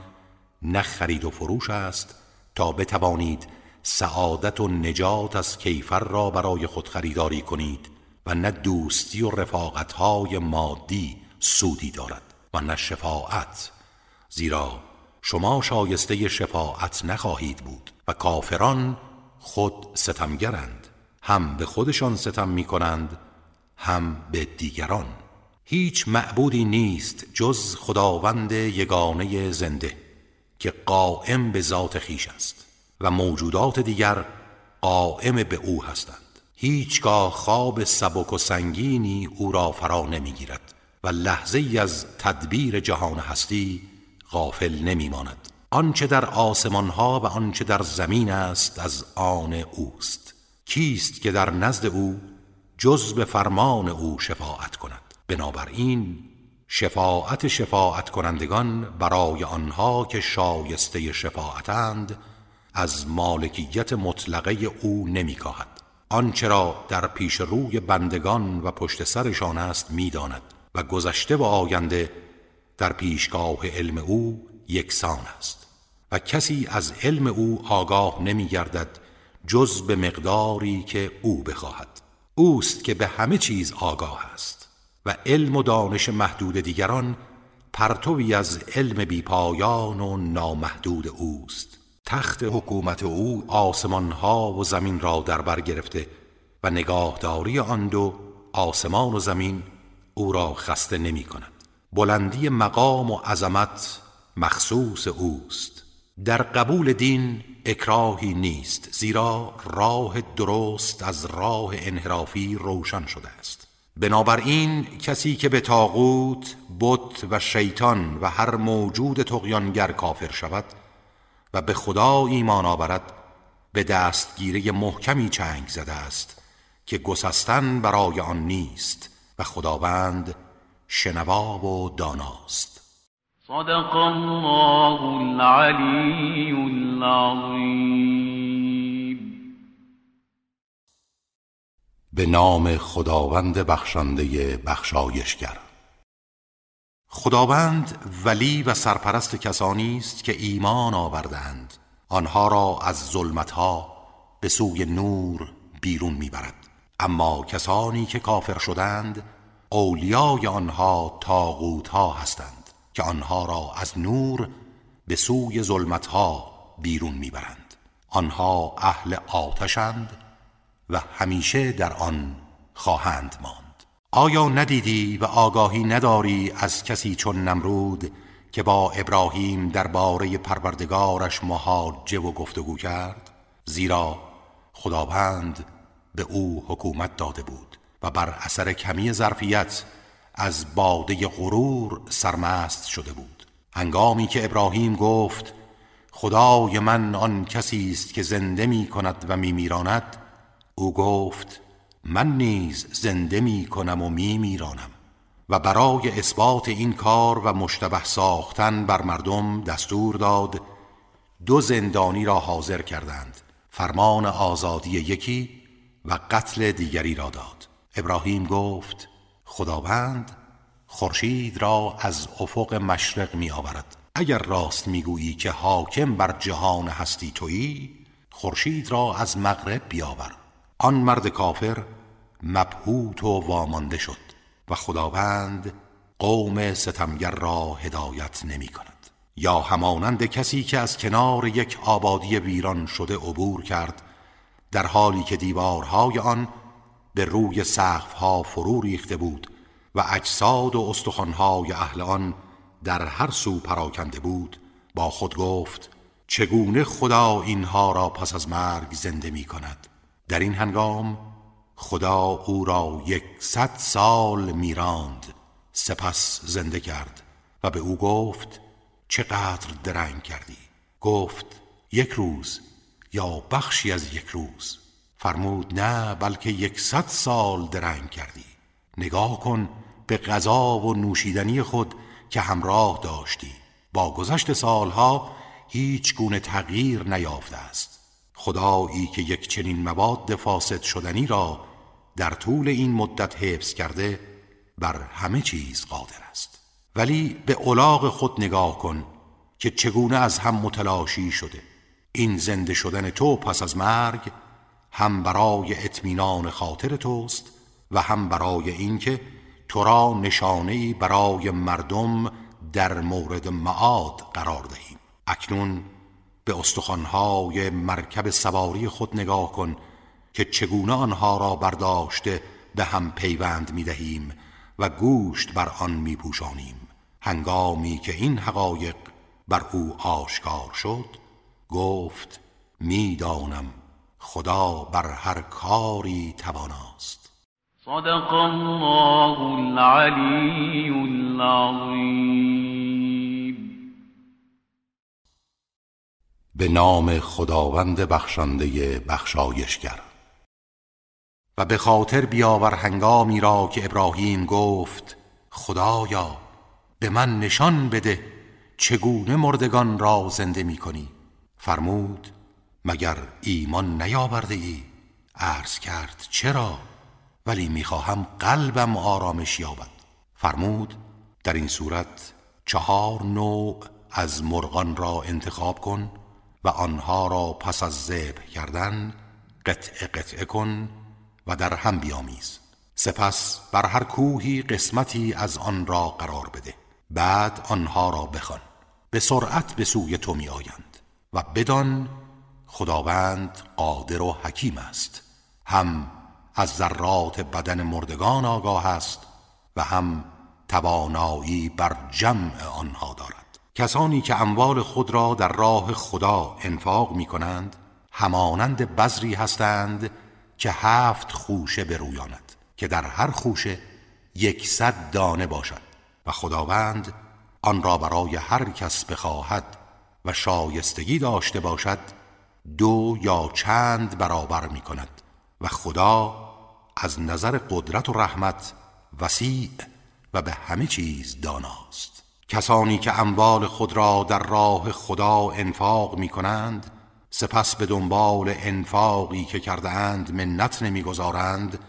نه خرید و فروش است تا بتوانید سعادت و نجات از کیفر را برای خود خریداری کنید. و نه دوستی و رفاقتهای مادی سودی دارد و نه شفاعت. زیرا شما شایسته شفاعت نخواهید بود و کافران خود ستمگرند. هم به خودشان ستم می کنند هم به دیگران. هیچ معبودی نیست جز خداوند یگانه زنده که قائم به ذات خیش است و موجودات دیگر قائم به او هستند. هیچگاه خواب سبک و سنگینی او را فرا نمی‌گیرد و لحظه ای از تدبیر جهان هستی غافل نمی ماند آنچه در آسمان ها و آنچه در زمین است از آن اوست. کیست که در نزد او جز به فرمان او شفاعت کند؟ بنابراین شفاعت شفاعت کنندگان برای آنها که شایسته شفاعتند از مالکیت مطلقه او نمیکاهد. آنچه را در پیش روی بندگان و پشت سرشان است می‌داند و گذشته و آینده در پیشگاه علم او یکسان است و کسی از علم او آگاه نمی گردد جز به مقداری که او بخواهد. اوست که به همه چیز آگاه است و علم و دانش محدود دیگران پرتوی از علم بیپایان و نامحدود اوست. تخت حکومت او آسمان ها و زمین را در بر گرفته و نگاهداری آن دو آسمان و زمین او را خسته نمی کند. بلندی مقام و عظمت مخصوص اوست. در قبول دین اکراهی نیست زیرا راه درست از راه انحرافی روشن شده است. بنابراین کسی که به تاغوت بت و شیطان و هر موجود تقیانگر کافر شود و به خدا ایمان آورد به دستگیره محکمی چنگ زده است که گسستن برای آن نیست و خداوند شنوا و داناست. صدق الله العلی العظیم به نام خداوند بخشنده بخشایشگر. خداوند ولی و سرپرست کسانی است که ایمان آوردند آنها را از ظلمتها به سوی نور بیرون می‌برد. اما کسانی که کافر شدند اولیای آنها تاغوت ها هستند که آنها را از نور به سوی ظلمت ها بیرون می‌برند. آنها اهل آتشند و همیشه در آن خواهند ماند. آیا ندیدی و آگاهی نداری از کسی چون نمرود که با ابراهیم درباره پروردگارش محاجه و گفتگو کرد؟ زیرا خداوند به او حکومت داده بود و بر اثر کمی ظرفیت از باده غرور سرمست شده بود. هنگامی که ابراهیم گفت خدای من آن کسی است که زنده می کند و می میراند او گفت من نیز زنده می کنم و می میرانم و برای اثبات این کار و مشتبه ساختن بر مردم دستور داد. دو زندانی را حاضر کردند. فرمان آزادی یکی و قتل دیگری را داد. ابراهیم گفت خداوند خورشید را از افق مشرق می آورد اگر راست می‌گویی که حاکم بر جهان هستی تویی خورشید را از مغرب بیاور. آن مرد کافر مبهوت و وامانده شد و خداوند قوم ستمگر را هدایت نمی کند. یا همانند کسی که از کنار یک آبادی ویران شده عبور کرد در حالی که دیوارهای آن به روی سقفها فرو ریخته بود و اجساد و استخوانهای اهل آن در هر سو پراکنده بود با خود گفت چگونه خدا اینها را پس از مرگ زنده می کند؟ در این هنگام خدا او را یکصد سال میراند سپس زنده کرد و به او گفت چقدر درنگ کردی؟ گفت یک روز یا بخشی از یک روز. فرمود نه بلکه یکصد سال درنگ کردی. نگاه کن به غذا و نوشیدنی خود که همراه داشتی. با گذشت سالها هیچ گونه تغییر نیافته است. خدایی که یک چنین مواد فاسد شدنی را در طول این مدت حفظ کرده بر همه چیز قادر است. ولی به اولاغ خود نگاه کن که چگونه از هم متلاشی شده. این زنده شدن تو پس از مرگ هم برای اطمینان خاطر توست و هم برای اینکه تو را نشانه برای مردم در مورد معاد قرار دهیم. اکنون به استخوانهای مرکب سواری خود نگاه کن که چگونه آنها را برداشته به هم پیوند می دهیم و گوشت بر آن می پوشانیم هنگامی که این حقایق بر او آشکار شد گفت می‌دانم خدا بر هر کاری تواناست. صدق الله العلی العظیم. به نام خداوند بخشنده بخشایشگر. و به خاطر بیاور هنگامی را که ابراهیم گفت خدایا به من نشان بده چگونه مردگان را زنده می کنی فرمود مگر ایمان نیاورده ای؟ عرض کرد چرا؟ ولی می‌خواهم قلبم آرامش یابد. فرمود در این صورت چهار نوع از مرغان را انتخاب کن و آنها را پس از ذبح کردن قطع قطعه کن و در هم بیامیز. سپس بر هر کوهی قسمتی از آن را قرار بده. بعد آنها را بخوان. به سرعت به سوی تو می آیند و بدان خداوند قادر و حکیم است. هم از ذرات بدن مردگان آگاه است و هم توانایی بر جمع آنها دارد. کسانی که اموال خود را در راه خدا انفاق می کنند همانند بذری هستند که هفت خوشه برویاند که در هر خوشه یکصد دانه باشد و خداوند آن را برای هر کس بخواهد و شایستگی داشته باشد دو یا چند برابر می کند و خدا از نظر قدرت و رحمت وسیع و به همه چیز داناست. کسانی که اموال خود را در راه خدا انفاق می کنند سپس به دنبال انفاقی که کرده اند منت نمی‌گذارند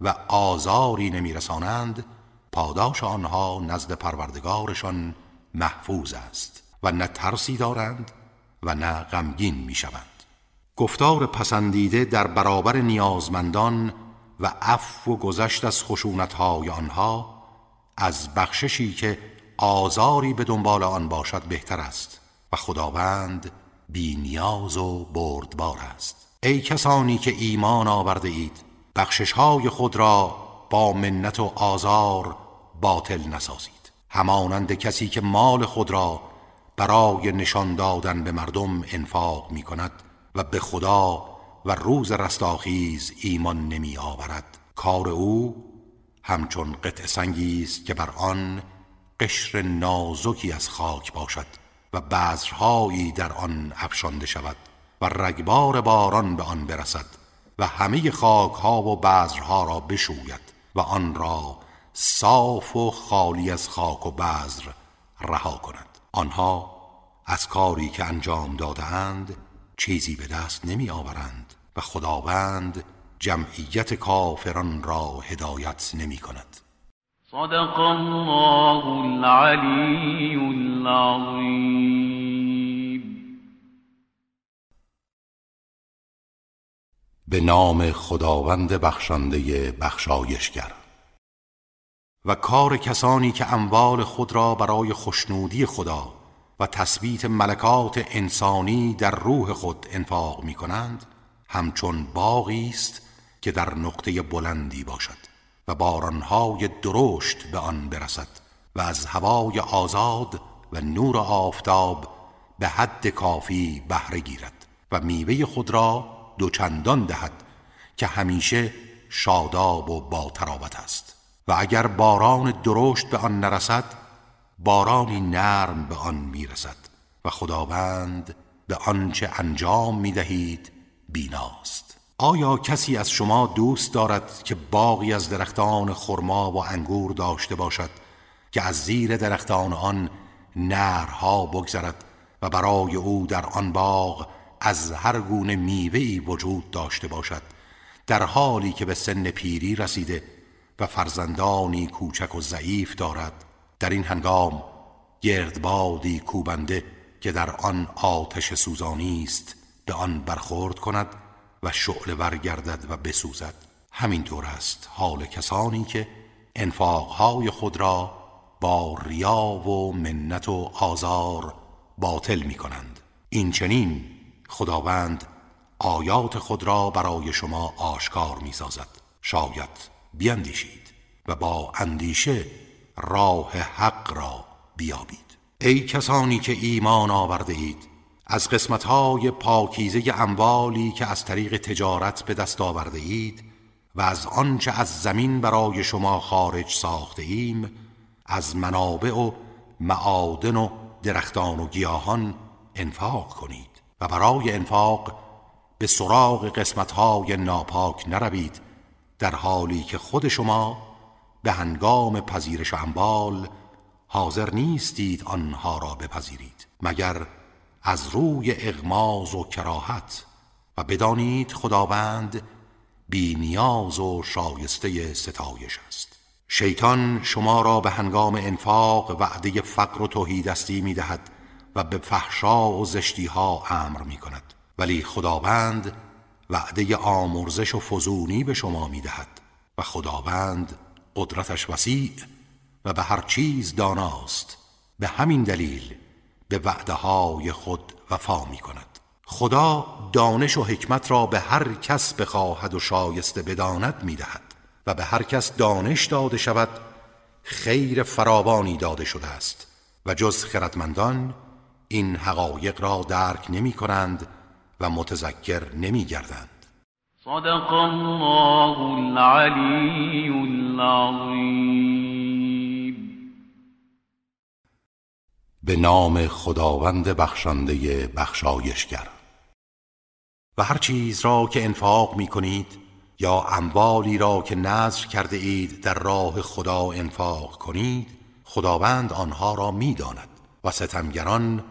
و آزاری نمیرسانند پاداش آنها نزد پروردگارشان محفوظ است و نه ترسی دارند و نه غمگین می‌شوند. گفتار پسندیده در برابر نیازمندان و عفو و گذشت از خشونتهای آنها از بخششی که آزاری به دنبال آن باشد بهتر است و خداوند بی نیاز و بردبار است. ای کسانی که ایمان آورده اید بخشش های خود را با منت و آزار باطل نسازید. همانند کسی که مال خود را برای نشان دادن به مردم انفاق می کند و به خدا و روز رستاخیز ایمان نمی آورد کار او همچون قطع سنگی است که بر آن قشر نازکی از خاک باشد و بذرهایی در آن افشانده شود و رگبار باران به آن برسد و همه خاک ها و بذرها را بشوید و آن را صاف و خالی از خاک و بذر رها کند. آنها از کاری که انجام دادهاند چیزی به دست نمی آورند و خداوند جمعیت کافران را هدایت نمی کند صدق الله العلی العظیم به نام خداوند بخشنده بخشایشگر. و کار کسانی که اموال خود را برای خوشنودی خدا و تثبیت ملکات انسانی در روح خود انفاق می کنند همچون باغی است که در نقطه بلندی باشد. و بارانهای درشت به آن برسد و از هوای آزاد و نور آفتاب به حد کافی بهره گیرد و میوه خود را دوچندان دهد که همیشه شاداب و با است. و اگر باران درشت به آن نرسد بارانی نرم به آن می‌رسد و خداوند به آنچه انجام می‌دهید بیناست. آیا کسی از شما دوست دارد که باقی از درختان خرما و انگور داشته باشد که از زیر درختان آن نرها بگذرد و برای او در آن باغ از هر گونه میوه‌ای وجود داشته باشد در حالی که به سن پیری رسیده و فرزندانی کوچک و ضعیف دارد؟ در این هنگام گردبادی کوبنده که در آن آتش سوزانی است به آن برخورد کند؟ و شعله ورگردد و بسوزد. همینطور است حال کسانی که انفاقهای خود را با ریا و منت و آزار باطل می کنند این چنین خداوند آیات خود را برای شما آشکار می سازد شاید بیندیشید و با اندیشه راه حق را بیابید. ای کسانی که ایمان آورده اید از قسمتهای پاکیزه اموالی که از طریق تجارت به دست آورده اید و از آنچه از زمین برای شما خارج ساخته ایم از منابع و معادن و درختان و گیاهان انفاق کنید و برای انفاق به سراغ قسمتهای ناپاک نروید در حالی که خود شما به هنگام پذیرش اموال حاضر نیستید آنها را بپذیرید مگر از روی اغماز و کراهت و بدانید خداوند بی نیاز و شایسته ستایش است. شیطان شما را به هنگام انفاق وعده فقر و توحیدستی می دهد و به فحشا و زشتی ها امر می کند ولی خداوند وعده آمرزش و فزونی به شما می دهد و خداوند قدرتش وسیع و به هر چیز داناست. به همین دلیل به وعده های خود وفا می کند خدا دانش و حکمت را به هر کس بخواهد و شایسته بداند می دهد و به هر کس دانش داده شود خیر فراوانی داده شده است و جز خردمندان این حقایق را درک نمی کنند و متذکر نمی گردند صدق الله العلی العظیم به نام خداوند بخشنده بخشایشگر. و هر چیز را که انفاق می کنید یا اموالی را که نظر کرده اید در راه خدا انفاق کنید خداوند آنها را می داند و ستمگران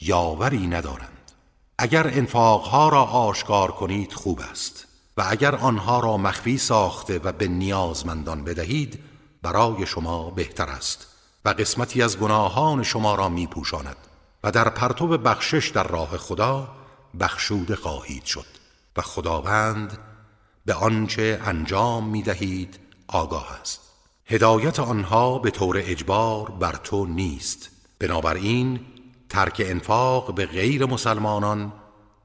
یاوری ندارند. اگر انفاقها را آشکار کنید خوب است. و اگر آنها را مخفی ساخته و به نیازمندان بدهید برای شما بهتر است. و قسمتی از گناهان شما را می پوشاند و در پرتو بخشش در راه خدا بخشوده خواهید شد و خداوند به آنچه انجام می دهید آگاه است. هدایت آنها به طور اجبار بر تو نیست. بنابراین ترک انفاق به غیر مسلمانان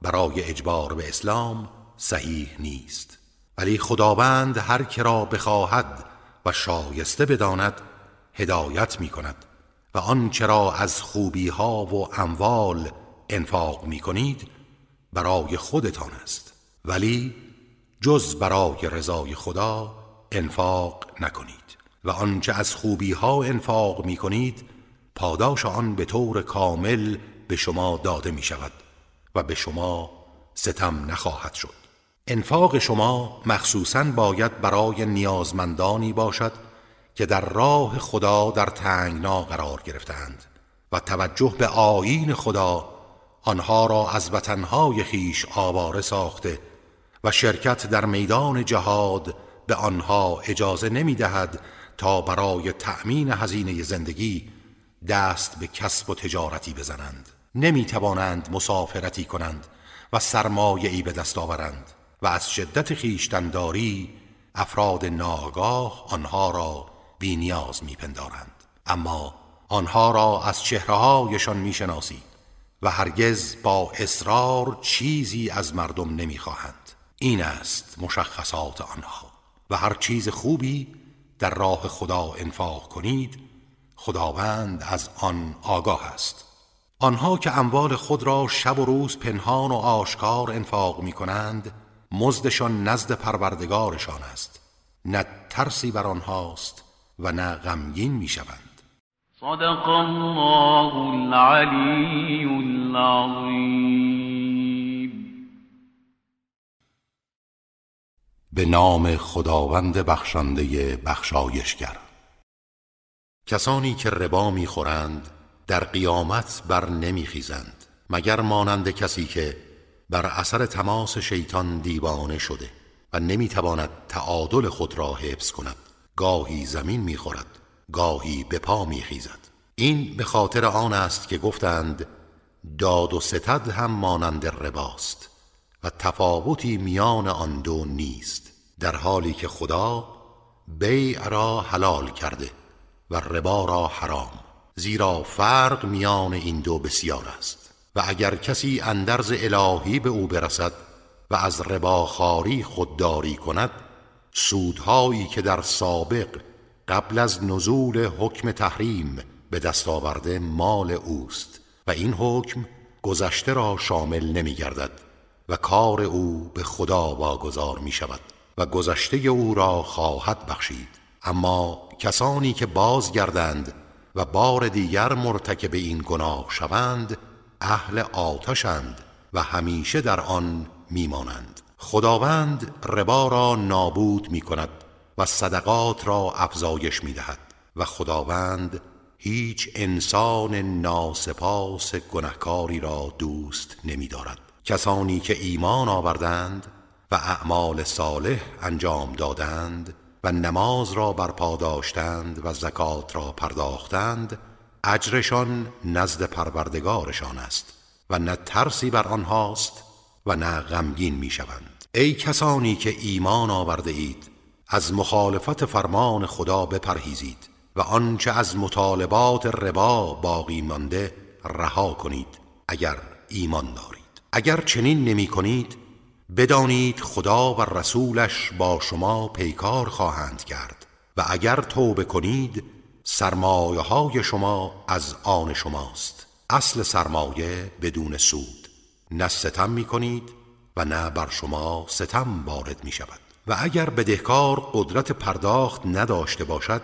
برای اجبار به اسلام صحیح نیست. ولی خداوند هر که را بخواهد و شایسته بداند هدایت می کند و آنچه را از خوبی ها و اموال انفاق می کنید برای خودتان است. ولی جز برای رضای خدا انفاق نکنید و آنچه از خوبی ها انفاق می کنید پاداش آن به طور کامل به شما داده می شود و به شما ستم نخواهد شد. انفاق شما مخصوصا باید برای نیازمندانی باشد که در راه خدا در تنگنا قرار گرفتند و توجه به آیین خدا آنها را از وطنهای خیش آواره ساخته و شرکت در میدان جهاد به آنها اجازه نمی دهد تا برای تأمین هزینه زندگی دست به کسب و تجارتی بزنند. نمی توانند مسافرتی کنند و سرمایه ای به دست آورند و از شدت خیشتنداری افراد ناگاه آنها را بی نیاز می پندارند. اما آنها را از چهرههایشان می شناسید و هرگز با اصرار چیزی از مردم نمی خواهند. این است مشخصات آنها و هر چیز خوبی در راه خدا انفاق کنید خداوند از آن آگاه است آنها که اموال خود را شب و روز پنهان و آشکار انفاق می کنند مزدشان نزد پروردگارشان است نه ترسی بر آنهاست و نه غمگین می شوند صدق الله العلی العظیم. به نام خداوند بخشنده بخشایشگر. کسانی که ربا می‌خورند در قیامت بر نمیخیزند مگر مانند کسی که بر اثر تماس شیطان دیوانه شده و نمی‌تواند تعادل خود را حفظ کند. گاهی زمین می‌خورد گاهی به پا میخیزد. این به خاطر آن است که گفتند داد و ستد هم مانند رباست و تفاوتی میان آن دو نیست در حالی که خدا بیع را حلال کرده و ربا را حرام زیرا فرق میان این دو بسیار است. و اگر کسی اندرز الهی به او برسد و از رباخاری خودداری کند سودهایی که در سابق قبل از نزول حکم تحریم به دست آورده مال اوست و این حکم گذشته را شامل نمی گردد و کار او به خدا واگذار می شود و گذشته او را خواهد بخشید. اما کسانی که بازگردند و بار دیگر مرتکب این گناه شوند اهل آتشند و همیشه در آن میمانند. خداوند ربا را نابود می کند و صدقات را افزایش می دهد و خداوند هیچ انسان ناسپاس گنهکاری را دوست نمی دارد کسانی که ایمان آوردند و اعمال صالح انجام دادند و نماز را برپا داشتند و زکات را پرداختند اجرشان نزد پروردگارشان است و نه ترسی بر آنهاست و نه غمگین می‌شوند. ای کسانی که ایمان آورده اید از مخالفت فرمان خدا بپرهیزید و آنچه از مطالبات ربا باقی مانده رها کنید اگر ایمان دارید. اگر چنین نمی کنید بدانید خدا و رسولش با شما پیکار خواهند کرد و اگر توبه کنید سرمایه های شما از آن شماست. اصل سرمایه بدون سود. نه ستم می کنید و نه بر شما ستم وارد می شود و اگر بدهکار قدرت پرداخت نداشته باشد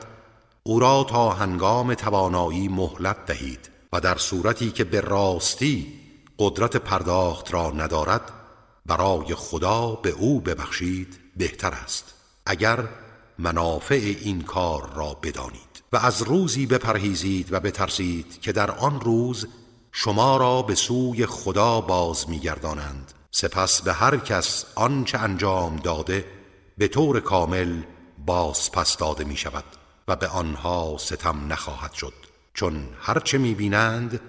او را تا هنگام توانایی مهلت دهید و در صورتی که به راستی قدرت پرداخت را ندارد برای خدا به او ببخشید بهتر است. اگر منافع این کار را بدانید. و از روزی بپرهیزید و بترسید که در آن روز شما را به سوی خدا باز میگردانند. سپس به هر کس آنچه انجام داده به طور کامل باز پس داده می شود و به آنها ستم نخواهد شد. چون هرچه می بینند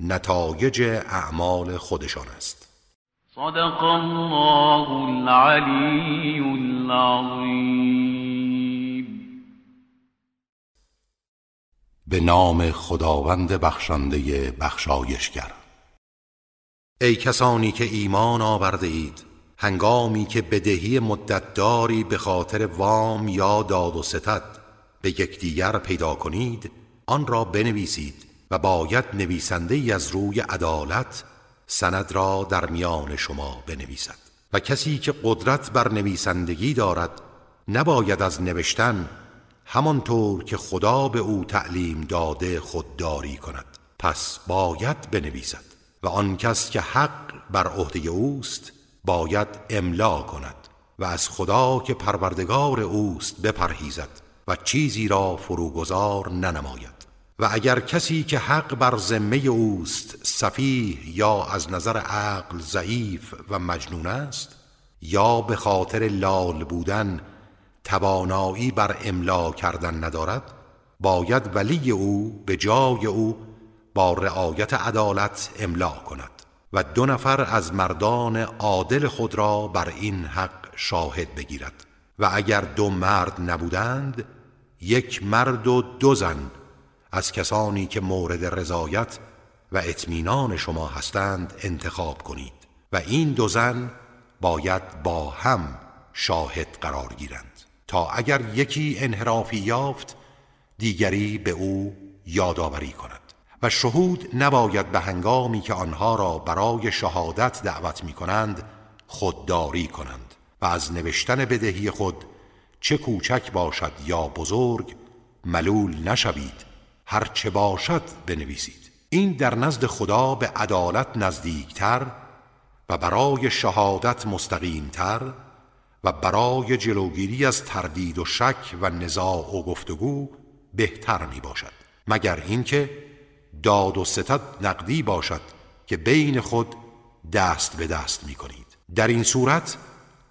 نتایج اعمال خودشان است. صدق الله العلی العظیم به نام خداوند بخشنده بخشایشگر. ای کسانی که ایمان آورده اید هنگامی که بدهی مدتداری به خاطر وام یا داد و ستد به یکدیگر پیدا کنید آن را بنویسید و باید نویسنده ای از روی عدالت سند را در میان شما بنویسد. و کسی که قدرت بر نویسندگی دارد نباید از نوشتن همانطور که خدا به او تعلیم داده خودداری کند. پس باید بنویسد و آن کس که حق بر عهده اوست باید املا کند و از خدا که پروردگار اوست بپرهیزد و چیزی را فروگذار ننماید. و اگر کسی که حق بر ذمه اوست سفیه یا از نظر عقل ضعیف و مجنون است یا به خاطر لال بودن توانایی بر املا کردن ندارد باید ولی او به جای او با رعایت عدالت املا کند و دو نفر از مردان عادل خود را بر این حق شاهد بگیرد و اگر دو مرد نبودند یک مرد و دو زن از کسانی که مورد رضایت و اطمینان شما هستند انتخاب کنید و این دو زن باید با هم شاهد قرار گیرند. تا اگر یکی انحرافی یافت دیگری به او یادآوری کند. و شهود نباید به هنگامی که آنها را برای شهادت دعوت می کنند خودداری کنند و از نوشتن بدهی خود چه کوچک باشد یا بزرگ ملول نشوید. هر چه باشد بنویسید. این در نزد خدا به عدالت نزدیکتر و برای شهادت مستقیمتر و برای جلوگیری از تردید و شک و نزاع و گفتگو بهتر می باشد مگر اینکه داد و ستد نقدی باشد که بین خود دست به دست می کنید در این صورت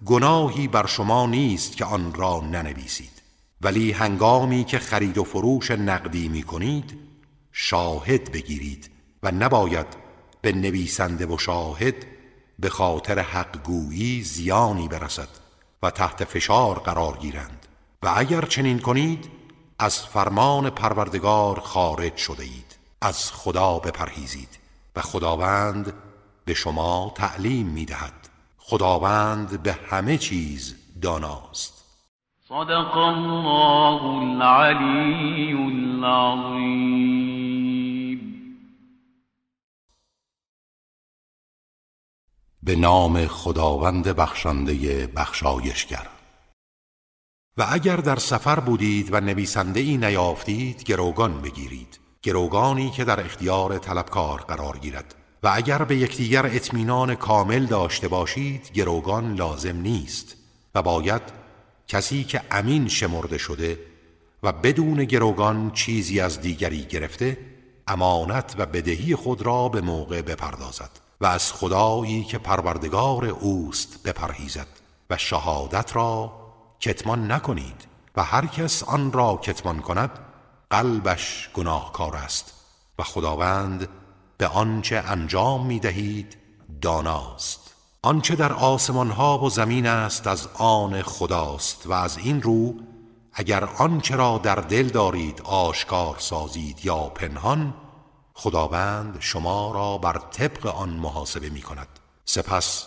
گناهی بر شما نیست که آن را ننویسید. ولی هنگامی که خرید و فروش نقدی می کنید شاهد بگیرید و نباید به نویسنده و شاهد به خاطر حق گویی زیانی برسد. و تحت فشار قرار گیرند. و اگر چنین کنید از فرمان پروردگار خارج شده اید. از خدا بپرهیزید و خداوند به شما تعلیم می دهد خداوند به همه چیز داناست. صدق الله العلی العظیم به نام خداوند بخشنده بخشایشگر. و اگر در سفر بودید و نویسنده ای نیافتید گروگان بگیرید گروگانی که در اختیار طلبکار قرار گیرد. و اگر به یکدیگر اطمینان کامل داشته باشید گروگان لازم نیست و باید کسی که امین شمرده شده و بدون گروگان چیزی از دیگری گرفته امانت و بدهی خود را به موقع بپردازد. و از خدایی که پروردگار اوست بپرهیزد و شهادت را کتمان نکنید و هر کس آن را کتمان کند قلبش گناهکار است و خداوند به آنچه انجام می دهید داناست. آنچه در آسمان ها و زمین است از آن خداست و از این رو اگر آنچه را در دل دارید آشکار سازید یا پنهان خداوند شما را بر طبق آن محاسبه می کند. سپس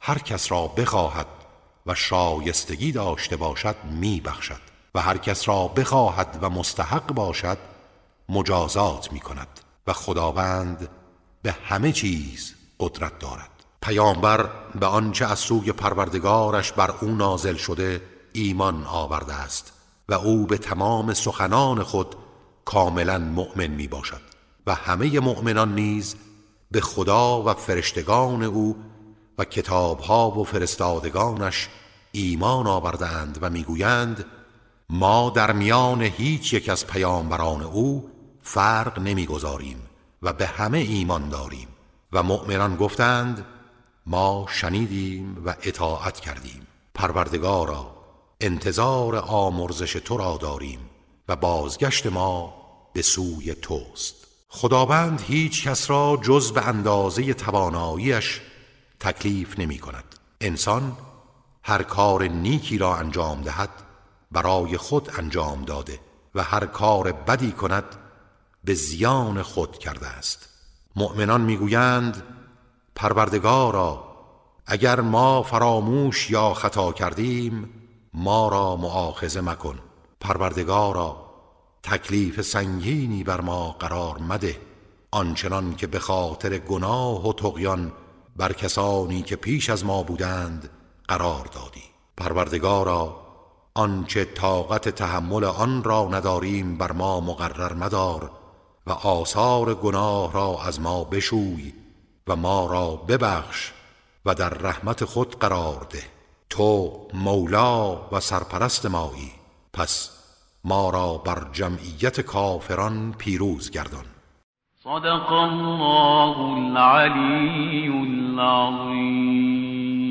هر کس را بخواهد و شایستگی داشته باشد می بخشد و هر کس را بخواهد و مستحق باشد مجازات می کند و خداوند به همه چیز قدرت دارد. پیامبر به آنچه از سوی پروردگارش بر او نازل شده ایمان آورده است و او به تمام سخنان خود کاملا مؤمن می باشد. و همه مؤمنان نیز به خدا و فرشتگان او و کتابها و فرستادگانش ایمان آوردند و می‌گویند ما در میان هیچ یک از پیامبران او فرق نمی‌گذاریم و به همه ایمان داریم. و مؤمنان گفتند ما شنیدیم و اطاعت کردیم. پروردگارا انتظار آمرزش تو را داریم و بازگشت ما به سوی توست. خداوند هیچ کس را جز به اندازه تواناییش تکلیف نمی کند. انسان هر کار نیکی را انجام دهد برای خود انجام داده و هر کار بدی کند به زیان خود کرده است. مؤمنان می‌گویند پروردگارا اگر ما فراموش یا خطا کردیم ما را معاخذه مکن. پروردگارا تکلیف سنگینی بر ما قرار مده آنچنان که به خاطر گناه و تقیان بر کسانی که پیش از ما بودند قرار دادی. پروردگارا آنچه طاقت تحمل آن را نداریم بر ما مقرر مدار و آثار گناه را از ما بشوی و ما را ببخش و در رحمت خود قرار ده. تو مولا و سرپرست مایی. پس ما را بر جمعیت کافران پیروز گردان. صدق الله العلی العظیم